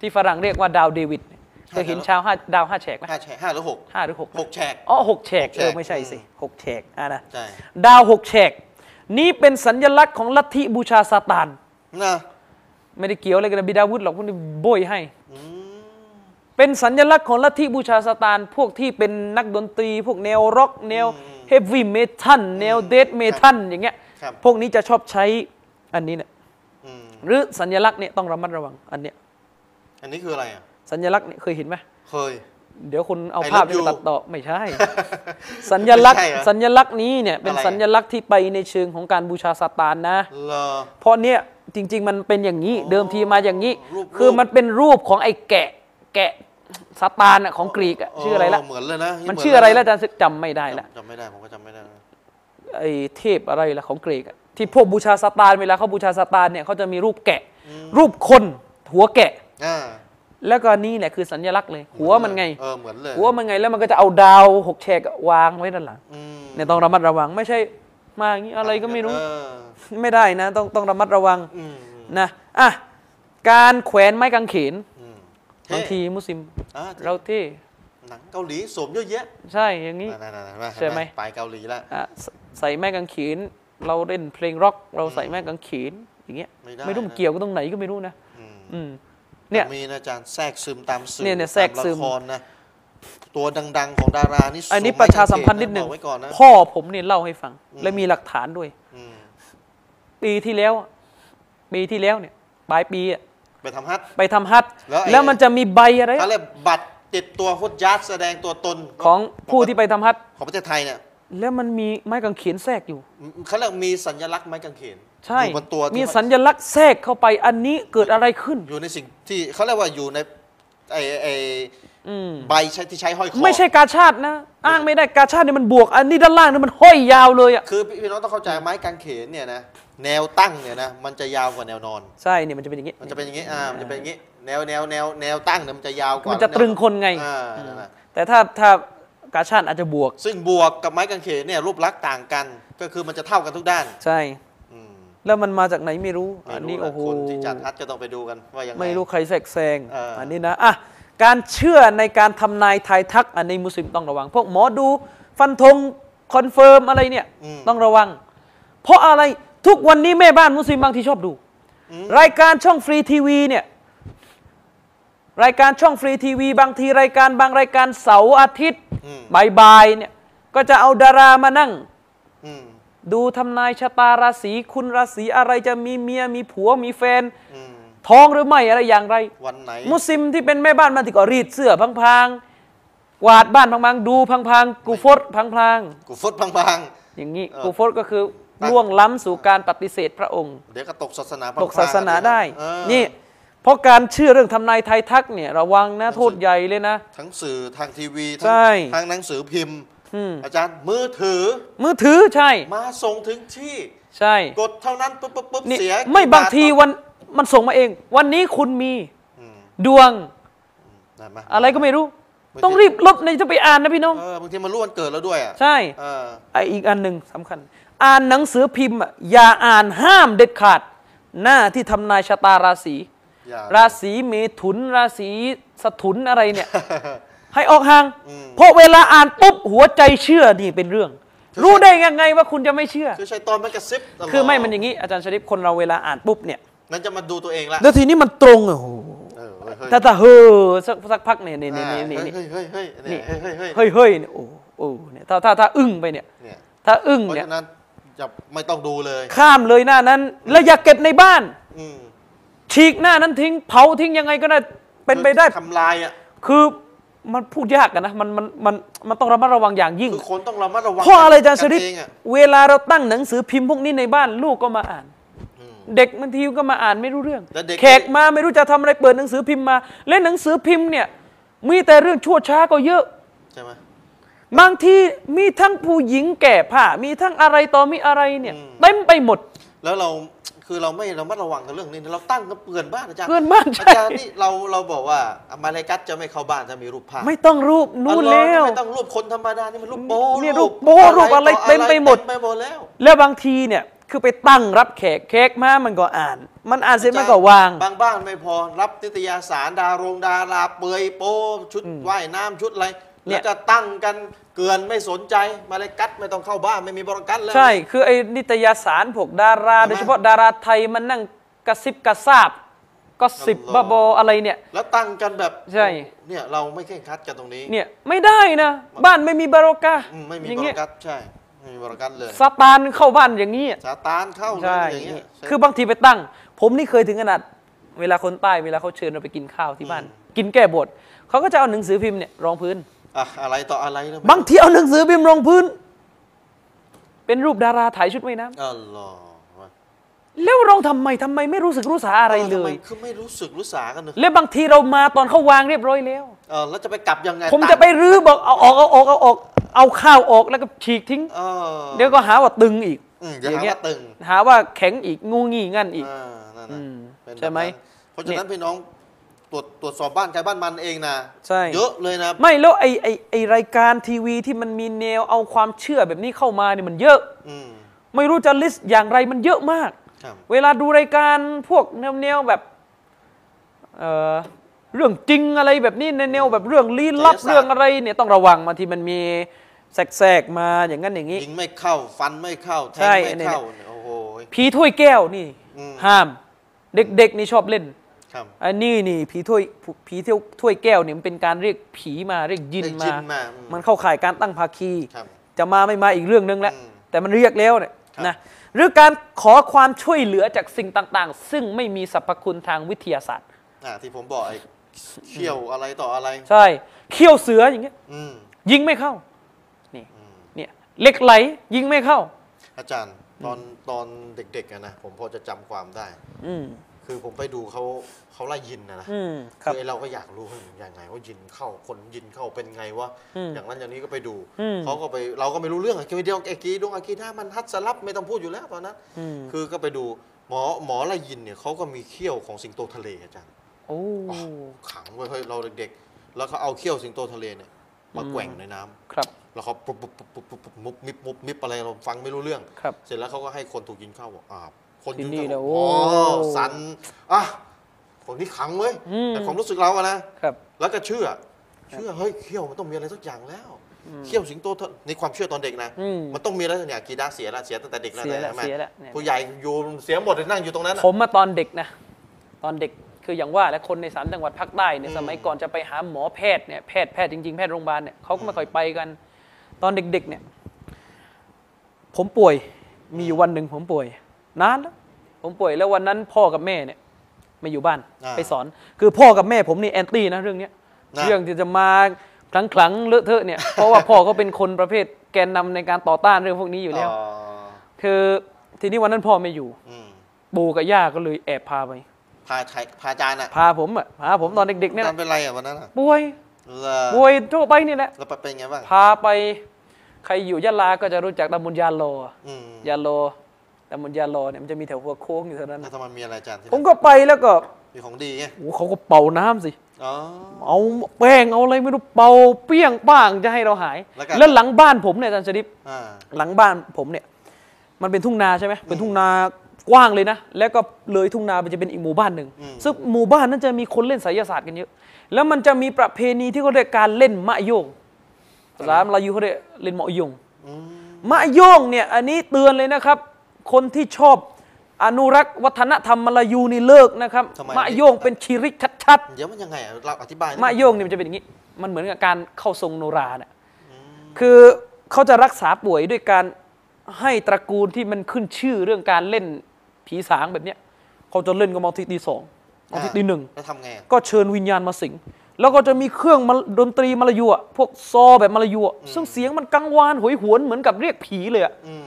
ที่ฝรั่งเรียกว่าดาวเดวิดเนี่ยเคยเห็นชาวห้าดาวห้าแฉกไหมห้าแฉกห้าหรือหกห้าหรือหกหกแฉกอ๋อหกแฉกหกแฉเอกอไม่ใช่สิอืมหกแฉกอะนะใช่ดาวหกแฉก นี้เป็นสัญลักษณ์ของลัทธิบูชาซาตานนะไม่ได้เกี่ยวอะไรกับนบีดาวุฒหรอกพวกนี้โบยให้อืมเป็นสัญลักษณ์ของลัทธิบูชาซาตานพวกที่เป็นนักดนตรี พวกแนวร็อกแนวเฮฟวี่เมทัลแนวเดธเมทัลอย่างเงี้ยครับพวกนี้จะชอบใช้อันนี้เนี่ยอืมหรือสัญลักษณ์เนี่ยต้องระมัดระวังอันเนี้ยอันนี้คืออะไรอะสัญลักษณ์เนี่ยเคยเห็นไหมเคย เดี๋ยวคุณเอา I ภาพ love นี้ you ไปตัดต่อไม่ใช่ สัญลักษณ์ไม่ใช่เหรอสัญลักษณ์นี้เนี่ยเป็นอะไรอะสัญลักษณ์ที่ไปในเชิงของการบูชาซาตานนะเหรอเพราะเนี่ยจริง ๆ มันเป็นอย่างนี้เดิมทีมาอย่างนี้รูปคือมันเป็นรูปของไอ้แกะแกะซาตานอะของกรีกอะชื่ออะไรละเหมือนเลยนะมันเหชื่ออะไรเยละอาจารย์ซึกจำไม่ได้ละจำจำไม่ได้ผมก็จำไม่ได้นะไอ้เทพอะไรล่ะของกรีกอะที่พวกบูชาซาตานเวลาเขาบูชาซาตานเนี่ยเขาจะมีรูปแกะ รูปคนหัวแกะอ่า แล้วก็นี่แหละคือสัญลักษณ์เลย หัวมันไง เออเหมือนเลยหัวมันไงแล้วมันก็จะเอาดาวหกแฉกวางไว้ด้านหลังอืมเนี่ยต้องระมัดระวัง ไม่ใช่มาอย่างนี้อะไรก็ไม่รู้ เออไม่ได้นะ ต้องต้องระมัดระวังอืมนะอะการแขวนไม้กางเขนอืมบางทีมุสลิม อ่าเราเท่หนังเกาหลีสวมเยอะแยะใช่อย่างนี้ นั่นๆๆๆใช่ไหม ไปเกาหลีแล้วอะใสใส่ไม้กางเขนเราเล่นเพลงร็อก เราใส่ไม้กางเขนอย่างเงี้ยไม่ได้รู้มันนะเกี่ยวกับตรงไหนก็ไม่รู้นะ อืม อืม เนี่ยมีนะอาจารย์แทรกซึมตามสื่อเนี่ยเนี่ยแทรกซึม ตาละครนะตัวดัง ๆ ของดารานี่อันนี้สวมประชาสัมพันธ์นิดหนึ่ง บอกไว้ก่อนนะ พ่อผมเนี่ยเล่าให้ฟังและมีหลักฐานด้วยอืมปีที่แล้วอะปีที่แล้วเนี่ยปลายปีอะไปทำฮัท ไปทำฮัทแล้วไอ้ แล้วมันจะมีใบอะไรเขาเรียกบัตรติดตัวฮุดยัดแสดงตัวตนของผู้ที่ไปทำฮัทของประเทศไทยเนี่ย แล้วมันมีไม้กางเขนแทรกอยู่ เขาเรียกมีสัญลักษณ์ไม้กางเขนใช่อยู่บนตัวที่มีสัญลักษณ์แทรกเข้าไปอันนี้เกิดอะไรขึ้น อยู่ในสิ่งที่เขาเรียกว่าอยู่ในไอไออืมใบใช้ที่ใช้ห้อยคอไม่ใช่กาชาตินะ อ้างไม่ได้กาชาติเนี่ยมันบวก อันนี้ด้านล่างเนี่ยมันห้อยยาวเลยอะคือพี่น้องต้องเข้าใจไม้กางเขนเนี่ยนะแนวตั้งเนี่ยนะมันจะยาวกว่าแนวนอน ใช่เนี่ยมันจะเป็นอย่างนี้มันจะเป็นอย่างนี้อ่ามันจะเป็นอย่างนี้ แนวแนวแนวแนวตั้งเนี่ยมันจะยาวกว่ามันจะตรึงคนไงอ่านั่นน่ะแต่ถ้าถ้า กาชาติอาจจะบวก ซึ่งบวกกับไม้กางเขนเนี่ยรูปลักษณ์ต่างกัน ก็คือมันจะเท่ากันทุกด้านใช่อืมแล้วมันมาจากไหนไม่รู้ไม่อันรู้นี้ละโอ้โหคนที่จัดฮัทก็ต้องไปดูกันว่ายังไงไม่รู้ใครแทรกแซงเอออัอันนี้นะอะการเชื่อในการทำนายทายทัก อันนี้มุสลิมต้องระวัง พวกหมอดูฟันธงคอนเฟิร์มอะไรเนี่ยต้องระวัง เพราะอะไรทุกวันนี้แม่บ้านมุสลิมบางทีชอบดู รายการช่องฟรีทีวีเนี่ย รายการช่องฟรีทีวี บางทีรายการบางรายการเสาร์อาทิตย์บ่ายๆเนี่ย ก็จะเอาดารามานั่งอืมดูทำนายชะตาราศีคุณราศีอะไรจะมีเมียมีผัวมีแฟนอืมท้องหรือไม่อะไรอย่างไร วันไหน มุสลิมที่เป็นแม่บ้านมาติก็รีดเสื้อพังๆกวาดบ้านพังๆดูพังๆกูฟดพังกูฟุตบางๆอย่างนี้เออกูฟดก็คือล่วงล้ำสู่การปฏิเสธพระองค์ๆเดี๋ยวก็ตกศาสนาตกศาสนาได้เออนี่ เพราะการเชื่อเรื่องทำนายไทายทักเนี่ยระวังนะโทษใหญ่เลยนะ ทั้งสื่อทางทีวีใช่ทั้งทางหนังสือพิมพ์อืมอาจารย์มือถือ มือถือใช่ มาส่งถึงที่ใช่ กดเท่านั้นปุ๊บปุ๊บปุ๊บนี่เสีย ไม่กี่บางทีต่อวันมันส่งมาเอง วันนี้คุณมีอืมดวงนั่นหมอะไรก็ไม่รู้บางทีต้องรีบลบในจะไปอ่านนะพี่น้องเออบางทีมันร่วนเกิดแล้วด้วยอะใช่เออไออีกอันหนึ่งสำคัญ อ่านหนังสือพิมพ์อะอย่าอ่านห้ามเด็ดขาด หน้าที่ทำนายชะตาราศีอย่า ราศีเมถุน ราศีสถุนอะไรเนี่ย ให้ออกห่างอืมเพราะเวลาอ่านปุ๊บหัวใจเชื่อนี่เป็นเรื่องคือรู้ได้ยังไงว่าคุณจะไม่เชื่อ คือใช้ตอนมันกระซิบตลดคือไม่มันอย่างนี้อาจารย์ชริปคนเราเวลาอ่านปุ๊บเนี่ย มันจะมาดูตัวเองละแล้วทีนี้มันตรงอะโอ้โหเออเฮ้ยเฮ้ยถ้าถ้าเฮ้อสักสักพักเนี่ยนี่นี่อ่านี่นี่เฮ้ยเฮ้ยเฮ้ยเฮ้ยนี่เฮ้ยเฮ้ยเฮ้ยเฮ้ยเฮ้ยเนี่ยโอ้โอ้เนี่ยถ้าถ้าถ้าอึ้งไปเนี่ยเนี่ยถ้าอึ้งเพราะเนี่ยฉะนั้นจะไม่ต้องดูเลย ข้ามเลยหน้านั้น แล้วอย่าเก็บในบ้านอืม ฉีกหน้านั้นทิ้ง เผาทิ้งยังไงก็ได้เป็นไปได้ทำลายอะคือมันพูดยากกันนะมันมันมันมันต้องระมัดระวังอย่างยิ่งคือคนต้องระมัดระวังเพราะอะไรอาจารย์ชริปกันเองอะเวลาเราตั้งหนังสือพิมพ์พวกนี้ในบ้านลูกก็มาอ่านอืมเด็กบางทีก็มาอ่านไม่รู้เรื่องแล้วเด็กแขกมาไม่รู้จะทำอะไรเปิดหนังสือพิมพ์มา เล่นหนังสือพิมพ์เนี่ย มีแต่เรื่องชั่วช้าก็เยอะใช่ไหมบางทีมีทั้งผู้หญิงแก่ผ้ามีทั้งอะไรต่อมีอะไรเนี่ยอืมเต็มไปหมด แล้วเรา คือเราไม่ระมัดระวังกับเรื่องนี้เราตั้งกับเปือนบ้านอาจารย์เพื่อนบ้านอาใช่จารย์นี่เราเราบอกว่ามาเลกัตจะไม่เข้าบ้านถ้ามีรูปภาพไม่ต้องรูปนู่นอัลลอฮ์แล้วไม่ต้องรูปคนธรรมดานี่มันรูปโป๊เนี่ยรูปโป๊รูปอะไรต่เต็มไปหมดเต็มไปหมดแล้ว แล้วบางทีเนี่ยคือไปตั้งรับแขกแขกมามันก็อ่าน มันอ่านเสร็จมันก็วาง บางบ้านไม่พอรับนิตยสารดารงดาราเปลือยโป๊ชุดว่ายน้ำชุดอะไรเนี่แล้ยวก็ตั้งกัน เกลือนไม่สนใจมาเลกัตไม่ต้องเข้าบ้านไม่มีบริกัตแล้วใช่ คือไอ้นิตยสารพวกดาราใช่ไหมโดยเฉพาะดาราไทยมันนั่งกระซิบกระซาบก็สิบอัลลอฮ์บ้าบออะไรเนี่ย แล้วตั้งกันแบบใช่เนี่ยเราไม่เคร่งครัดกันตรงนี้เนี่ยไม่ได้นะ บ้านไม่มีบารอกาอืมไม่มีอย่างบเงี้ริยกัตใช่ไม่มีบริกัตเลยซาตานเข้าบ้านอย่างนี้ซาตานเข้าเลยใช่อย่างเงี้ยคือบางทีไปตั้ง ผมนี่เคยถึงขนาดเวลาคนใต้เวลาเขาเชิญเราไปกินข้าวที่บ้าน กินแก้บทเขาก็จะเอาหนังสือพิมพ์เนี่ยรองพื้น อะอะไรต่ออะไรแล้วบางทีเอาหนังสือพิมพ์รองพื้น เป็นรูปดาราถ่ายชุดว่ายน้ำอัลลอฮ์แล้วรองทำไมทำไมไม่รู้สึกรู้สาอะไรเลทำไมย คือไม่รู้สึกรู้สากันเนอะแล้วบางทีเรามาตอนเขาวางเรียบร้อยแล้ว เออแล้วจะไปกลับยังไงผมจะไปรื้อบอกเอาออกเอาออกเอาออกเอาข้าวออกแล้วก็ฉีกทิ้ง เออเดี๋ยวก็หาว่าตึงอีก อืมเดี๋ยวหาว่าตึงหาว่าแข็งอีกงูงี้งั้นอีก อ่านั่นอืน่ะมเป็นแบบใช่ไหมนั้นเพราะฉะนั้นพี่น้องต รวจตรวจสอบบ้านใครบ้านมันเองนะใช่เยอะเลยนะไม่แล้วไอไอไอรายการทีวีที่มันมีแนวเอาความเชื่อแบบนี้เข้ามาเนี่ยมันเยอะอืมไม่รู้จะลิสต์อย่างไรมันเยอะมากครับเวลาดูรายการพวกแนวแนวแบบเอ่อเรื่องจริงอะไรแบบนี้ในแนวแบบเรื่องลี้ลับเรื่องอะไรเนี่ยต้องระวังบางทีมันมีแทรกๆมาอย่างนั้นอย่างนี้ยิงไม่เข้าฟันไม่เข้าแทใช่งไม่เนี่ยเข้าโอ้โหผีถ้วยแก้วนี่อืมห้าม เด็กๆนี่ชอบเล่นครับ อันนี้นี่ผีถ้วยผีเที่ยวถ้วยแก้วเนี่ยมันเป็นการเรียกผีมาเรียกยินเรียกมายินมาอืมมันเข้าข่ายการตั้งภาคีครับจะมาไม่มาอีกเรื่องนึงแล้วอืมแต่มันเรียกแล้วเนี่ยครับนะหรือการขอความช่วยเหลือจากสิ่งต่าง ๆ ซึ่งไม่มีสรรพคุณทางวิทยาศาสตร์อ่าที่ผมบอกไอ้เขี้ยวอะไรต่ออะไร ใช่เขี้ยวเสืออย่างเงี้ยอืมยิงไม่เข้านี่เนี่ยเหล็กไหลยิงไม่เข้า อาจารย์ตอนตอนเด็กๆอะนะผมพอจะจำความได้ อืม คือผมไปดูเขาเขาไล่ยินนะนะอืมครับ คือไอ้เราก็อยากรู้ว่าอย่างไง ว่ายินเข้าคนยินเข้าเป็นไงวะอืมอย่างนั้นอย่างนี้ก็ไปดูอืม เขาก็ไปเราก็ไม่รู้เรื่องอะกีเดียวไอ้กีดงอากีด้ามันฮัดสลับไม่ต้องพูดอยู่แล้วตอนนั้นอืมคือก็ไปดูหมอหมอไล่ยินเนี่ยเขาก็มีเขี้ยวของสิงโตทะเลอาจารย์ โอ้ ขังไว้เฮ้ยเราเด็กๆ แล้วเขาเอาเขี้ยวสิงโตทะเลเนี่ยมาแกว่งในน้ำครับแล้วเขาปุ๊บปุ๊บปุ๊บปุ๊บปุ๊บปุ๊บมุบมิบมุบมิบอะไรเราฟังไม่รู้เรื่อง ครับ เสร็จแล้วเขาก็ให้คนถูกยิงเข้าบอกอ่า คนที่ยิงนี่เข้านะโอ้โอ้สันอะคนที่ขังเว้ยอืมแต่ความรู้สึกเราอะนะครับแล้วก็เชื่อ เชื่อเฮ้ยเขี้ยวมันต้องมีอะไรสักอย่างแล้วเขี้ยวสิงโตทะในความเชื่อตอนเด็กนะอืมมันต้องมีอะไรสักอย่างกีดาเสียละเสียตั้งแต่เด็กแล้วเสียละใช่ไหมเสียละเนี่ยผู้ใหญ่อยู่เสียหมดเลยนั่งอยู่ตรงนั้นอะผมมาตอนเด็กนะ ตอนเด็กคืออย่างว่าและคนในสามจังหวัดภาคใต้เนี่ยอืมสมัยก่อนจะไปหาหมอแพทย์เนี่ยแพทย์แพทย์จริงๆ แพทย์โรงพยาบาลเนี่ยเขาก็ไม่ค่อยไปกันตอนเด็กๆเนี่ย ผมป่วยมีอยู่วันหนึ่งผมป่วย นานแล้วผมป่วยแล้ววันนั้นพ่อกับแม่เนี่ยไม่อยู่บ้านอ่าไปสอน คือพ่อกับแม่ผมนี่แอนตี้นะเรื่องเนี้ยนะเรื่องที่จะมาคลังคลังๆเลอะเทอะเนี่ยเพราะว่าพ่อเขาเป็นคนประเภทแกนนำในการต่อต้านเรื่องพวกนี้อยู่แล้วอ๋อคือทีนี้วันนั้นพ่อไม่อยู่อืมปู่กับย่าก็เลยแอบพาไปพาใครพาอาจารย์อะพาผมอะพาผมตอนเด็กๆเนี่ยอาจารย์เป็นไรอะวันนั้นอะป่วยเหรอป่วยทั่วไปนี่แหละแล้วเป็นไงบ้างพาไป ใครอยู่ยะลาก็จะรู้จักตำบลยาโลอืมยาโล ตำบลยาโลเนี่ยมันจะมีแถวหัวโค้งอยู่เท่านั้นแล้วทำไมมีอะไรอาจารย์ที่ผมก็ไปแล้วก็มีของดีไงโอ้เขาก็เป่าน้ำสิ อ๋อ เอาแป้งเอาอะไรไม่รู้เป่าเปี้ยงป้างจะให้เราหาย แล้วก็ แล้วหลังบ้านผมเนี่ยอาจารย์ชริป อ่า หลังบ้านผมเนี่ย มันเป็นทุ่งนาใช่ไหมเป็นทุ่งนากว้างเลยนะ แล้วก็เลยทุ่งนาไปจะเป็นอีกหมู่บ้านหนึ่งอืม ซึ่งหมู่บ้านนั้นจะมีคนเล่นไสยศาสตร์กันเยอะ แล้วมันจะมีประเพณีที่เขาเรียกการเล่นมะโยงภาษาลายูเขาเรียกเล่นมะโยงอืมมะโยงเนี่ยอันนี้เตือนเลยนะครับ คนที่ชอบอนุรักษ์วัฒนธรรมมาลายูนี่เลิกนะครับทำไม มะโยงเป็นชีริกชัดเดี๋ยวมันยังไงอะเราอธิบายหน่อยๆมะโยงนี่มันจะเป็นอย่างนี้ มันเหมือนกับการเข้าทรงโนราเนี่ยคือเขาจะรักษาป่วยด้วยการให้ตระกูลที่มันขึ้นชื่อเรื่องการเล่นผีสางแบบเนี้ยเขาจะเล่นกันมาทีตีสองมาทีตีหนึ่ง แล้วทำไงอะ ก็เชิญวิญญาณมาสิง แล้วก็จะมีเครื่องมาดนตรีมาลายูอะพวกซอแบบมาลายูอะซึ่งเสียงมันกังวานโหยหวนเหมือนกับเรียกผีเลยอะอืม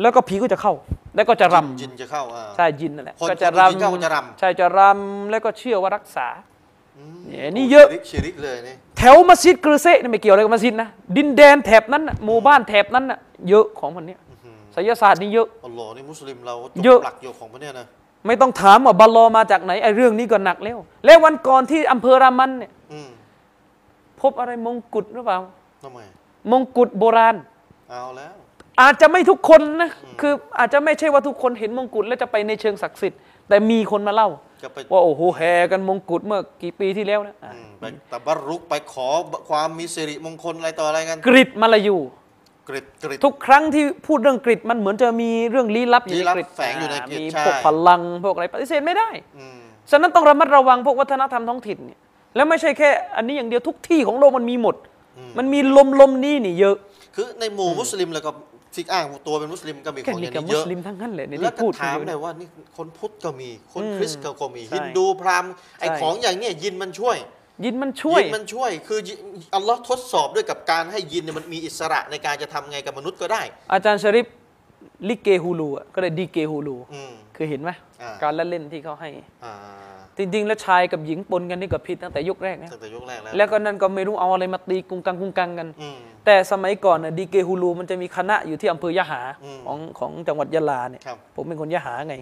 แล้วก็ผีก็จะเข้า แล้วก็จะรำจินจะเข้าอ่าใช่ยินนั่นแหละคนก็จะคนที่เข้าก็จะรำใช่จะรำแล้วก็เชื่อว่ารักษาอืมเนี่ยนี่เยอะชิริกชิริกเลยนี่แถวมัสยิดกรือเซะนี่ไม่เกี่ยวอะไรกับมัสยิดนะดินแดนแถบนั้นน่ะหมู่บ้านแถบนั้นน่ะเยอะของมันเนี้ยไสยศาสตร์นี่เยอะอัลลอฮ์นี่มุสลิมเราจเยอะบหลักโยกของพวกเนี้ยนะไม่ต้องถามว่าบัลลอมาจากไหนไอ้เรื่องนี้ก็หนักแล้ว แล้ววันก่อนที่อำเภอรามันเนี่ยอืมพบอะไรมงกุฎหรือเปล่าทำไมมงกุฎโบราณเอาแล้ว อาจจะไม่ทุกคนนะคืออาจจะไม่ใช่ว่าทุกคนเห็นมงกุฎแล้วจะไปในเชิงศักดิ์สิทธิ์แต่มีคนมาเล่าจะไปว่าโอ้โหแห่กันมงกุฎเมื่อกี่ปีที่แล้วนะอะอืมไปตะบัรุกไปขอความมีสิริมงคลอะไรต่ออะไรกัน กริดมาลายูกริดกริดทุกครั้งที่พูดเรื่องกริดมันเหมือนจะมีเรื่องลี้ลับอยู่ลี้ในลับกริดแฝงอยู่ในกริดมีใช่พวกพลังพวกอะไรปฏิเสธไม่ได้อืมฉะนั้นต้องระมัดระวังพวกวัฒนธรรมท้องถิ่นเนี่ยแล้วไม่ใช่แค่ อันนี้อย่างเดียวทุกที่ของโลกมันมีหมด มันมีลมลมๆนี่นี่เยอะ คือในหมู่มุสลิมแล้วก็ ที่อ้างตัวเป็นมุสลิมก็มีขแค่องอนี้ย่างกับนี้มุเยสอะลิมทั้งนั้นเลยในแล้วที่ก็พูดถามเยอะเลยว่านี่คนพุทธก็มี คนอืมคริสต์ก็มีใช่ฮินดูพราหมณ์ไอ้ใช่ของอย่างเนี้ยยินมันช่วย ยินมันช่วยยินมันช่วย คือยิอัลลอฮ์ทดสอบด้วยกับการให้ยินเนี่ยมันมีอิสระในการจะทำไงกับมนุษย์ก็ได้ อาจารย์ชริปลิเกฮูลูอะก็เลยดีเกฮูลูอืมคือเห็นไหมอ่าการละเล่นที่เขาให้อ่า จริงๆ แล้วชายกับหญิงปนกันนี่ก็ผิดตั้งแต่ยุคแรกนะตั้งแต่ยุคแรกแล้วแล้วก็นั่นก็ไม่รู้เอาอะไรมาตีกุงกังกุงกังกันอืมแต่สมัยก่อนน่ะดีเกฮูลูมันจะมีคณะอยู่ที่อำเภอยะหาอืมของของจังหวัดยะลาเนี่ยครับผมเป็นคนยะหาไง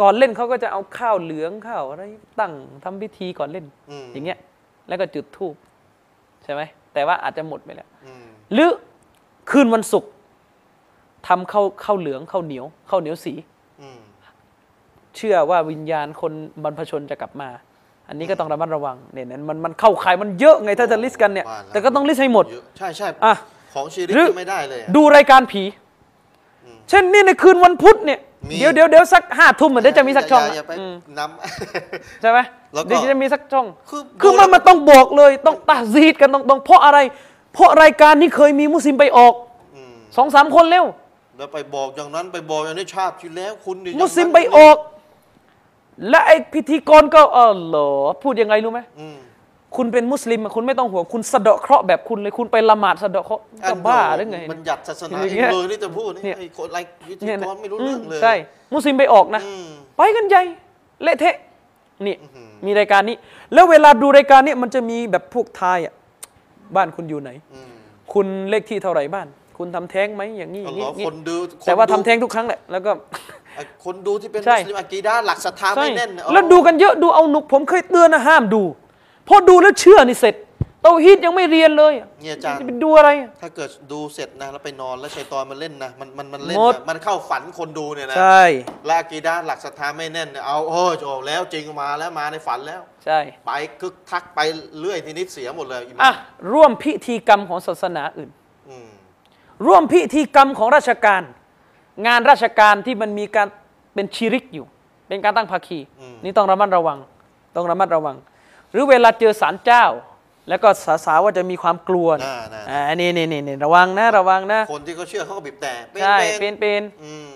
ก่อนเล่นเขาก็จะเอาข้าวเหลืองข้าวอะไรตั้งทำพิธีก่อนเล่นอืมอย่างเงี้ย แล้วก็จุดธูปใช่ไหมแต่ว่าอาจจะหมดไปแล้วอืมหรือคืนวันศุกร์ทำข้าวข้าวเหลืองข้าวเหนียวข้าวเหนียวสีอืม เชื่อว่าวิญญาณคนบรรพชนจะกลับมา อันนี้ก็ต้องระมัดระวังเนี่ยนั้นมันมันเข้าข่ายมันเยอะไงถ้าจะลิสต์กันเนี่ยว่าแล้วแต่ก็ต้องลิสต์ให้หมดเยอะใช่ใช่อะของชีริกหรือก็ไม่ได้เลยอะดูรายการผี เช่นนี่ในคืนวันพุธเนี่ยมีเดี๋ยวเดี๋ยวเดี๋ยวสักห้าทุ่มเดี๋ยวจะมีสักช่องย่าอย่าไปอืมนใช่ไหมแล้วก็เดี๋ยวจะมีสักช่อง คือคือดูมันแล้วมันต้องบอกเลย ต้องตาซีดกันต้องต้องเพราะอะไร เพราะรายการนี้เคยมีมุสลิมไปออกำอืมสองสามคนเร็วแล้วไปบอกอย่างนั้นไปบอกอย่างนี้ชาติที่แล้วคุณนี่มุสลิมอย่างนั้นไปออก และไอพิธีกรก็เออเหรอพูดยังไงรู้ไหมอืมคุณเป็นมุสลิมอะคุณไม่ต้องห่วงคุณสะเดาะเคราะห์แบบคุณเลยคุณไปละหมาดสะเดาะเคราะห์จะบ้าหรือไงมันหยัดศาสนาอย่างเอเงี้งยเลยนี่จะพูดนี่เนี่ยไอ้คนอะไรวิธีเนี่ยกรไม่รู้เรื่องเลยใช่มุสลิมไปออกนะอืมไปกันใหญ่เละเทะนี่มีรายการนี้ แล้วเวลาดูรายการนี้มันจะมีแบบพวกทายอะบ้านคุณอยู่ไหนอืมคุณเลขที่เท่าไหร่บ้าน คุณทำแท้งไหมอย่างนี้อเอาย่างเหรนี้อคนดูคนแต่ว่าทำดูแท้งทุกครั้งแหละแล้วก็ไอ้ คนดูที่เป็นใช่ มุสลิมอากีดาหลักศรัทธาใช่ไม่แน่นเอาแล้วดูกันเยอะดูเอาหนุกผมเคยเตือนนะห้ามดูเพราะดูแล้วเชื่อนี่เสร็จเตาฮีดยังไม่เรียนเลยอะเนี่ยอาจารย์ จะไปดูอะไรอะถ้าเกิดดูเสร็จนะแล้วไปนอนแล้วชัยตอนมันเล่นนะมันมันมันเล่นหมด นะมันเข้าฝันคนดูเนี่ยนะใช่และอากีดาหลักศรัทธาไม่แน่นเนี่ยเอาโอ้ยโอ้แล้วจริงมาแล้วมาในฝันแล้ว ใช่ ไปคึกทักไปเรื่อยทีนี้เสียหมดเลยอิหอะมามร่วมพิธีกรรมของศาสนาอื่น อืมร่วมพิธีกรรมของราชการ งานราชการที่มันมีการเป็นชิริกอยู่ เป็นการตั้งภาคี นี่ต้องระมัดระวัง ต้องระมัดระวัง หรือเวลาเจอศาลเจ้า แล้วก็สาสาวว่าจะมีความกลัวน่าน่าอ่านี่นี่นี่นี่ระวังนะระวังนะ คนที่เขาเชื่อเขาก็บีบแต่เป็นใช่เป็เป็นนเป็นอืม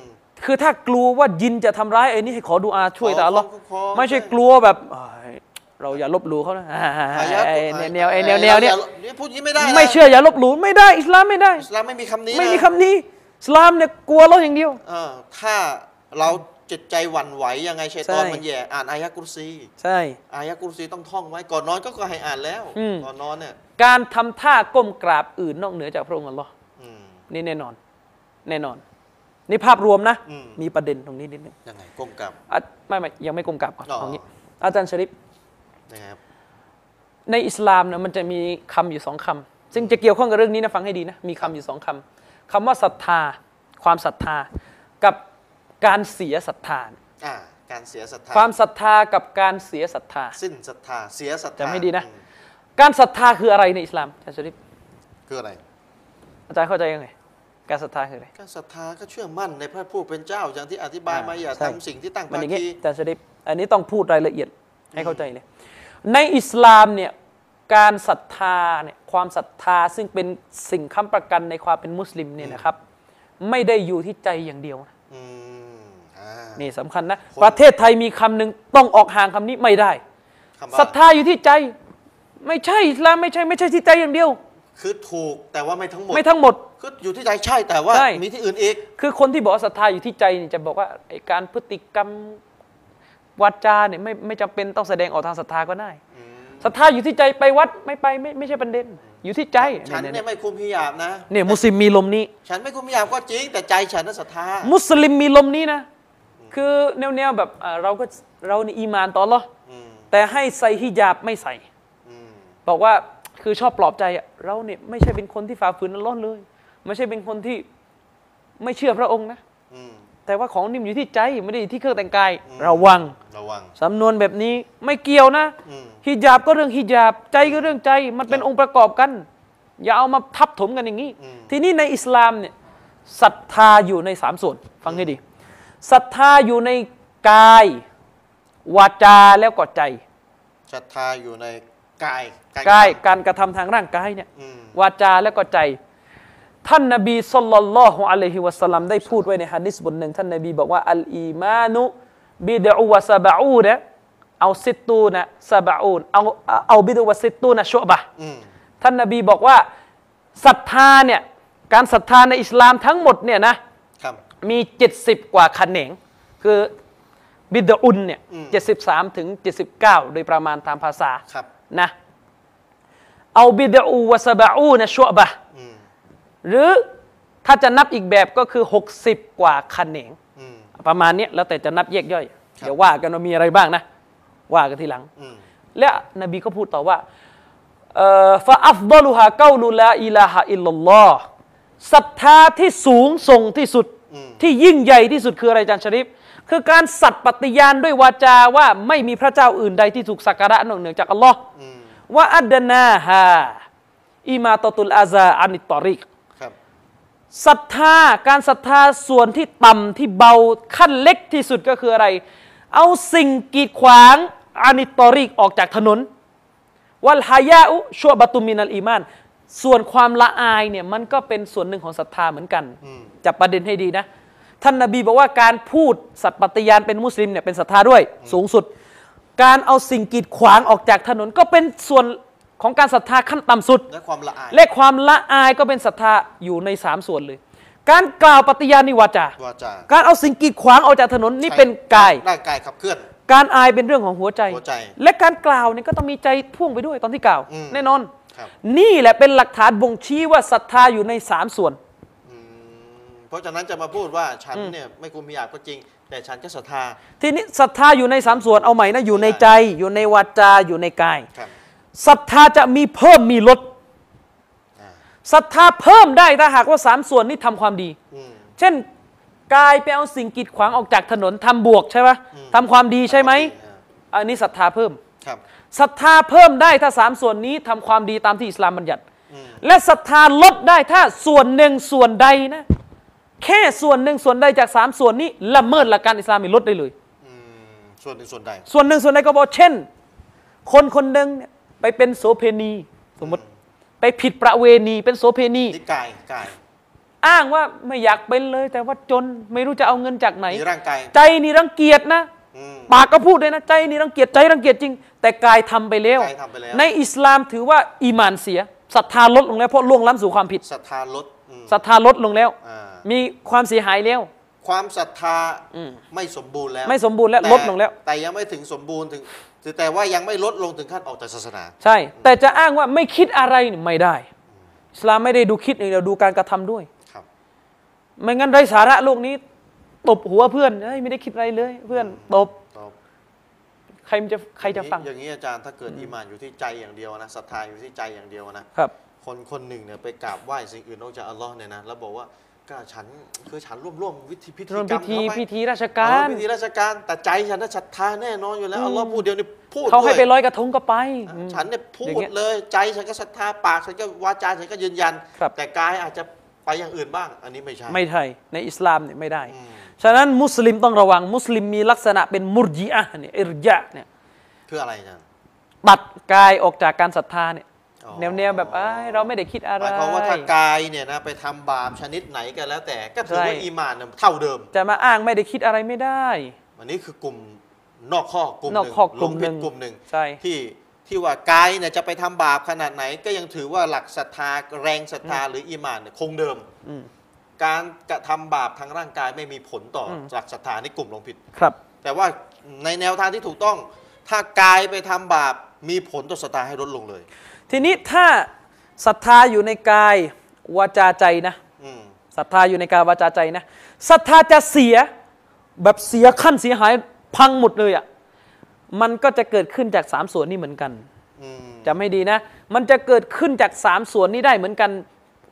คือถ้ากลัวว่ายินจะทำร้ายไอ้นี่ให้ขอดูอาช่วยขอแต่อัลลอฮ์ขอขอไม่ใช่กลัวแบบเอ้ยเราอย่าลบหลู่เขานะอ่าอายะไอ้อ่าแนวไอ้แนวแนวเนี้ยนี่พูดอยางนี้ไม่ได้นะไม่เชื่ออย่าลบหลู่ไม่ได้ อิสลามไม่ได้ อิสลามไม่มีคำนี้ ไม่มีนะคำนี้อิ สลามเนี่ยกลัวเราอย่างเดียวเออถ้าเราจิตใจหวั่นไหวยังไงชัยตอนใช่มันแย่อ่านอายะกุรซีใช่อายะกุรซีต้องท่องไว้ก่อนนอนก็ก็ให้อ่านแล้วอืมก่อนนอนเนี่ยการทำท่าก้มกราบอื่นนอกเหนือจากพระองค์อัลลอฮ์อืมนี่แน่นอน แน่นอน นี่ภาพรวมนะอืมมีประเด็นตรงนี้นิดนึงยังไงก้มกลับอะไม่ไม่ยังไม่ก้มกราบก่อนอ๋อเอางี้อาจารย์ชริปนะครับในอิสลามเนี่ยมันจะมีคำอยู่สองคำซึ่งจะเกี่ยวข้องกับเรื่องนี้นะฟังให้ดีนะมีคำอยู่สองคำ คำว่าศรัทธา ความศรัทธา กับการเสียศรัทธาอ่าการเสียศรัทธา ความศรัทธากับการเสียศรัทธา สิ้นศรัทธา เสียศรัทธาจำให้ดีนะอืมการศรัทธาคืออะไรในอิสลามอาจารย์ชริปคืออะไร อาจารย์เข้าใจยังไง การศรัทธาคืออะไรก็ศรัทธาก็เชื่อมั่นในพระผู้เป็นเจ้าอย่างที่อธิบายมาอย่าใช่ทำสิ่งที่ตั้งมันภาอย่างงี้คีอาจารย์ชริปอันนี้ต้องพูดรายละเอียดให้เข้าใจเลย ในอิสลามเนี่ย การศรัทธาเนี่ย ความศรัทธาซึ่งเป็นสิ่งค้ำประกันในความเป็นมุสลิมเนี่ยนะครับ ไม่ได้อยู่ที่ใจอย่างเดียวนะอืมอ่านี่สำคัญนะคนประเทศไทยมีคำหนึ่งต้องออกห่างคำนี้ไม่ได้คำว่าศรัทธาอยู่ที่ใจ ไม่ใช่อิสลามไม่ใช่ไม่ใช่ที่ใจอย่างเดียว คือถูกแต่ว่าไม่ทั้งหมด ไม่ทั้งหมดคืออยู่ที่ใจใช่แต่ว่าใช่มีที่อื่นอีก คือคนที่บอกว่าศรัทธาอยู่ที่ใจนี่จะบอกว่าไอ้การพฤติกรรมวาจาเนี่ยไม่ไม่จำเป็นต้องแสดงออกทางศรัทธาก็ได้ ศรัทธาอยู่ที่ใจไปวัดไม่ไปไม่ไม่ใช่ประเด็น อยู่ที่ใจฉันเนี่ยเนี่ยไม่คุมพิยาบนะเนี่ยมุสลิมมีลมนี้ ฉันไม่คุมพิยาบก็จริงแต่ใจฉันน่ะศรัทธามุสลิมมีลมนี้นะ คือแนวๆแบบอ่าเราก็เรานี่อีมานต่ออัลเลอฮ์อืมแต่ให้ใส่ฮิญาบไม่ใส่อืมบอกว่าคือชอบปลอบใจอะเราเนี่ยไม่ใช่เป็นคนที่ฝ่าฝืนอัลเลอฮ์เลย ไม่ใช่เป็นคนที่ไม่เชื่อพระองค์นะอืม แต่ว่าของนี่มันอยู่ที่ใจไม่ได้อยู่ที่เครื่องแต่งกาย ระวังระวังสำนวนแบบนี้ไม่เกี่ยวนะอืมฮิญาบก็เรื่องฮิญาบใจก็เรื่องใจ มันเป็นองค์ประกอบกัน อย่าเอามาทับถมกันอย่างนี้ ทีนี้ในอิสลามเนี่ยศรัทธาอยู่ในสามส่วน ฟังให้ดีศรัทธาอยู่ในกาย วาจาแล้วก็ใจศรัทธาอยู่ในกายกายการกระทำทางร่างกายเนี่ยอืมวาจาแล้วก็ใจ ท่านนบีสุลลัลลอฮุอะลัยฮิวะสัลลัมได้พูดไว้ในฮะดิษบทหนึ่งท่านนบีบอกว่าอัลอีมานุบิดอุวะซาบะอูนะเอาซิตตูนะซาบะอูนเอาเอาบิดอุวะซิตตูนะชุบะห์อืมท่านนบีบอกว่าศรัทธาเนี่ยการศรัทธาในอิสลามทั้งหมดเนี่ยนะครับมี70กว่าแขนงคือบิดอุนเนี่ยอืมเจ็ดสิบสามถึงเจ็ดสิบเก้าโดยประมาณตามภาษาครับนะเอาบิดอูวะซาบะอูนะชุบะ ห์อืมหรือถ้าจะนับอีกแบบก็คือ 60 กว่าแขนงอืมประมาณเนี้ยแล้วแต่จะนับแยกย่อยครับเดี๋ยวว่ากันว่ามีอะไรบ้างนะ ว่ากันทีหลังอืมและนบีก็พูดต่อว่าفأفضلها قول لا إله إلا الله ศรัทธาที่สูงส่งที่สุดอืมที่ยิ่งใหญ่ที่สุดคืออะไรอาจารย์ชริฟคือการสัตย์ปฏิญาณด้วยวาจาว่าไม่มีพระเจ้าอื่นใดที่ถูกสักการะนอกเหนือจากอัลลอฮ์อืมوأدناها إماطة الأذى عن الطريق ครับ ศรัทธาการศรัทธาส่วนที่ต่ำที่เบาขั้นเล็กที่สุดก็คืออะไร เอาสิ่งกีดขวางعن الطريق ออกจากถนน والحياء شعبة من الإيمان ส่วนความละอายเนี่ยมันก็เป็นส่วนหนึ่งของศรัทธาเหมือนกันอืมจับประเด็นให้ดีนะ ท่านนาบีบอกว่าการพูดสัตย์ปฏิญาณเป็นมุสลิมเนี่ยเป็นศรัทธาด้วย สูงสุด การเอาสิ่งกีดขวางออกจากถนนก็เป็นส่วน ของการศรัทธาขั้นต่ำสุด และความละอายและความละอายก็เป็นศรัทธาอยู่ในสามส่วนเลย การกล่าวปฏิญาณนิวาจา วาจาการเอาสิ่งกีดขวางออกจากถนนนี่เป็นกาย ร่างกายขับเคลื่อน การอายเป็นเรื่องของหัวใจ หัวใจและการกล่าวเนี่ยก็ต้องมีใจพ่วงไปด้วยตอนที่กล่าว อืม แน่นอน ครับนี่แหละเป็นหลักฐานบ่งชี้ว่าศรัทธาอยู่ในสามส่วน อืมเพราะฉะนั้นจะมาพูดว่าฉันเนี่ยไม่คุมพิยาบก็จริง แต่ฉันก็ศรัทธา ทีนี้ศรัทธาอยู่ในสามส่วนเอาใหม่นะอยู่ในใจ อยู่ในวาจาอยู่ในกาย ครับ ศรัทธาจะมีเพิ่มมีลดอ่าศรัทธาเพิ่มได้ถ้าหากว่าสามส่วนนี้ทำความดีอืมเช่นกายไปเอาสิ่งกีดขวางออกจากถนนทำบวกใช่ไหมทำความดีใช่ไหมอ่าอันนี้ศรัทธาเพิ่มครับศรัทธาเพิ่มได้ถ้าสามส่วนนี้ทำความดีตามที่อิสลามบัญญัติอืมและศรัทธาลดได้ถ้าส่วนหนึ่งส่วนใดนะ แค่ส่วนหนึ่งส่วนใดจากสามส่วนนี้ละเมิดหลักการอิสลามมีลดได้เลยอืมส่วนหนึ่งส่วนใด ส่วนหนึ่งส่วนใดก็บอกเช่น คนคนหนึ่งเนี่ย ไปเป็นโสเพณี สมมติไปผิดประเวณีเป็นโสเพณีนี่กายกาย อ้างว่าไม่อยากเป็นเลย แต่ว่าจนไม่รู้จะเอาเงินจากไหนมีร่างกายใจนี่รังเกียจนะอืม ปากก็พูดเลยนะ ใจนี่รังเกียจใจรังเกียจจริง แต่กายทำไปแล้ว กายทำไปแล้ว ในอิสลามถือว่าอีหมานเสียศรัทธาลดลงแล้วเพราะล่วงล้ำสู่ความผิดศรัทธาลดอืมศรัทธาลดลงแล้ว อ่ามีความเสียหายแล้ว ความศรัทธาไม่สมบูรณ์แล้วไม่สมบูรณ์และต่ลดลงแล้ว แต่ยังไม่ถึงสมบูรณ์ถึง แต่ว่ายังไม่ลดลงถึงขั้นออกจากศาสนา ใช่ แต่จะอ้างว่าไม่คิดอะไรนี่ไม่ได้อิสลามไม่ได้ดูคิดอย่างเดียวดูการกระทำด้วยครับไม่งั้นไร้สาระโลกนี้ ตบหัวเพื่อนเฮ้ยไม่ได้คิดอะไรเลย เพื่อนตบตอบใครมันจะใครจะฟัง อย่างนี้อาจารย์ถ้าเกิดอีหมานอยู่ที่ใจอย่างเดียวนะศรัทธาอยู่ที่ใจอย่างเดียวนะครับ คนคนหนึ่งเนี่ยไปกราบไหว้สิ่งอื่นนอกจากอัลลอฮ์เนี่ยนะแล้วบอกว่า ก็ฉันคือฉันร่วมร่วมวิธีพิธีร่วมกรพิรมธีเข้าไปพิธีราชเอการอพิธีราชการแต่ใจฉันน่ะศรัทธาแน่นอนอยู่แล้วอัลลอฮ์พูดเดียวนี่พูดเขาให้ด้วยไปลอยกระทงก็ไปอืม ฉันเนี่ยพูอย่าดงเงี้ยเลย ใจฉันก็ศรัทธาปากฉันก็วาจาฉันก็ยืนยัน ครับ แต่กายอาจจะไปอย่างอื่นบ้าง อันนี้ไม่ใช่ ไม่ใช่ในอิสลามเนี่ยไม่ได้อืมฉะนั้นมุสลิมต้องระวังมุสลิมมีลักษณะเป็นมุรจิอะห์เนี่ยอิรยะห์เนี่ยคืออะไรอาจารย์ตัดกายออกจากการศรัทธาเนี่ยอ๋อ แนวแนวๆแบบเอ้ยเราไม่ได้คิดอะหไรมายความว่าถ้ากายเนี่ยนะไปทำบาปชนิดไหนก็แล้วแต่ก็ถือว่าใช่อีหมานเนี่ยเท่าเดิม จะมาอ้างไม่ได้คิดอะไรไม่ได้ อันนี้คือกลุ่มนอกข้อกลุ่มหนอกนึ่งข้อกลุ่มลงหนึ่ผิดงกลุ่มหนึ่งใช่ที่ที่ว่ากายเนี่ยจะไปทำบาปขนาดไหน ก็ยังถือว่าหลักศรัทธาแรงศรัทธาหรืออีหมานเนี่ยคงเดิมอืมการกระทำบาปทางร่างกายไม่มีผลต่ออมหลักศรัทธานี่กลุ่มลงผิดครับ แต่ว่าในแนวทางที่ถูกต้อง ถ้ากายไปทำบาปมีผลต่อศรัทธาให้ลดลงเลย ทีนี้ถ้าศรัทธาอยู่ในกายวาจาใจนะอืมศรัทธาอยู่ในกายวาจาใจนะศรัทธาจะเสียแบบเสียขั้นเสียหายพังหมดเลยอะ่ะมันก็จะเกิดขึ้นจากสามส่วนนี้เหมือนกันอืมจำให้ดีนะ มันจะเกิดขึ้นจากสามส่วนนี้ได้เหมือนกัน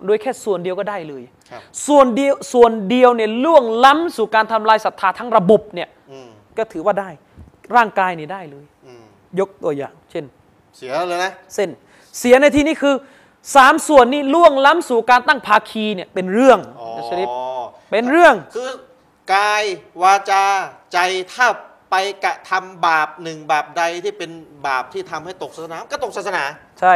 โดยแค่ส่วนเดียวก็ได้เลยครับส่วนเดียวส่วนเดียวเนี่ยล่วงล้ำสู่การทำลายศรัทธาทั้งระบบเนี่ยอืมก็ถือว่าได้ร่างกายนี่ได้เลยอืมยกตัวอย่าง เช่น เสียเลยนะเส้น เสียในที่นี้คือสามส่วนนี้ล่วงล้ำสู่การตั้งภาคีเนี่ยเป็นเรื่องอ๋อนะชริฟเป็นเรื่องคือกายวาจาใจถ้าไปกระทำบาปหนึ่งบาปใดที่เป็นบาปที่ทำให้ตกศาสนาก็ตกศาสนา ใช่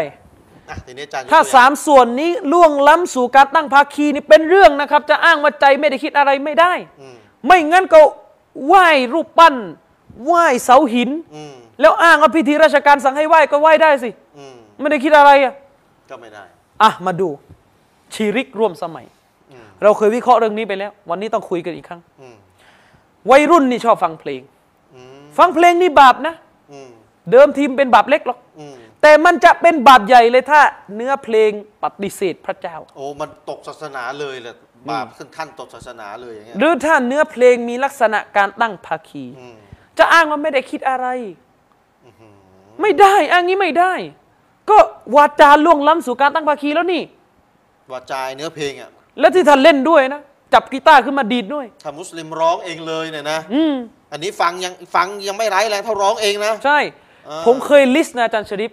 อะทีนี้อาจารย์ยกถ้าตัวอย่งสามส่วนนี้ล่วงล้ำสู่การตั้งภาคีนี่เป็นเรื่องนะครับ จะอ้างว่าใจไม่ได้คิดอะไรไม่ได้อืมไม่งั้นก็ไหว้รูปปั้นไหว้เสาหินอืมแล้วอ้างว่าพิธีราชการสั่งให้ไหว้ก็ไหว้ได้สิอืม ไม่ได้คิดอะไรอะก็ไม่ได้ อะมาดูชีริกร่วมสมัย อืมเราเคยวิเคราะห์เรื่องนี้ไปแล้ว วันนี้ต้องคุยกันอีกครั้ง อืมวัยรุ่นนี่ชอบฟังเพลง อืมฟังเพลงนี่บาปนะ อืมเดิมทีมเป็นบาปเล็กหรอก อืมแต่มันจะเป็นบาปใหญ่เลยถ้าเนื้อเพลงปฏิเสธพระเจ้า โอ้มันตกศาสนาเลยแหละบาปขึ้นขั้นตกศาสนาเลยอย่างเงี้ยหรือถ้าเนื้อเพลงมีลักษณะการตั้งภาคีอืมจะอ้างว่าไม่ได้คิดอะไร ไม่ได้อ้างนี้ไม่ได้ ก็วาจาล่วงล้ำสู่การตั้งภาคีแล้วนี่ วาจายเนื้อเพลงอะ แล้วที่ท่านเล่นด้วยนะ จับกีตาร์ขึ้นมาดีดด้วยถ้ามุสลิมร้องเองเลยเนี่ยนะอืมอันนี้ฟังยังฟังยังไม่ร้ายแรงเท่าร้องเองนะ ใช่ อ่า ผมเคยลิสต์นะอาจารย์ชริป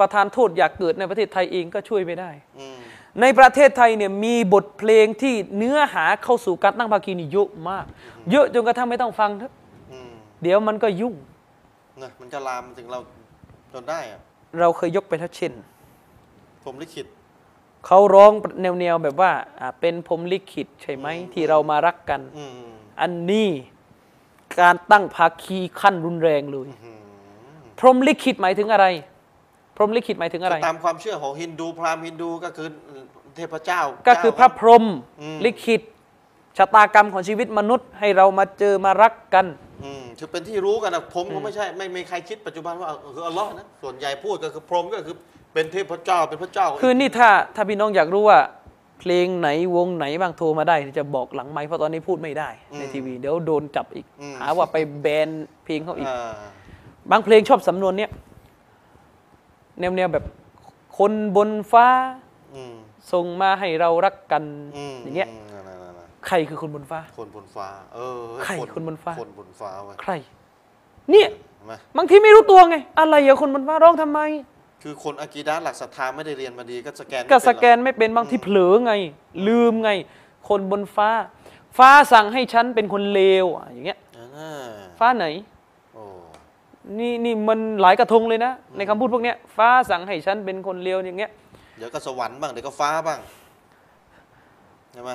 ประธานโทษอยากเกิดในประเทศไทยเองก็ช่วยไม่ได้ อืมในประเทศไทยเนี่ยมีบทเพลงที่เนื้อหาเข้าสู่การตั้งภาคีนี่เยอะมาก เยอะจนกระทั่งไม่ต้องฟังเถอะอืมเดี๋ยวมันก็ยุ่งนะมันจะลามมาถึงเราจนได้อะ เราเคยยกไปแล้วเช่น ผมลิขิตเขาร้องแนวๆแบบว่าอ่าเป็นผมลิขิตใช่ไหมที่เรามารักกัน อืมอันนี้การตั้งภาคีขั้นรุนแรงเลย อืมพรหมลิขิตหมายถึงอะไร พรหมลิขิตหมายถึงอะไร ตามความเชื่อของฮินดูพราหมณ์ฮินดูก็คือเทพเจ้าก็คือพระพรหมอืม ลิขิต ชะตากรรมของชีวิตมนุษย์ ให้เรามาเจอมารักกันอืมถือเป็นที่รู้กันนะผมก็ไม่ใช่ ไม่มีใครคิดปัจจุบันว่าคืออัลลอฮ์นะส่วนใหญ่พูดก็คือพรหมก็คือเป็นเทพเจ้าเป็นพระเจ้า คือนี่ถ้าถ้าพี่น้องอยากรู้ว่า เพลงไหนวงไหนบ้างโทรมาได้จะบอกหลังไมค์เพราะตอนนี้พูดไม่ได้ ในทีวีเดี๋ยวโดนจับอีกหาว่าไปแบนเพลงเขาอีก อ่าบางเพลงชอบสำนวนเนี้ยแนวแนวแบบคนบนฟ้าอืม ส่งมาให้เรารักกันอืมอย่างเงี้ยนั่นๆๆ ใครคือคนบนฟ้าๆคนบนฟ้า เออใครคนบนฟ้า คนบนฟ้าเว้ยใคร เนี่ยเห็นไหมบางทีไม่รู้ตัวไง อะไรอะคนบนฟ้าร้องทำไม คือคนอากีดะห์หลักศรัทธาไม่ได้เรียนมาดีก็สแกนไม่ก็เป็สหรอแกนไม่เป็นบางทีเผลอไง ลืมไง คนบนฟ้า ฟ้าสั่งให้ฉันเป็นคนเลวอะอย่างเงี้ย อ่าฟ้าไหน โอ้นี่นี่มันหลายกระทงเลยนะ ในคำพูดพวกเนี้ยฟ้าสั่งให้ฉันเป็นคนเลวอย่างเงี้ย เดี๋ยวก็สวรรค์บ้างเดี๋ยวก็ฟ้าบ้างใช่ไหม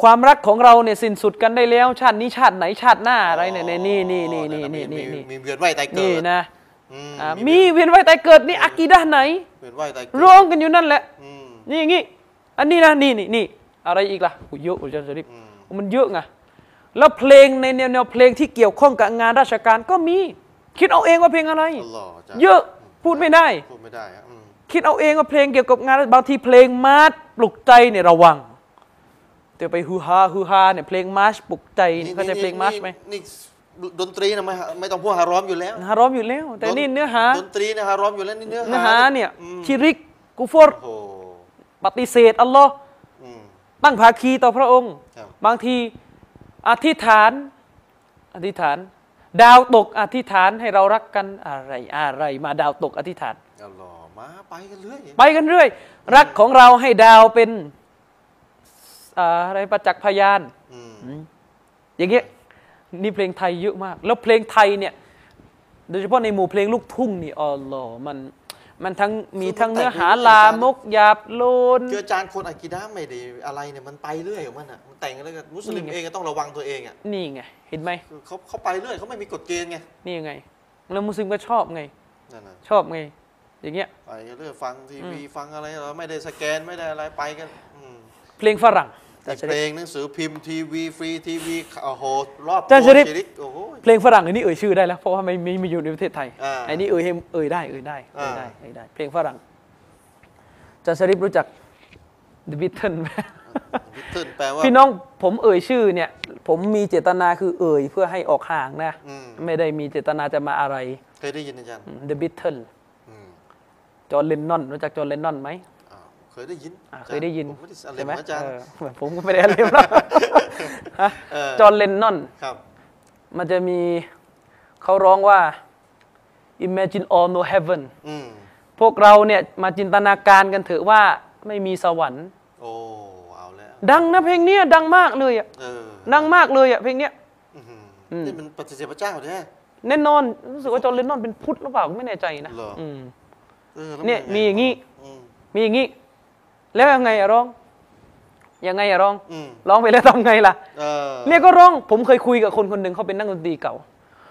ความรักของเราเนี่ยสิ้นสุดกันได้แล้ว ชาตินี้ชาติไหนชาติหน้าอะไรเนี่ยเนี่ยนี่นี่นี่นี่นี่นี่มีนี่มีเวียนว่ายตายเกินี่ดนะอืมอ่ามีเวียนว่ายตายเกิดนี่อากีดะห์ไหนเวียนว่ายตายเกิดร้องกันอยู่นั่นแหละอืมนี่อย่างงี้อันนี้นะนี่นี่นี่อะไรอีกล่ะโอ้เยอะอุจจาริบอืมมันเยอะไงแล้วเพลงในแนวแนวเพลงที่เกี่ยวข้องกับงานราชการก็มี คิดเอาเองว่าเพลงอะไรอัลลอฮ์จ้ะเยอะพูดไม่ได้พูดไม่ได้อะอืมคิดเอาเองว่าเพลงเกี่ยวกับงานบางทีเพลงมาร์ชปลุกใจเนี่ยระวัง แต่ไปฮือฮาฮือฮาเนี่ยเพลงมาร์ชปลุกใจนี่เข้าใจเพลงมาร์ชไหมนี่ดนตรีนะไม่ไม่ต้องพูดฮารอมอยู่แล้วฮารอมอยู่แล้ว แต่นี่เนื้อหาดนตรีนะฮารอมอยู่แล้วนี่เนื้อเนื้อหาเนี่ยอืมชิริกกุฟรโอ้โหปฏิเสธอัลลอฮ์อืมตั้งภาคีต่อพระองค์ครับบางทีอธิษฐาน อธิษฐาน ดาวตกอธิษฐานให้เรารักกันอะไรอะไร มาดาวตกอธิษฐานอัลลอฮ์มาไปกันเรื่อยไปกันเรื่อย รักของเราให้ดาวเป็น อ่าอะไรประจักษ์พยานอืมอย่างเงี้ยนี่เพลงไทยเยอะมาก แล้วเพลงไทยเนี่ย โดยเฉพาะในหมู่เพลงลูกทุ่งนี่อ๋อเหรอมันมันทั้งมีทั้งเนื้อหาลามกหยาบโลนคืออาจารย์คนอากีดะห์ไม่ได้อะไรเนี่ยมันไปเรื่อยของมันอะมันแต่งแล้วก็มุสลิมนี่ไงเองก็ต้องระวังตัวเองอะนี่ไงเห็นไหมคือเขาเขาไปเรื่อยเขาไม่มีกฎเกณฑ์ไงนี่ไง แล้วมุสลิมก็ชอบไงนั่นน่ะชอบไง อย่างเงี้ยไปเรื่อยฟังทีวีฟังอะไรเราไม่ได้สแกนไม่ได้อะไรไปกันอืม เพลงฝรั่งแต่เพลงหนังสือพิมพ์ทีวีฟรีทีวีโอ้โหรอบอาจารย์ชริฟชีริกโอ้โหเพลงฝรั่งอันนี้เอ่ยชื่อได้แล้วเพราะว่าไม่ไม่ไม่อยู่ในประเทศไทยอ่าอันนี้เอ่ยให้เอ่ยได้เอ่ยได้เอ่ยอ่าได้เอ่ยได้ เพลงฝรั่งอาจารย์ชริปรู้จัก The Beatles ไหมวิทเทิลแปลว่าพี่น้องผมเอ่ยชื่อเนี่ย ผมมีเจตนาคือเอ่ยเพื่อให้ออกห่างนะอืมไม่ได้มีเจตนาจะมาอะไร เคยได้ยินอาจารย์อืม The Beatles อืมจอห์นเลนนอนรู้จักจอห์นเลนนอนไหมอ้าวเค ยได้ยินอ่าอาจารเคยได้ยินผมไม่ได้อะไรใช่ไหมอาจารย์ เออผมก็ไม่ได้อะไรมากฮะเออ จอห์นเลนนอน ครับ มันจะมีเขาร้องว่า Imagine all no heaven อืมพวกเราเนี่ยมาจินตนาการกันเถอะว่าไม่มีสวรรค์ โอ้เอาแล้วดังนะเพลงเนี้ยดังมากเลยอะเออดังมากเลยอะเพลงเนี้ย อื้อหืออืมนี่มันปฏิเสธพระเจ้าแท้ แน่นอนรู้สึกว่าจอห์นเลนนอนเป็นพุทธหรือเปล่าไม่แน่ใจนะเหรออื ม เออแล้วเนี่ยไมีอย่างงี้ อืมมีอย่างงี้ แล้วยังไงอะร้องยังไงอะร้องอืมร้องไปแล้วทำไงล่ะ เออเนี่ยก็ร้อง ผมเคยคุยกับคนคนหนึ่งเขาเป็นนักดนตรีเก่า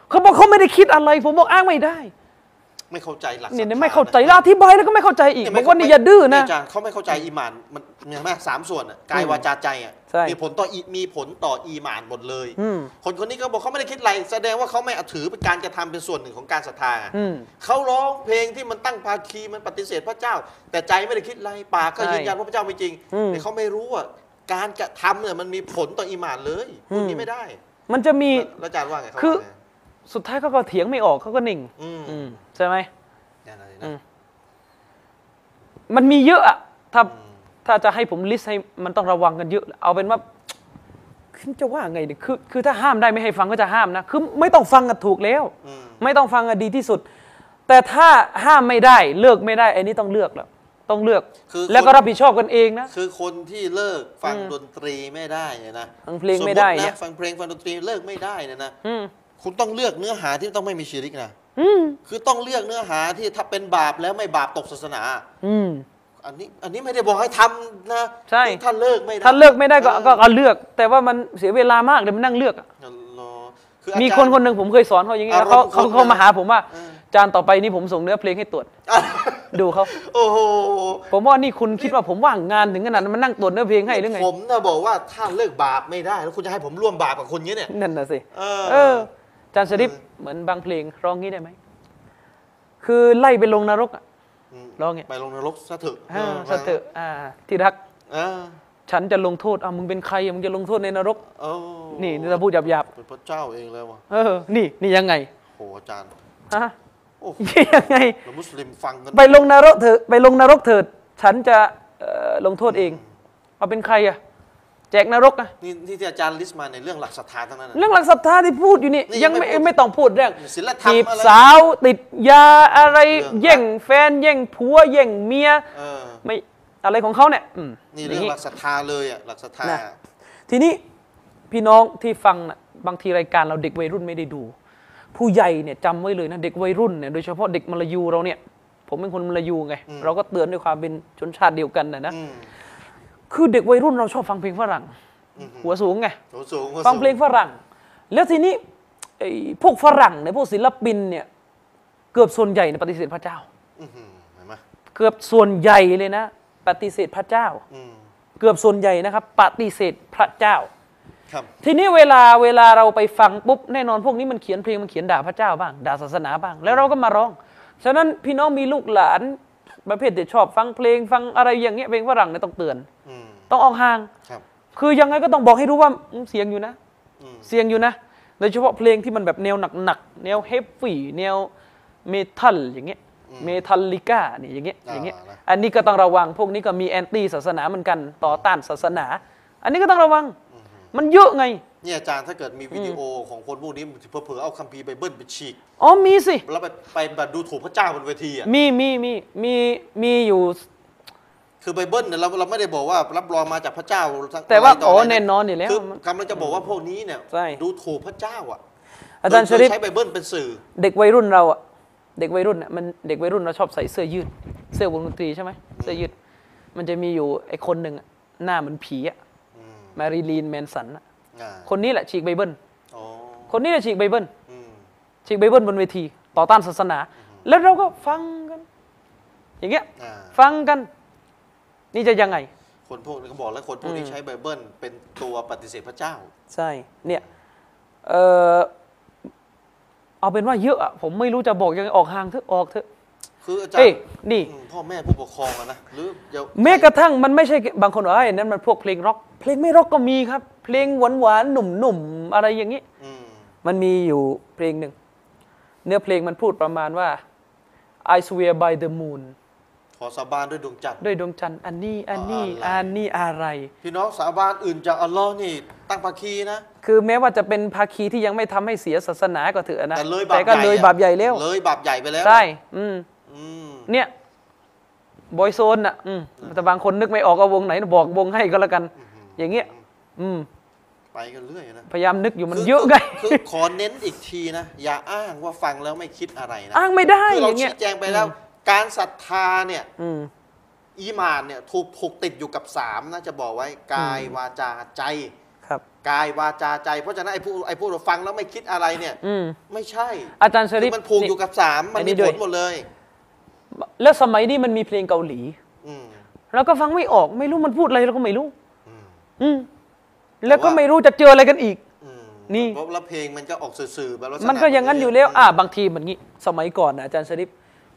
เขาบอกเขาไม่ได้คิดอะไร ผมบอกอ้างไม่ได้ ไม่เข้าใจหลักเนี่ยศรัทธาไม่เข้าใจนะแล้วอธิบายแล้วก็ไม่เข้าใจอีกเนี่ยบอกว่าไม่นี่อย่าดื้อนะอาจารย์เขาไม่เข้าใจอีหมานมันเห็นไหมสามส่วนอะกายอืมวาจาใจอะใช่มีผลต่ออีมีผลต่ออีหมานหมดเลยอืมคนคนนี้ก็บอกเขาไม่ได้คิดอะไร แสดงว่าเขาไม่ถือเป็นการกระทำเป็นส่วนหนึ่งของการศรัทธาอืมเขาร้องเพลงที่มันตั้งภาคีมันปฏิเสธพระเจ้า แต่ใจไม่ได้คิดอะไรปากก็ใช่ยืนยันว่าพระเจ้าไม่จริงอืมแต่เขาไม่รู้ว่าการกระทำเนี่ยมันมีผลต่ออีหมานเลยพวกนี้ไม่ได้ มันจะมีแล้วอาจารย์ว่าไงเขาคือว่าไง สุดท้ายเขาก็เถียงไม่ออกเขาก็นิ่ง อืมอืมใช่ไหมเนี่ยอะไรอืนะมมันมีเยอะอะถ้า อืมถ้าจะให้ผมลิสต์ให้มันต้องระวังกันเยอะ เอาเป็นว่าคือจะว่าไงเนี่ยคือคือถ้าห้ามได้ไม่ให้ฟังก็จะห้ามนะ คือไม่ต้องฟังกันถูกแล้ว อืมไม่ต้องฟังกันดีที่สุด แต่ถ้าห้ามไม่ได้เลิกไม่ได้ไอ้นี่ต้องเลือกแล้วต้องเลือก คือแล้วก็คนรับผิดชอบกันเองนะ คือคนที่เลิกฟังดนตรีไม่ได้เนี่ยนะฟังเพลงไม่ได้สติเนี่ย นะฟังเพลงฟังดนตรีเลิกไม่ได้เนี่ยนะอืม คุณต้องเลือกเนื้อหาที่ต้องไม่มีชีริกนะอืมคือต้องเลือกเนื้อหาที่ถ้าเป็นบาปแล้วไม่บาปตกศาสนา อืมอันนี้อันนี้ไม่ได้บอกให้ทำนะใช่ถ้าเลิกไม่ได้ถ้าเลือกไม่ได้ก็ออก็ก็เลือก แต่ว่ามันเสียเวลามากเลยมันนั่งเลือกอะอัลลอฮ์คืออามีจารย์คนคนหนึ่งผมเคยสอนเขาอย่างนี้แล้วเขาอารมณ์เขาคนเขานะมาหาผมว่าเออจานต่อไปนี้ผมส่งเนื้อเพลงให้ตรวจดูเขาโอ้โหผมว่านี่คุณคิดว่าผมว่างงานถึงขนาดนั้นมานั่งตรวจเนื้อเพลงให้หรือไงผมนะบอกว่าถ้าเลิกบาปไม่ได้ แล้วคุณจะให้ผมร่วมบาปกับคนนี้เนี่ยนั่นน่ะสิเออเออ จานสริปเออเหมือนบางเพลงร้องงี้ได้ไหม คือไล่ไปลงนรกอะมร้องไงไปลงนรกซะเถอะอ่าเออสะเถอะอ่าที่รักเออฉันจะลงโทษอะมึงเป็นใครอะมึงจะลงโทษในนรกโอ้นี่นี่เราพูดหยาบเป็นพระเจ้าเองแล้ววะๆเออ นี่นี่ยังไงโหอาจารย์ฮะโอ้ยังไงแล้วมุสลิมฟังกันไปลงนรกเถอะไปลงนรกเถิด ฉันจะเอ่อลงโทษเองเอาเป็นใครอะ แจกนรกอะนี่นี่ที่อาจารย์ลิสต์มาในเรื่องหลักศรัทธาทั้งนั้นนะเรื่องหลักศรัทธาที่พูดอยู่นี่นี่ยัยังงไม่ไม่พูดไม่ต้องพูดเรื่องศีลธรรมจีบอะไรสาวติดยาอะไรเรื่องแย่งแฟน แย่งผัว แย่งเมียเออไม่อะไรของเขาเนี่ยอืมนี่อเรื่อย่างนี้หลักศรัทธาเลยอะหลักศรัทธานะทีนี้พี่น้องที่ฟังนะบางทีรายการเราเด็กวัยรุ่นไม่ได้ดู ผู้ใหญ่เนี่ยจำไว้เลยนะเด็กวัยรุ่นเนี่ยโดยเฉพาะเด็กมลายูเราเนี่ย ผมเป็นคนมลายูไง เราก็เตือนด้วยความเป็นชนชาติเดียวกันนะนะอืม คือเด็กวัยรุ่นเราชอบฟังเพลงฝรั่ง หัวสูงไงโหสูงโหฟังเพลงสูฝรั่ง แล้วทีนี้ไอ้พวกฝรั่งเนี่ยพวกศิลปินเนี่ย เกือบส่วนใหญ่เนี่ยปฏิเสธพระเจ้าอื้อหือเห็นไหมเกือบส่วนใหญ่เลยนะ ปฏิเสธพระเจ้าอืมเกือบส่วนใหญ่นะครับ ปฏิเสธพระเจ้าครับทีนี้เวลาเวลาเราไปฟังปุ๊บแน่นอนพวกนี้มันเขียนเพลงมันเขียนด่าพระเจ้าบ้างด่าศาสนาบ้าง แล้วเราก็มาร้อง ฉะนั้นพี่น้องมีลูกหลาน ประเภทที่ชอบฟังเพลงฟังอะไรอย่างเงี้ยเพลงฝรั่งเนี่ยต้องเตือนอืมต้องออกห่างครับคือยังไงก็ต้องบอกให้รู้ว่าอืมเสียงอยู่นะอืมเสียงอยู่นะโดยเฉพาะเพลงที่มันแบบแนวหนักๆแนวเฮฟวี่แนวเมทัลอย่างเงี้ยเมทัลลิก้าเนี่ยอย่างเงี้ยอย่างเงี้ยอ่านะอันนี้ก็ต้องระวังพวกนี้ก็มีแอนตี้ศาสนาเหมือนกันต่อต้านศาสนา อันนี้ก็ต้องระวัง มันเยอะไง เนี่ยอาจารย์ถ้าเกิดมีวิดีโอของคนพวกนี้เผลอๆเอาคัมภีร์ไบเบิลไปฉีก อ๋อมีสิ แล้วไปไปแบบดูถูกพระเจ้าบนเวทีอะ มีมีมีมีมีอยู่ คือไบเบิลเนี่ยเราเราไม่ได้บอกว่ารับรองมาจากพระเจ้าทั้งแต่ว่าะไรโอ้ะไรแน่นอนอยู่แล้วคือกำลังจะบอกว่าพวกนี้เนี่ยใช่ ดูถูกพระเจ้าอะอาจารย์โดชริปใช้ไบเบิลเป็นสื่อ เด็กวัยรุ่นเราอะเด็กวัยรุ่นอะมันเด็กวัยรุ่นเราชอบใส่เสื้อยืด เสื้อวงดนตรีใช่ไหมเสื้อยืด มันจะมีอยู่ไอ้คนหนึ่งอะหน้าเหมือนผีอะอื ม Marilyn Manson อะอ่าคนนี้แหละฉีกไบเบิลอ๋อคนนี้แหละฉีกไบเบิลอืมฉีกไบเบิลบนเวที ต่อต้านศาสนา แล้วเราก็ฟังกัน อย่างเงี้ยอ่าฟังกัน นี่จะยังไง คนพวกนี้เขาบอกแล้วคนพวกนี้ใช้ไบเบิลเป็นตัวปฏิเสธพระเจ้า ใช่ เนี่ยเออเอาเป็นว่าเยอะอะผมไม่รู้จะบอกยังไงออกห่างเถอะออกเถอะ คืออาจารเอ้ยย์นี่อืมพ่อแม่ผู้ปกครองอะนะหรือเดี๋ยวแม้กระทั่งมันไม่ใช่บางคนว่าไอ้นั้นมันพวกเพลงร็อก เพลงไม่ร็อกก็มีครับ เพลงหวานหวานๆหนุ่มหนุ่มๆอะไรอย่างนี้อืมมันมีอยู่เพลงหนึ่งเนื้อเพลงมันพูดประมาณว่า I swear by the moon ขอสาบานด้วยดวงจันทร์ด้วยดวงจันทร์อันนี้อันนี้อะไรอันนี้อะไร พี่น้องสาบานอื่นจากอัลลอฮ์นี่ตั้งภาคีนะ คือแม้ว่าจะเป็นภาคีที่ยังไม่ทำให้เสียศาสนาก็เถอะนะแต่เลยบาปแต่ก็ใหญ่เลยอะบาปใหญ่แล้วเลยบาปใหญ่ไปแล้วใช่อืมอืม เนี่ยบอยโซนอะอืมแต่บางคนนึกไม่ออกว่าวงไหน บอกวงให้ก็แล้วกัน อย่างเงี้ย อืมไปกันเรื่อยนะพยายามนึกอยู่มันคืเยอะไงคือขอเน้นอีกทีนะ อย่าอ้างว่าฟังแล้วไม่คิดอะไรนะอ้างไม่ได้คืออเราย่างเงี้ชี้ยแจงไปแล้ว การศรัทธาเนี่ยอืมอีหมานเนี่ย ถูกผูกติดอยู่กับสามนะจะบอกไว้ กายวาจาใจครับกายวาจาใจ เพราะฉะนั้นไอ้ผู้ไอ้ผู้เราฟังแล้วไม่คิดอะไรเนี่ยอืมไม่ใช่ อาจารย์ชคืริปอมันผูกอยู่กับสามมันอันนี้มีด้ผวยลหมดเลย แล้วสมัยนี้มันมีเพลงเกาหลีอืมเราก็ฟังไม่ออก ไม่รู้มันพูดอะไรเราก็ไม่รู้ อืมอืมแล้วก็แต่ว่าไม่รู้จะเจออะไรกันอีกอืมนี่เพราะแล้วเพลงมันก็ออกสื่อๆแบบลัษณะมันก็อย่างนั้นอยู่แล้ว อ่า บางทีมันงี้ สมัยก่อนนะอาจารย์ชริป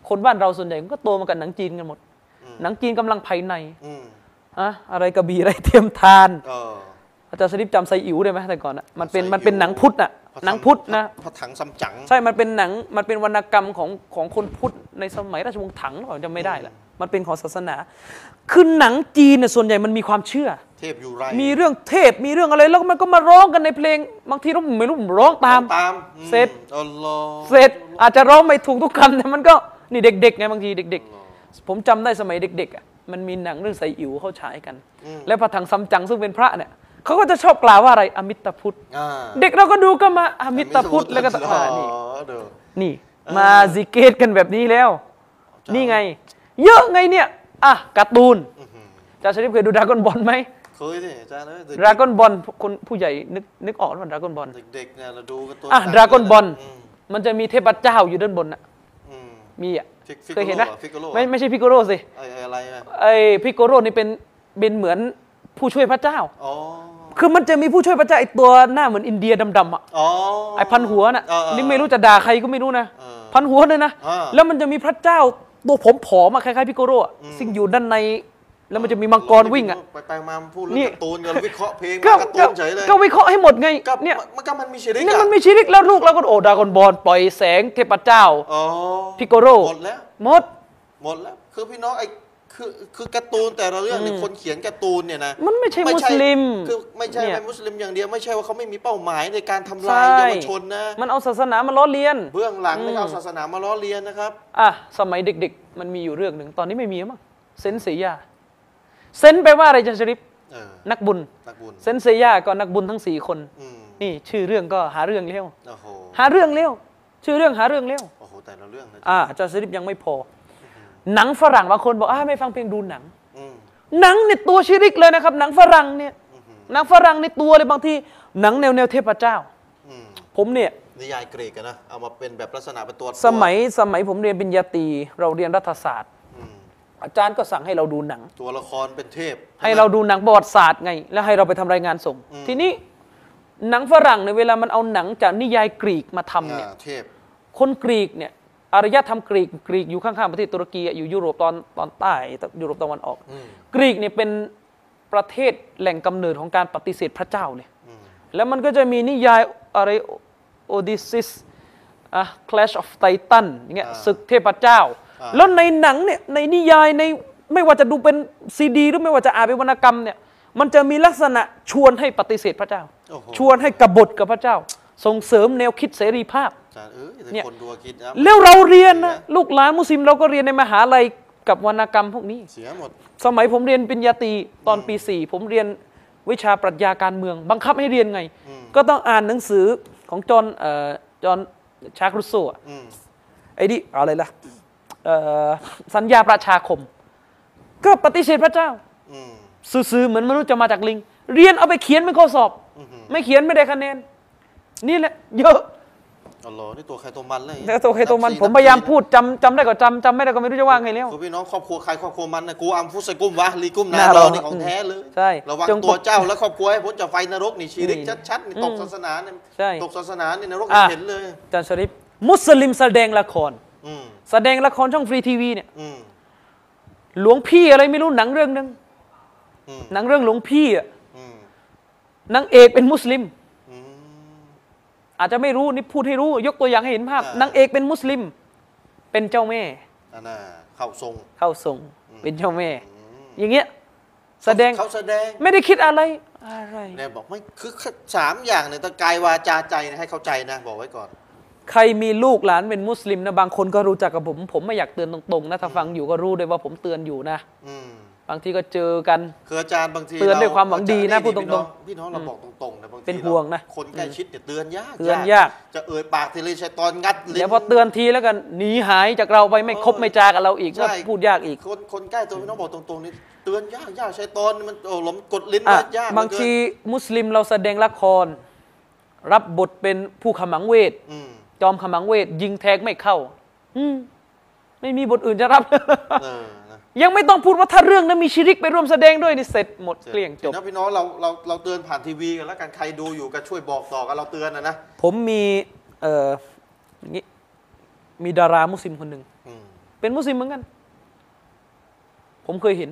คนบ้านเราส่วนใหญ่ก็โตมากับหนังจีนกันหมด หนังจีนกำลังภายในอืมอะอะไรกระบี่อะไรเทียมทานเอออาจารย์ชริปจำไซอิ๋วได้ไหมแต่ก่อนอะมันเป็นไซอิ๋วมันเป็นหนังพุทธน่ะพระ หนังพุทธนะพระถังซัมจั๋งใช่มันเป็นหนังมันเป็นวรรณกรรมของของคนพุทธในสมัยราชวงศ์ถังผมจำไม่ได้ละมันเป็นของศาสนาคือหนังจีนเนี่ยส่วนใหญ่มันมีความเชื่อ เทพอยู่ไรมีเรื่องเทพมีเรื่องอะไรแล้วมันก็มาร้องกันในเพลง บางทีเราไม่รู้ร้องตามตามอืมเสร็จอัลลอฮ์เสร็จอาจจะร้องไม่ถูกทุกคำแต่มันก็นี่เด็กๆไงบางทีเด็ก ๆ ผมจำได้สมัยเด็กๆอะมันมีหนังเรื่องไซอิ๋วเขาฉายกัน แล้วพระถังซัมจั๋งซึ่งเป็นพระเนี่ย เขาก็จะชอบกล่าวว่าอะไรอมิตรพุทธ อ่าเด็กเราก็ดูก็มาอมิตรพุทธแล้วก็อ๋อ่าอนี่เด้อนี่ มาซิกเกตกันแบบนี้แล้ว นี่ไง เยอะไงเนี่ย อะการ์ตูนอื้อหือจาชริฟเคยดูดราก้อนบอลไหมเคยดิอาจารย์เอ้ยดราก้อนบอลคนผู้ใหญ่นึกนึกออกว่าดราก้อนบอล เด็กๆเนี่ยเราดูกันตัวอะตั้งดราก้อนบอลอืมมันจะมีเทพเจ้าอยู่ด้านบนอะอืม มีอะฟิกฟิกเคยเห็นไหมฟิกโกโร่ ไม่ไม่ใช่พิโกโรสิไอ้ไอ้อะไรอะไอ้พิโกโรนี่เป็นเป็นเหมือนผู้ช่วยพระเจ้า อ๋อ คือมันจะมีผู้ช่วยพระเจ้าไอ้ตัวหน้าเหมือนอินเดียดำๆอะอ๋อไอ้พันหัวน่ะเออเออนี่ไม่รู้จะด่าใครก็ไม่รู้นะเออพันหัวเลยนะอ่าแล้วมันจะมีพระเจ้าตัวผมผอมๆอะคล้ายๆพิโกโรอะซึ่งอยู่ด้านใน แล้วมันจะมีมังกรวิ่งอะไปไปมาพูดเรื่นี่องการ์ตูนกันวิเคราะห์เพลงก็การ์ตูก็นเฉยเลยก็วิเคราะห์ให้หมดไงก็เนี่ยมันก็มันมีชีริกนี่อะมันมีชีริกแล้วลูกแล้วก็โอ้ดรากอนบอลปล่อยแสงเทพเจ้าอ๋อพิโกโรหมดแล้วหมดหมดแล้วคือพี่น้องไอ้ คือคือการ์ตูนแต่ละเรื่องเนี่ยคนเขียนการ์ตูนเนี่ยนะมันไม่ใช่มุสลิมคือไม่ใช่เนี่ยไม่มุสลิมอย่างเดียวไม่ใช่ว่าเขาไม่มีเป้าหมายในการทำลายใช่เยาวชนนะมันเอาศาสนามาล้อเลียน เบื้องหลังไม่เอาศาสนามาล้อเลียนนะครับอะสมัยเด็ก ๆ มันมีอยู่เรื่องหนึ่งตอนนี้ไม่มีแล้วมั้งเซนต์เซย่า Saint แปลว่าอะไรอาจารย์ชริปเออนักบุญนักบุญเซนต์เซย่าก็นักบุญทั้งสี่คนอืมนี่ชื่อเรื่องก็หาเรื่องเร็วโอ้โหหาเรื่องเร็วชื่อเรื่องหาเรื่องเร็วโอ้โหแต่ละเรื่องนะอ่าอาจารย์ชริปยังไม่พอ หนังฝรั่งบางคนบอกอ่าไม่ฟังเพลงดูหนังอืมหนังเนี่ยตัวชิริกเลยนะครับ หนังฝรั่งเนี่ยหนังฝรั่งในตัวเลยบางทีหนังแนวแนวเทพเจ้าอืมผมเนี่ยนิยายกรีกอะนะเอามาเป็นแบบลักษณะเป็นตัวสมัยสมัยผมเรียนปริญญาตรีเราเรียนรัฐศาสตร์อืมอาจารย์ก็สั่งให้เราดูหนัง ตัวละครเป็นเทพ ให้เราดูหนังประวัติศาสตร์ไง แล้วให้เราไปทำรายงานส่ง ทีนี้หนังฝรั่งในยเวลามันเอาหนังจากนิยายกรีกมาทำเนี่ยอ่าเทพคนกรีกเนี่ย อารยธรรมกรีกกรีกอยู่ข้างๆประเทศตุรกีอะอยู่ยุโรปตอนตอนใต้ยุโรปตะวันออกอืมกรีกเนี่ยเป็นประเทศแหล่งกำเนิดของการปฏิเสธพระเจ้าเนี่ยอืมแล้วมันก็จะมีนิยายอะไรโอดิซิสอะ Clash of Titan อย่างเงี้ยอ่าศึกเทพเจ้าอ่าแล้วในหนังเนี่ยในนิยายในไม่ว่าจะดูเป็นซีดี หรือไม่ว่าจะอ่านเป็นวรรณกรรมเนี่ยมันจะมีลักษณะชวนให้ปฏิเสธพระเจ้าโอ้โหชวนให้กบฏกับพระเจ้า ส่งเสริมแนวคิดเสรีภาพอาจารย์ เอ้ยแต่เนี่ยคนดูคิดนะแล้วเราเรียนนะลูกหลานมุสลิมเราก็เรียนในมหาลัยกับวรรณกรรมพวกนี้เสียหมดสมัยผมเรียนปริญญาตรีตอนปีสี่ผมเรียนวิชาปรัชญาการเมือง บังคับให้เรียนไง ก็ต้องอ่านหนังสือของจอห์นเอ่อจอห์นชาร์กรุสโซอะอืมไอ้นี่อะไรล่ะเอ่อสัญญาประชาคม ก็ปฏิเสธพระเจ้าอืมซื่อๆเหมือนมนุษย์จะมาจากลิง เรียนเอาไปเขียนเป็นข้อสอบ ไม่เขียนไม่ได้คะแนน นี่แหละ เยอะ อ๋อเหรอนี่ตัวใครตัวมันเลยแต่ตัวใครตัวมันผมพยายามพูดจำจำได้ก็จำจำไม่ได้ก็ไม่รู้จะว่าไงแล้วคือพี่น้องครอบครัวใครครอบครัวมันนะกูอัมฟุสกุมวะลีกุมน่านาลรอองนี่ของแท้เลยใช่ระวังจงตัวเจ้าและครอบครัวให้พ้นจากไฟนรกนี่ชีริกนี่ชัดๆนี่ตกศาสนาเนี่ยใช่ตกศาสนานี่นรกอะเห็นเลยอาจารย์ชริปมุสลิมแสดงละครอืมแสดงละครช่องฟรีทีวีเนี่ยอืมหลวงพี่อะไรไม่รู้หนังเรื่องหนึงอืมหนังเรื่องหลวงพี่อะอืมนางเอกเป็นมุสลิมอืม อาจจะไม่รู้นี่พูดให้รู้ ยกตัวอย่างให้เห็นภาพอ่านางเอกเป็นมุสลิม เป็นเจ้าแม่อันน่ะเข้าทรงเข้าทรงเป็นเจ้าแม่ อย่างเงี้ยแสดงเขาแสดงไม่ได้คิดอะไรอะไรเนี่ยบอกไม่คือสามอย่างเนี่ยตะกายวาจาใจนะให้เข้าใจนะ บอกไว้ก่อน ใครมีลูกหลานเป็นมุสลิมนะบางคนก็รู้จักกับผม ผมไม่อยากเตือนตรงๆนะถ้าฟังอยู่ก็รู้ด้วยว่าผมเตือนอยู่นะ อืมบางทีก็เจอกัน คืออาจารย์บางทีเตือนด้วยความหวังดีนะเพูดตรงๆพี่น้อพี่น้องเราบอกตรงๆนะบางทีเป็นห่วงนะเราคนใกล้ชิดเนี่ยเตือนยากเตือนยากจะเอ่ยปากทีไรชัยตอนงัดลิ้นเดี๋ยวพอเตือนทีแล้วกันหนีหายจากเราไปไม่คบไม่จากับเราอีกก็ใช่พูดยากอีก คนคนใกล้ตัวพี่น้องบอกตรงๆนี่เตือนยากยากชัยตอนมันโอ้หลมกดลิ้นอะไว้ยากเหลือเกินบางทีมุสลิมเราแสดงละคร รับบทเป็นผู้ขมังเวทอืมจอมขมังเวทยิงแทงไม่เข้า อืมไม่มีบทอื่นจะรับเออนะ ยังไม่ต้องพูดว่าถ้าเรื่องนั้นมีชิริกไปร่วมแสดงด้วยนี่เสร็จหมดเกลี้ยงจบพี่น้องพี่น้องเราเราเราเตือนผ่านทีวีกันแล้วกันใครดูอยู่ก็ช่วยบอกต่อกันเราเตือนนะนะผมมีเอ่ออย่างงี้มีดารามุสลิมคนหนึ่งอืมเป็นมุสลิมเหมือนกัน ผมเคยเห็น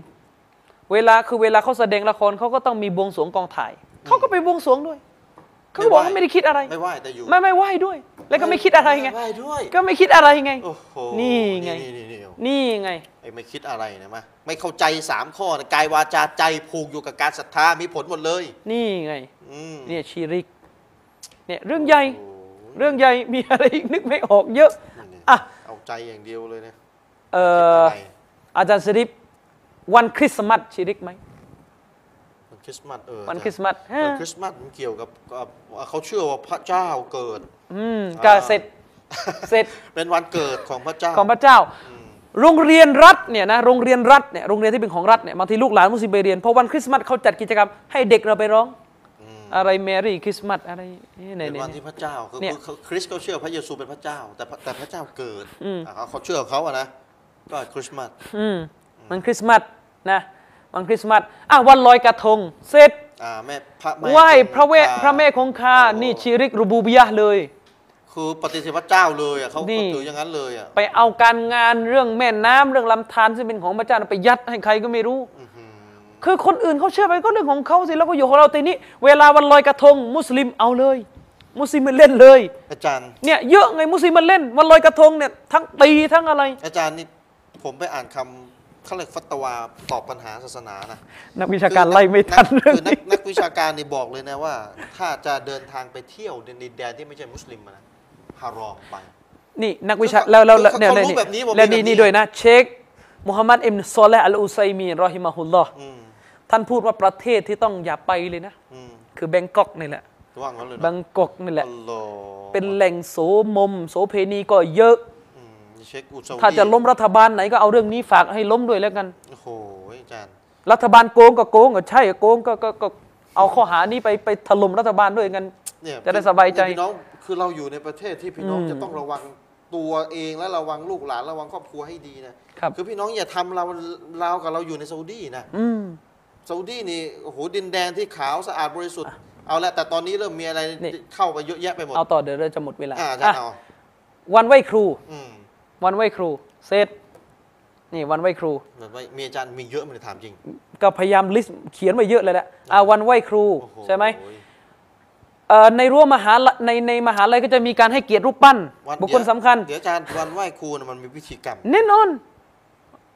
เวลาคือเวลาเขาแสดงละครเขาก็ต้องมีบวงสรวงกองถ่ายเขาก็ไปบวงสรวงด้วยเขาก็บอกว่าไม่ได้คิดอะไร ไม่ไหวแต่อยู่ไม่ไม่ไหว้ด้วย แล้วก็ไม่คิดอะไรไงม่ไหวด้วยก็ไม่คิดอะไรไง โอ้โหนี่ไง นี่นี่นี่ นี่ไง ไอ้ไม่คิดอะไรนะมะไม่เข้าใจสามข้อนะกายวาจาใจผูกอยู่กับการศรัทธามีผลหมดเลย นี่ไง อืมเนี่ยชีริก เนี่ยเรื่องใหญ่ โอ้โหเรื่องใหญ่มีอะไรอีกนึกไม่ออกเยอะนี่อะ เอาใจอย่างเดียวเลยนะเอ่คิดออะไรอาจารย์สริปวันคริสต์มาสชีริกไหม วันคริสต์มาสเออวันคริสต์มาสวันฮะคริสต์มาสมันเกี่ยวกับกับเขาเชื่อว่าพระเจ้าเกิด อืมก็เสร็จ เสร็จเป็นวันเกิดของพระเจ้า ของพระเจ้า โรงเรียนรัฐเนี่ยนะโรงเรียนรัฐเนี่ยโรงเรียนที่เป็นของรัฐเนี่ยบางทีลูกหลานมุสลิมไปเรียนพอวันคริสต์มาสเขาจัดกิจกรรมให้เด็กเราไปร้อง อะไร Merry Christmas อะไรนี่ไหนเป็นๆวันที่พระเจ้าคือเนี่ยคือคริสต์เขาเชื่อพระเยซูเป็นพระเจ้า แต่พระแต่พระเจ้าเกิดอะเขาเขาเชื่อเขาอะนะก็คริสต์มาสอืมมันคริสต์มาสนะวันคริสต์มาสอะวันลอยกระทงเสร็จอ่าแม่พระแม่ไหว้พระเวทคงคาพระแม่คงคาโอ้นี่ชีริกรูบูบิยะห์เลย คือปฏิเสธพระเจ้าเลยอะเขานี่เขาถืออย่างนั้นเลยอะไปเอาการงานเรื่องแม่น้ำเรื่องลำธารซึ่งเป็นของพระเจ้าไปยัดให้ใครก็ไม่รู้คือคนอื่นเขาเชื่อไปก็เรื่องของเขาสิแล้วก็อยู่ของเราแต่นี้ เวลาวันลอยกระทง มุสลิมเอาเลย มุสลิมมันเล่นเลย อาจารย์ เนี่ยเยอะไงมุสลิมมันเล่น วันลอยกระทงเนี่ยทั้งตีทั้งอะไร อาจารย์นี่ผมไปอ่านคำเขาเรียกฟัตวาตอบปัญหาศาสนานะนักวิชาการไล่ไม่ทันคือเรื่องนักนี้นักวิชาการนี่บอกเลยนะว่า ถ้าจะเดินทางไปเที่ยวในดินแดนที่ไม่ใช่มุสลิมอะนะ ฮารอมไป นี่นักวิชาแล้วแล้วแล้วเขาเนี่ยเขารู้เนี่ยแบบนี้ผมและมีนี่แบบนี้ นี่ด้วยนะ เชคมุฮัมมัดอิบนซอลและอัลอุซัยมีนรอฮิมะฮุลลอฮ์อืมท่านพูดว่าประเทศที่ต้องอย่าไปเลยนะ อืมคือแบงกอกนี่แหละว่างนั้นเลยแบนะงกอกนี่แหละ อัลลอฮ์เป็นแหล่งโสมม โสเพณีก็เยอะ อืมเช็คอุซาอุถ้าจะล้มรัฐบาลไหนก็เอาเรื่องนี้ฝากให้ล้มด้วยแล้วกัน โอ้โหอาจารย์ รัฐบาลโกงก็โกงก็ใช่โกงก็ก็ก็เอาข้อหานี้ไปไปถล่มรัฐบาลด้วยกัน เนี่ยจะได้สบายใจ พี่น้อง คือเราอยู่ในประเทศที่พี่น้องอืมจะต้องระวังตัวเองและระวังลูกหลานระวังครอบครัวให้ดีนะครับ อพี่น้องอย่าทำเราเรากับเราอยู่ในซาอุดีนะอืม ซาอุดีนี่โอ้โหดินแดนที่ขาวสะอาดบริสุทธิ์เอาละแต่ตอนนี้เริ่มมีอะไรนี่ เข้าไปเยอะแยะไปหมดเอาต่อเดี๋ยวเราจะหมดเวลาอ่าอาจารย์อะเอาวันไหว้ครู อืมวันไหว้ครู เสร็จ นี่วันไหว้ครู เหมือนว่ามีอาจารย์มีเยอะมันถามจริง ก็พยายามลิสต์เขียนไว้เยอะเลยแหละอ่าวันไหว้ครูโอ้โหใช่ไหมเอ่อ ในรั้วมหาลัยในในมหาลัยก็จะมีการให้เกียรติรูปปั้นวันบุคคลสำคัญ เดี๋ยวอาจารย์วันไหว้ครูน่ะมันมีพิธีกรรมแน่นอน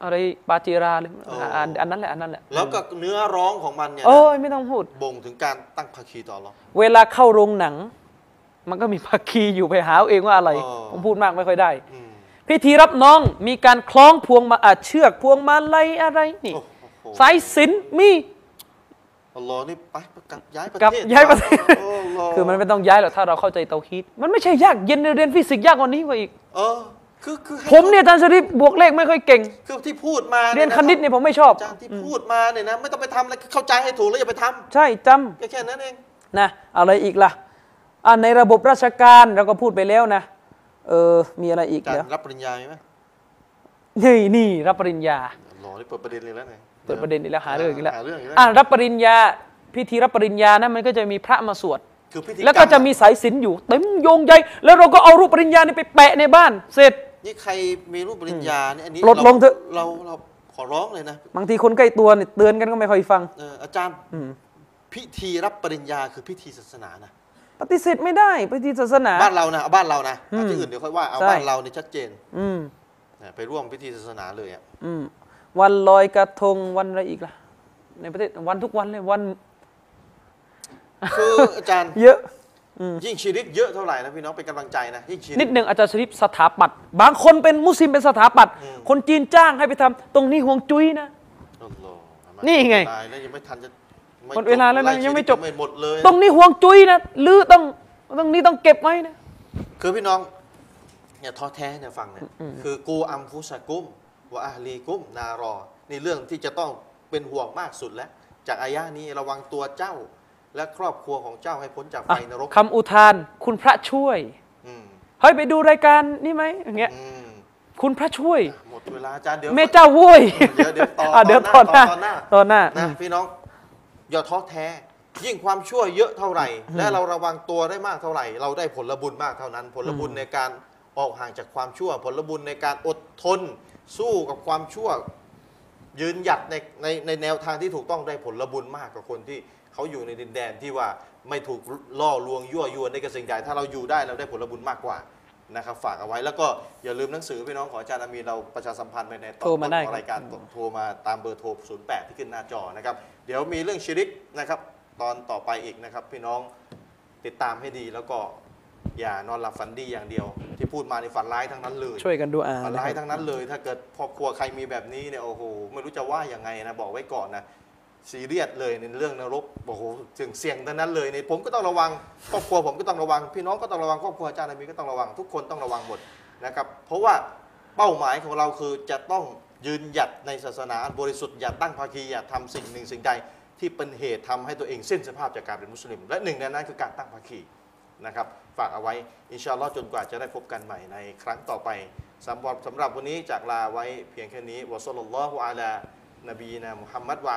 อะไรปาจิราเลยโอ้อ่าอันนั้นแหละอันนั้นแหละ แล้วก็เนื้อร้องของมันเนี่ยนะโอ้ยไม่ต้องพูด บ่งถึงการตั้งภาคีต่ออัลเลอเวลาเข้าโรงหนัง มันก็มีภาคีอยู่ไปหาเอาเองว่าอะไรอ๋อผมพูดมากไม่ค่อยได้อืมพิธีรับน้องมีการคล้องพวงมาอาเชือกพวงมาลัยอะไรนี่โอ้โหสายสิญจนมีอัลลอฮ์นี่ไปกลับย้ายประกลับเทศย้ายประเทศโอ้อัลลอฮ์ คือมันไม่ต้องย้ายหรอกถ้าเราเข้าใจเตาฮีดมันไม่ใช่ยากเย็นเรียนฟิสิกส์ยากกว่านี้กว่าอีกเออคือคือให้ผมเนี่ยอาจารย์ชริปบวกเลขไม่ค่อยเก่ง คือที่พูดมาเรียนคณิตเนี่ยผมไม่ชอบอาจารย์ที่พูดมาเนี่ยนะไม่ต้องไปทำอะไรเข้าใจให้ถูกแล้วอย่าไปทใช่จำำแค่แค่นั้นเองนะอะไรอีกล่ะอ่าในระบบราชการเราก็พูดไปแล้วนะเออมีอะไรอีกอาจารแล้วย์รับปริญญาไหมนี่นี่รับปริญญาอัลลอฮ์นี่เปิดประเด็นเลยแล้วไงเปิดประเด็นอีกแล้วหาเรื่องอีกแล้วหาเรื่องอีกแล้วอ่ารับปริญญาพิธีรับปริญญานะมันก็จะมีพระมาสวด คือพิธีแล้วก็จะมีสายสิญจนอยู่เต็มโยงใยแล้วเราก็เอารูปปริญญานี่ไปแปะในบ้าน เสร็จนี่ใครมีรูปปริญญาเนี่ยอันนี้ปลดลงเถอะเราเราขอร้องเลยนะบางทีคนใกล้ตัวเนี่ยเตือนกันก็ไม่ค่อยฟังเอออาจารย์พิธีรับปริญญาคือพิธีศาสนานะปฏิเสธไม่ได้พิธีศาสนาบ้านเรานะเอาบ้านเรานะเอาที่อื่นเดี๋ยวค่อยว่าเอาใช่บ้านเราเนี่ยชัดเจน อืมนะไปร่วมพิธีศาสนาเลยอะอืมวันลอยกระทงวันอะไรอีกล่ะ ในประเทศวันทุกวันเลยวัน คืออาจารย์เยอะยิ่งชีริกเยอะเท่าไหร่นะพี่น้องเป็นกำลังใจนะยิ่งชีรินิกดหนึ่งอาจารย์ชริปสถาปัตย์บางคนเป็นมุสลิมเป็นสถาปัตย์คนจีนจ้างให้ไปทำตรงนี้ห่วงจุ้ยนะอัลลอฮ์นี่ไงตายแล้วยังไม่ทันจะหมดเวลาแล้วนะรยังไม่ชีริกจบไม่หมดเลยตรงนี้ห่วงจุ้ยนะลือต้องตรงนี้ต้องเก็บไว้นะคือพี่น้องอย่าท้อแท้เนี่ยฟังเนี่ยคือกูอัมฟุสกุมวะอาฮลีกุมนารอ นี่เรื่องที่จะต้องเป็นห่วงมากสุดแล้ว จากอายะห์นี้ระวังตัวเจ้า และครอบครัวของเจ้าให้พ้นจากไฟนรกคำอุทานคุณพระช่วยอืมเฮ้ยไปดูรายการนี่ไหมอย่างเงี้ยอืมคุณพระช่วยหมดเวลาอาจารย์เดี๋ยวแม่เจ้าโว้ยเดี๋ยวเดี๋ยวต่ออะเดี๋ยวตต่ออนหหน้าน้าต่อหน้าตอนหน้านะพี่น้องอย่าท้อแท้ ยิ่งความชั่วเยอะเท่าไหร่ และเราระวังตัวได้มากเท่าไหร่ เราได้ผลบุญมากเท่านั้น ผลบุญในการออกห่างจากความชั่ว ผลบุญในการอดทน สู้กับความชั่ว ยืนหยัดในในในแนวทางที่ถูกต้องได้ผลบุญมากกว่าคนที่ เขาอยู่ในดินแดนที่ว่าไม่ถูกล่อลวงยั่วยวนในกระสิ่งใดถ้าเราอยู่ได้เราได้ผลบุญมากกว่านะครับฝากเอาไว้แล้วก็อย่าลืมหนังสือพี่น้องของอาจารย์อามีนเราประชาสัมพันธ์ไปในตอนโทรมาได้ต้นของรายการโทรมาตามเบอร์โทร 08 ที่ขึ้นหน้าจอนะครับเดี๋ยวมีเรื่องชิริกนะครับตอนต่อไปอีกนะครับพี่น้องติดตามให้ดีแล้วก็อย่านอนหลับฝันดีอย่างเดียว ที่พูดมาในฝันร้ายทั้งนั้นเลย ช่วยกันดูอ่าฝันนะร้ายครับทั้งนั้นเลย ถ้าเกิดครอบครัวใครมีแบบนี้เนี่ยโอ้โหไม่รู้จะว่ายังไงนะบอกไว้ก่อนนะ ซีเรียสเลยในเรื่องนรกโอ้โหเสี่ยงเสี่ยงทั้งนั้นเลยในผมก็ต้องระวังครอบครัวผมก็ต้องระวัง พี่น้องก็ต้องระวังครอบครัวอาจารย์อามีก็ต้องระวังทุกคนต้องระวังหมดนะครับเพราะว่าเป้าหมายของเราคือจะต้องยืนหยัดในศาสนาบริสุทธิ์อย่าตั้งภาคีอย่าทำสิ่งหนึ่งสิ่งใดที่เป็นเหตุทำให้ตัวเองสิ้นสภาพจากการเป็นมุสลิม และหนึ่งในนั้นคือการตั้งภาคีนะครับฝากเอาไว้อินชาอัลลอฮ์จนกว่าจะได้พบกันใหม่ในครั้งต่อไปสำหรับสำหรับวันนี้จากลาไว้เพียงแค่นี้วะซัลลัลลอฮุอะลา นบีนามุฮัมมัดวะ